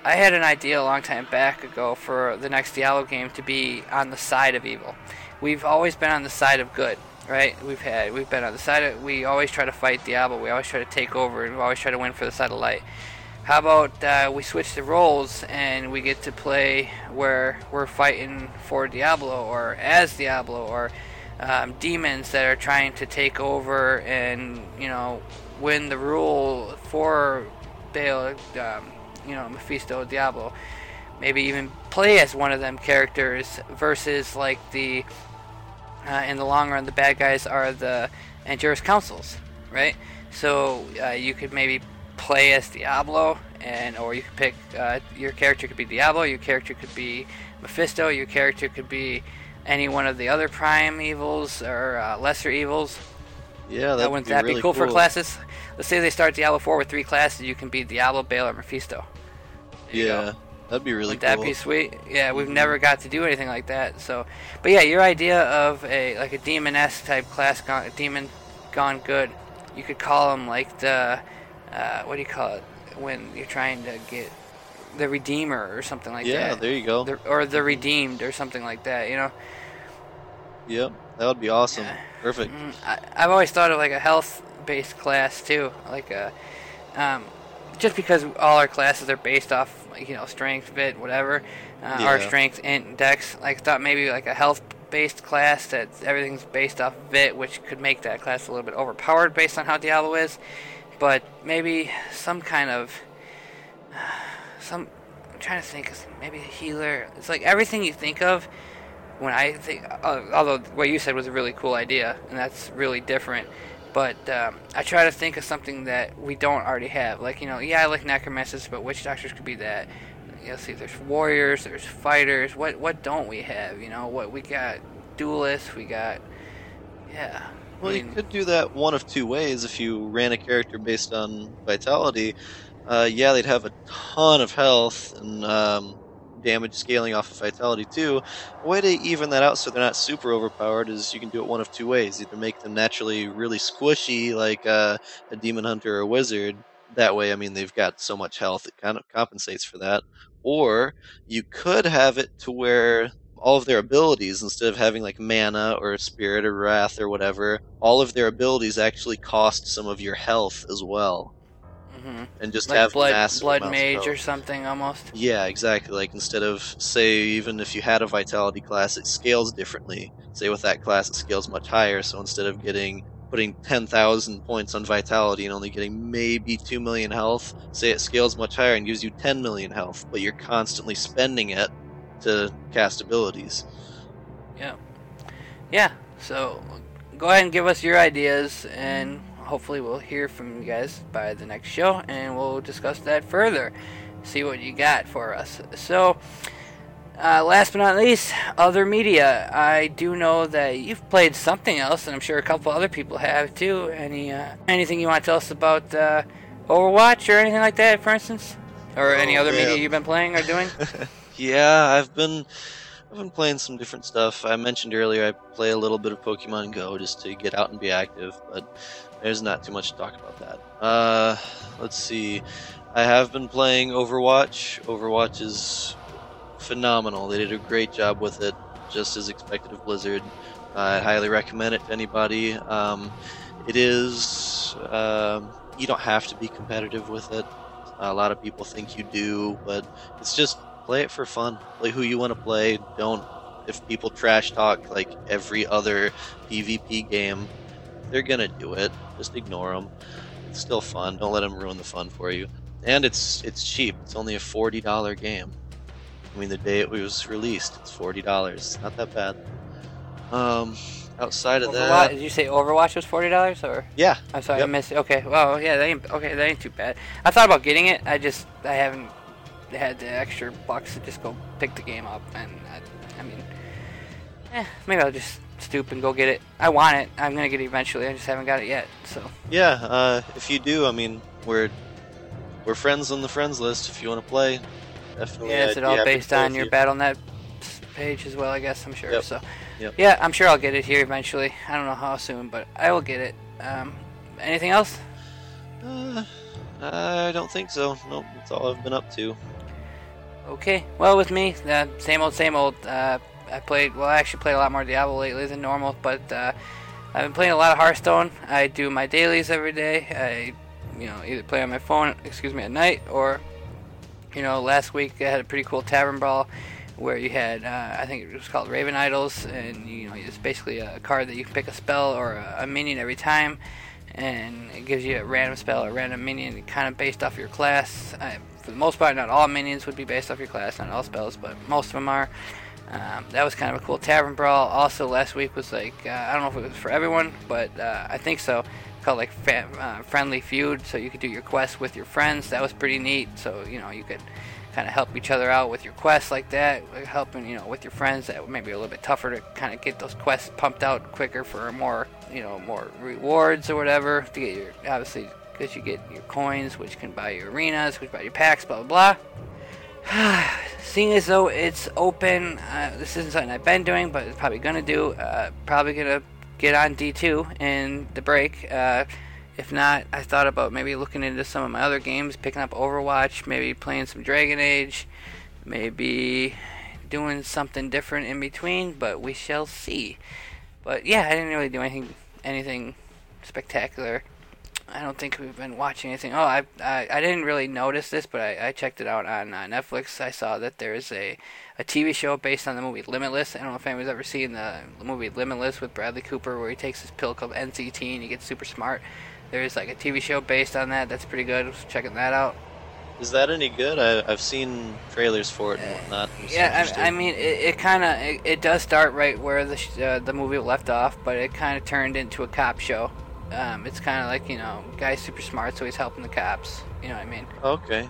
S4: I had an idea a long time back ago for the next Diablo game to be on the side of evil. We've always been on the side of good, right? We've had we've been on the side of we always try to fight Diablo. We always try to take over, and we always try to win for the side of light. How about uh, we switch the roles and we get to play where we're fighting for Diablo or as Diablo or um, demons that are trying to take over and you know win the rule for Baal, um, you know Mephisto, Diablo. Maybe even play as one of them characters versus like the uh, in the long run the bad guys are the Angiris councils, right? So uh, you could maybe play as Diablo, and or you could pick uh, your character could be Diablo, your character could be Mephisto, your character could be any one of the other prime evils or uh, lesser evils.
S2: Yeah,
S4: That
S2: that
S4: wouldn't
S2: be
S4: that
S2: really
S4: be cool, for classes? Let's say they start Diablo 4 with three classes, you can be Diablo, Baal, or Mephisto. There.
S2: Yeah, that'd be really
S4: Would
S2: That'd
S4: be sweet? Yeah, we've never got to do anything like that. So, but yeah, your idea of a like a demon-esque type class, gone, demon gone good. You could call them like the uh, what do you call it when you're trying to get the redeemer or something like
S2: yeah,
S4: that.
S2: Yeah, there you go.
S4: The- or the redeemed or something like that. You know.
S2: Yep, that would be awesome.
S4: Yeah.
S2: Perfect.
S4: Mm, I, I've always thought of like a health-based class too, like a, um, just because all our classes are based off like you know strength, vit, whatever, uh, our strength, int, dex. Like thought maybe like a health-based class that everything's based off vit, which could make that class a little bit overpowered based on how Diablo is, but maybe some kind of some. I'm trying to think. of Maybe a healer. It's like everything you think of when I think, uh, although what you said was a really cool idea, and that's really different. But um, I try to think of something that we don't already have. Like you know, yeah, I like necromancers, but witch doctors could be that. You know, see, there's warriors, there's fighters. What what don't we have? You know, what we got? Duelists, we got. Yeah.
S2: Well,
S4: I
S2: you could do that one of two ways. If you ran a character based on vitality, uh, yeah, they'd have a ton of health and um, damage scaling off of vitality too. A way to even that out so they're not super overpowered is you can do it one of two ways. Either make them naturally really squishy, like uh, a demon hunter or a wizard. That way, I mean, they've got so much health it kind of compensates for that. Or you could have it to where all of their abilities instead of having like mana or spirit or wrath or whatever all of their abilities actually cost some of your health as well
S4: mhm.
S2: and just
S4: like
S2: have
S4: blood blood mage or something almost.
S2: yeah exactly like instead of say even if you had a vitality class it scales differently say with that class it scales much higher so instead of getting putting 10,000 points on vitality and only getting maybe 2 million health. Say it scales much higher and gives you 10 million health, but you're constantly spending it to cast abilities.
S4: Yeah. Yeah. So go ahead and give us your ideas, and hopefully we'll hear from you guys by the next show, and we'll discuss that further. See what you got for us. So, uh, last but not least, other media. I do know that you've played something else, and I'm sure a couple other people have too. Any uh, anything you want to tell us about uh, Overwatch or anything like that, for instance, or any
S2: Oh,
S4: other media you've been playing or doing?
S2: Yeah, I've been I've been playing some different stuff. I mentioned earlier I play a little bit of Pokemon Go just to get out and be active, but there's not too much to talk about that. Uh, let's see. I have been playing Overwatch. Overwatch is phenomenal. They did a great job with it, just as expected of Blizzard. I highly recommend it to anybody. Um, it is. Um, you don't have to be competitive with it. A lot of people think you do, but it's just play it for fun. Play who you want to play. Don't. If people trash talk like every other PvP game, they're gonna do it. Just ignore them. It's still fun. Don't let them ruin the fun for you. And it's it's cheap. It's only a forty dollar game. I mean, the day it was released, it's forty dollars. Not that bad. Um, outside of
S4: Overwatch,
S2: that,
S4: did you say Overwatch was forty dollars or?
S2: yeah,
S4: I'm sorry, I missed it. Okay, well, yeah, that ain't okay. That ain't too bad. I thought about getting it. I just I haven't had the extra bucks to just go pick the game up, and I, I mean, eh, maybe I'll just stoop and go get it. I want it. I'm gonna get it eventually. I just haven't got it yet. So
S2: yeah. Uh, if you do, I mean, we're we're friends on the friends list. If you want to play, definitely.
S4: yeah, is it all based on your
S2: you.
S4: Battle.net page as well? I guess I'm sure.
S2: Yep.
S4: So
S2: Yep.
S4: yeah, I'm sure I'll get it here eventually. I don't know how soon, but I will get it. Um, anything else?
S2: Uh, I don't think so. Nope, that's all I've been up to.
S4: Okay. Well, with me, uh, same old, same old. Uh, I played. Well, I actually played a lot more Diablo lately than normal, but uh, I've been playing a lot of Hearthstone. I do my dailies every day. I, you know, either play on my phone, excuse me, at night, or, you know, last week I had a pretty cool tavern brawl where you had, uh, I think it was called Raven Idols, and you know, it's basically a card that you can pick a spell or a, minion every time, and it gives you a random spell or a random minion, kind of based off your class. I, for the most part, not all minions would be based off your class, not all spells, but most of them are. Um, that was kind of a cool tavern brawl. Also, last week was like uh, I don't know if it was for everyone, but uh, I think so. Called like fa- uh, friendly feud, so you could do your quests with your friends. That was pretty neat. So you know you could kind of help each other out with your quests like that, helping you know with your friends. That may be a little bit tougher to kind of get those quests pumped out quicker for more you know more rewards or whatever to get your obviously because you get your coins, which can buy your arenas, which buy your packs, blah blah blah. Seeing as though it's open, uh, this isn't something I've been doing, but it's probably gonna do. Uh, probably gonna get on D2 in the break. Uh, if not, I thought about maybe looking into some of my other games, picking up Overwatch, maybe playing some Dragon Age, maybe doing something different in between. But we shall see. But yeah, I didn't really do anything, anything spectacular. I don't think we've been watching anything. Oh, I I, I didn't really notice this, but I, I checked it out on uh, Netflix. I saw that there is a, a TV show based on the movie Limitless. I don't know if anyone's ever seen the movie Limitless with Bradley Cooper, where he takes this pill called NZT and he gets super smart. There is like a TV show based on that. That's pretty good. Checking that out.
S2: Is that any good? I, I've seen trailers for it and whatnot. I'm
S4: Yeah. I, I mean, it, it kind of it, it does start right where the sh- uh, the movie left off, but it kind of turned into a cop show. Um, it's kind of like you know, guy's super smart, so he's helping the cops. You know what I mean?
S2: okay.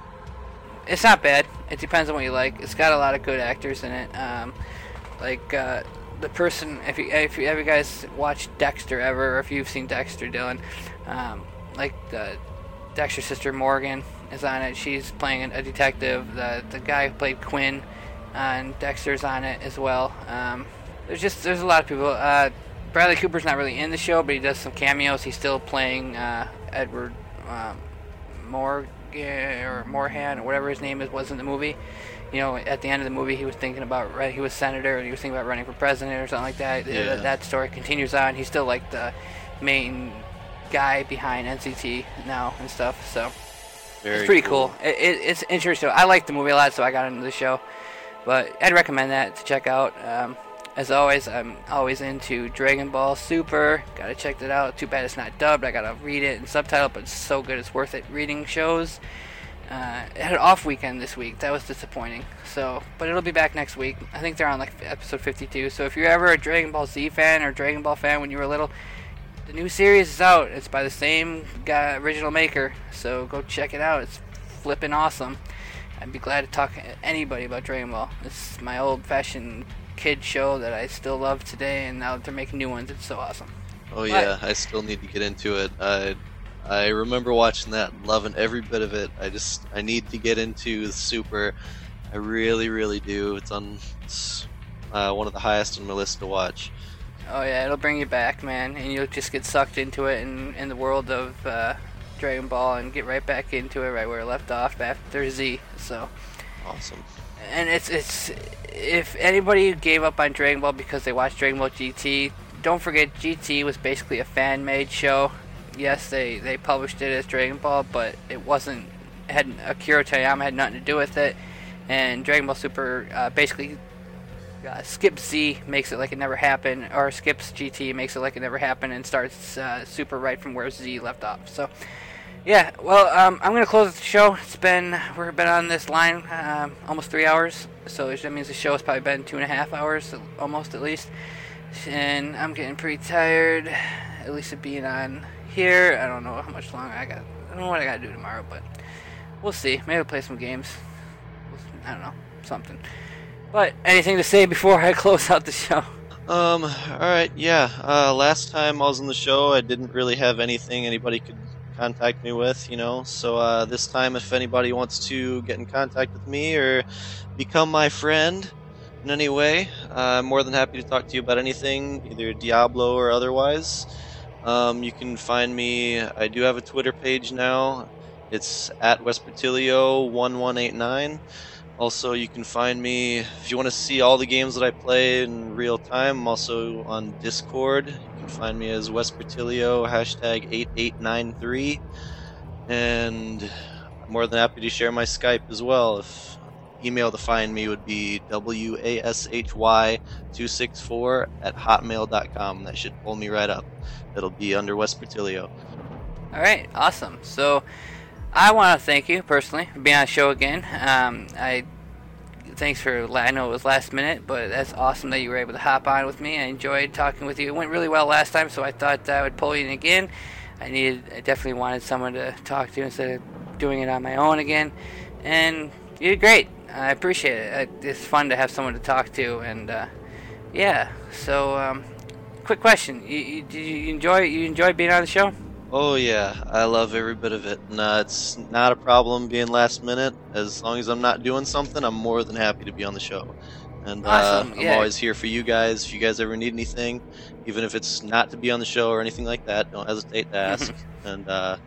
S4: It's not bad. It depends on what you like. It's got a lot of good actors in it. Um, like uh, the person, if you if you, have you guys watched Dexter ever, or if you've seen Dexter, Dylan, um, like the Dexter's sister Morgan is on it. She's playing a detective. The the guy who played Quinn on Dexter's on it as well. Um, there's just there's a lot of people. Uh, Bradley Cooper's not really in the show, but he does some cameos. He's still playing uh, Edward um, Morgan or Morhan or whatever his name is was in the movie. You know, at the end of the movie, he was thinking about he was senator and he was thinking about running for president or something like that.
S2: Yeah.
S4: That, story continues on. He's still like the main guy behind NZT now and stuff. So
S2: Very
S4: it's pretty cool. It, it, it's interesting. I like the movie a lot, so I got into the show. But I'd recommend that to check out. Um, As always, I'm always into Dragon Ball Super. Gotta check that out. Too bad it's not dubbed. I gotta read it in subtitle, but it's so good it's worth it reading shows. Uh, it had an off weekend this week. That was disappointing. So, but it'll be back next week. I think they're on like episode 52. So if you're ever a Dragon Ball Z fan or Dragon Ball fan when you were little, the new series is out. It's by the same guy, original maker. So go check it out. It's flipping awesome. I'd be glad to talk to anybody about Dragon Ball. It's my old-fashioned kid show that I still love today, and now that they're making new ones, it's so awesome.
S2: Oh yeah, I still need to get into it. I I remember watching that, loving every bit of it. I just I need to get into the Super. I really, really do. It's on it's, uh, one of the highest on my list to watch.
S4: Oh yeah, it'll bring you back, man, and you'll just get sucked into it in, in the world of uh, Dragon Ball and get right back into it right where it left off after Z. So
S2: Awesome.
S4: And it's it's if anybody gave up on Dragon Ball because they watched Dragon Ball GT, don't forget GT was basically a fan-made show. Yes, they they published it as Dragon Ball, but it wasn't had Akira Toriyama had nothing to do with it. And Dragon Ball Super uh, basically uh, skips Z, makes it like it never happened, or skips GT, makes it like it never happened, and starts uh, Super right from where Z left off. So. Yeah, well, um, I'm gonna close the show. It's been we've been on this line um, almost three hours, so that means the show has probably been two and a half hours, almost at least. And I'm getting pretty tired, at least of being on here. I don't know how much longer I got. I don't know what I gotta do tomorrow, but we'll see. Maybe I'll play some games. I don't know, something. But anything to say before I close out the show?
S2: Um. All right. Yeah. Uh, last time I was on the show, I didn't really have anything anybody could contact me with. You know. So uh, this time, if anybody wants to get in contact with me or become my friend in any way, uh, I'm more than happy to talk to you about anything, either Diablo or otherwise. Um, you can find me. I do have a Twitter page now. It's at Wespertilio1189. Also, you can find me if you want to see all the games that I play in real time. I'm also on Discord. You can find me as Wespertilio hashtag 8893. And I'm more than happy to share my Skype as well. If email to find me would be washy264 at hotmail.com. That should pull me right up. It'll be under Wespertilio.
S4: All right, awesome. So, I want to thank you personally for being on the show again. Um, I thanks for I know it was last minute, but that's awesome that you were able to hop on with me. I enjoyed talking with you. It went really well last time, so I thought I would pull you in again. I needed, I definitely wanted someone to talk to instead of doing it on my own again, and you did great. I appreciate it. It's fun to have someone to talk to, and uh, yeah. So, um, quick question: you, you, did you enjoy you enjoy being on the show?
S2: Oh yeah, I love every bit of it. And uh, it's not a problem being last minute. As long as I'm not doing something, I'm more than happy to be on the show. And uh, I'm
S4: yeah.
S2: always here for you guys. If you guys ever need anything, even if it's not to be on the show or anything like that, don't hesitate to ask. and uh,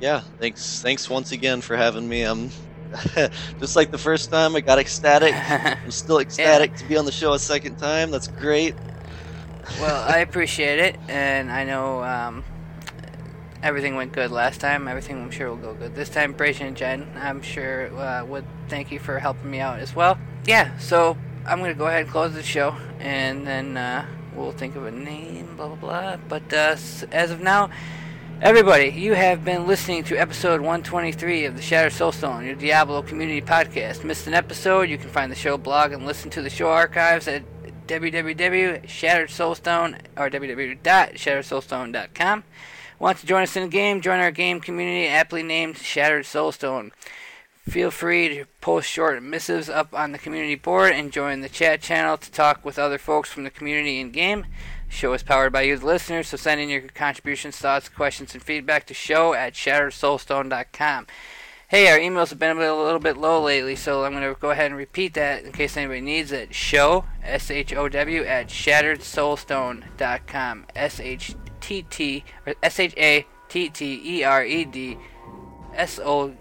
S2: yeah, thanks, thanks once again for having me. I'm just like the first time, I got ecstatic. I'm still ecstatic to be on the show a second time. That's great.
S4: well, I appreciate it, and I know um, everything went good last time. Everything I'm sure will go good this time. Brazier and Jen, I'm sure uh, would thank you for helping me out as well. Yeah, so I'm gonna go ahead and close the show, and then uh, we'll think of a name, blah blah blah. But uh, as of now. Everybody, you have been listening to episode 123 of the Shattered Soulstone, your Diablo community podcast. Missed an episode? You can find the show blog and listen to the show archives at www.shatteredsoulstone or www.shatteredsoulstone.com. Want to join us in the game? Join our game community aptly named Shattered Soulstone. Feel free to post short missives up on the community board and join the chat channel to talk with other folks from the community in game. The show is powered by you, the listeners, so send in your contributions, thoughts, questions, and feedback to show at shatteredsoulstone.com. Hey, our emails have been a, a little bit low lately, so I'm going to go ahead and repeat that in case anybody needs it. Show, S-H-O-W, at shatteredsoulstone.com. S-H-T-T, or S-H-A-T-T-E-R-E-D, S-O-U-L-S-T-O-N,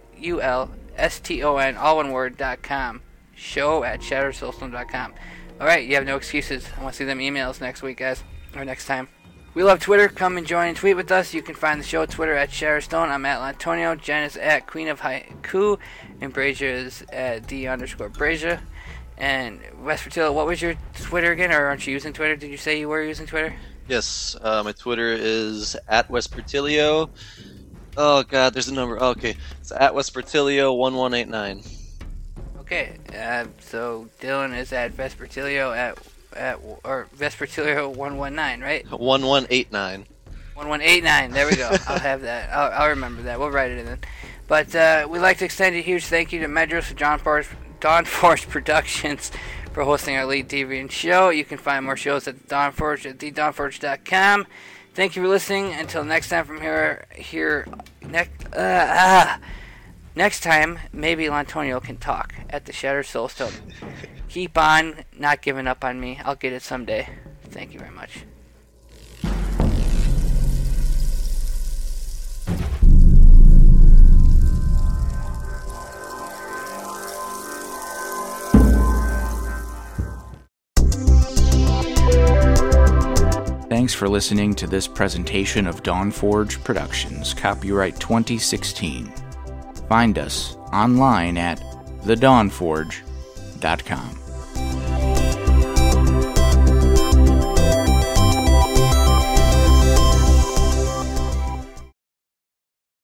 S4: all one word, dot com. Show at shatteredsoulstone.com. Alright, you have no excuses. I want to see them emails next week, guys, or next time. We love Twitter. Come and join and tweet with us. You can find the show Twitter at Shatterstone. I'm at Lantonio. Jen is at Queen of Haiku. And Brazier is at D underscore Brazier. And West Fertilio, what was your Twitter again? Or aren't you using Twitter? Did you say you were using Twitter?
S2: Yes, uh, my Twitter is at Westpertilio. Oh god, there's a number. Oh, okay, it's at Westpertilio1189.
S4: Okay, uh, so Dylan is at Vespertilio at at or Vespertilio one one nine, right?
S2: 1189.
S4: One one eight nine. There we go. I'll have that. I'll, I'll remember that. We'll write it in. Then. But uh, we'd like to extend a huge thank you to Medros and John Force, Dawnforge Productions for hosting our lead deviant show. You can find more shows at Dawnforge at thedawnforge.com. Thank you for listening. Until next time, from here, here next. Uh, ah. Next time, maybe Lantonio can talk at the Shattered Soulstone. Keep on not giving up on me. I'll get it someday. Thank you very much.
S5: Thanks for listening to this presentation of Dawnforge Productions, copyright 2016. Find us online at thedawnforge.com.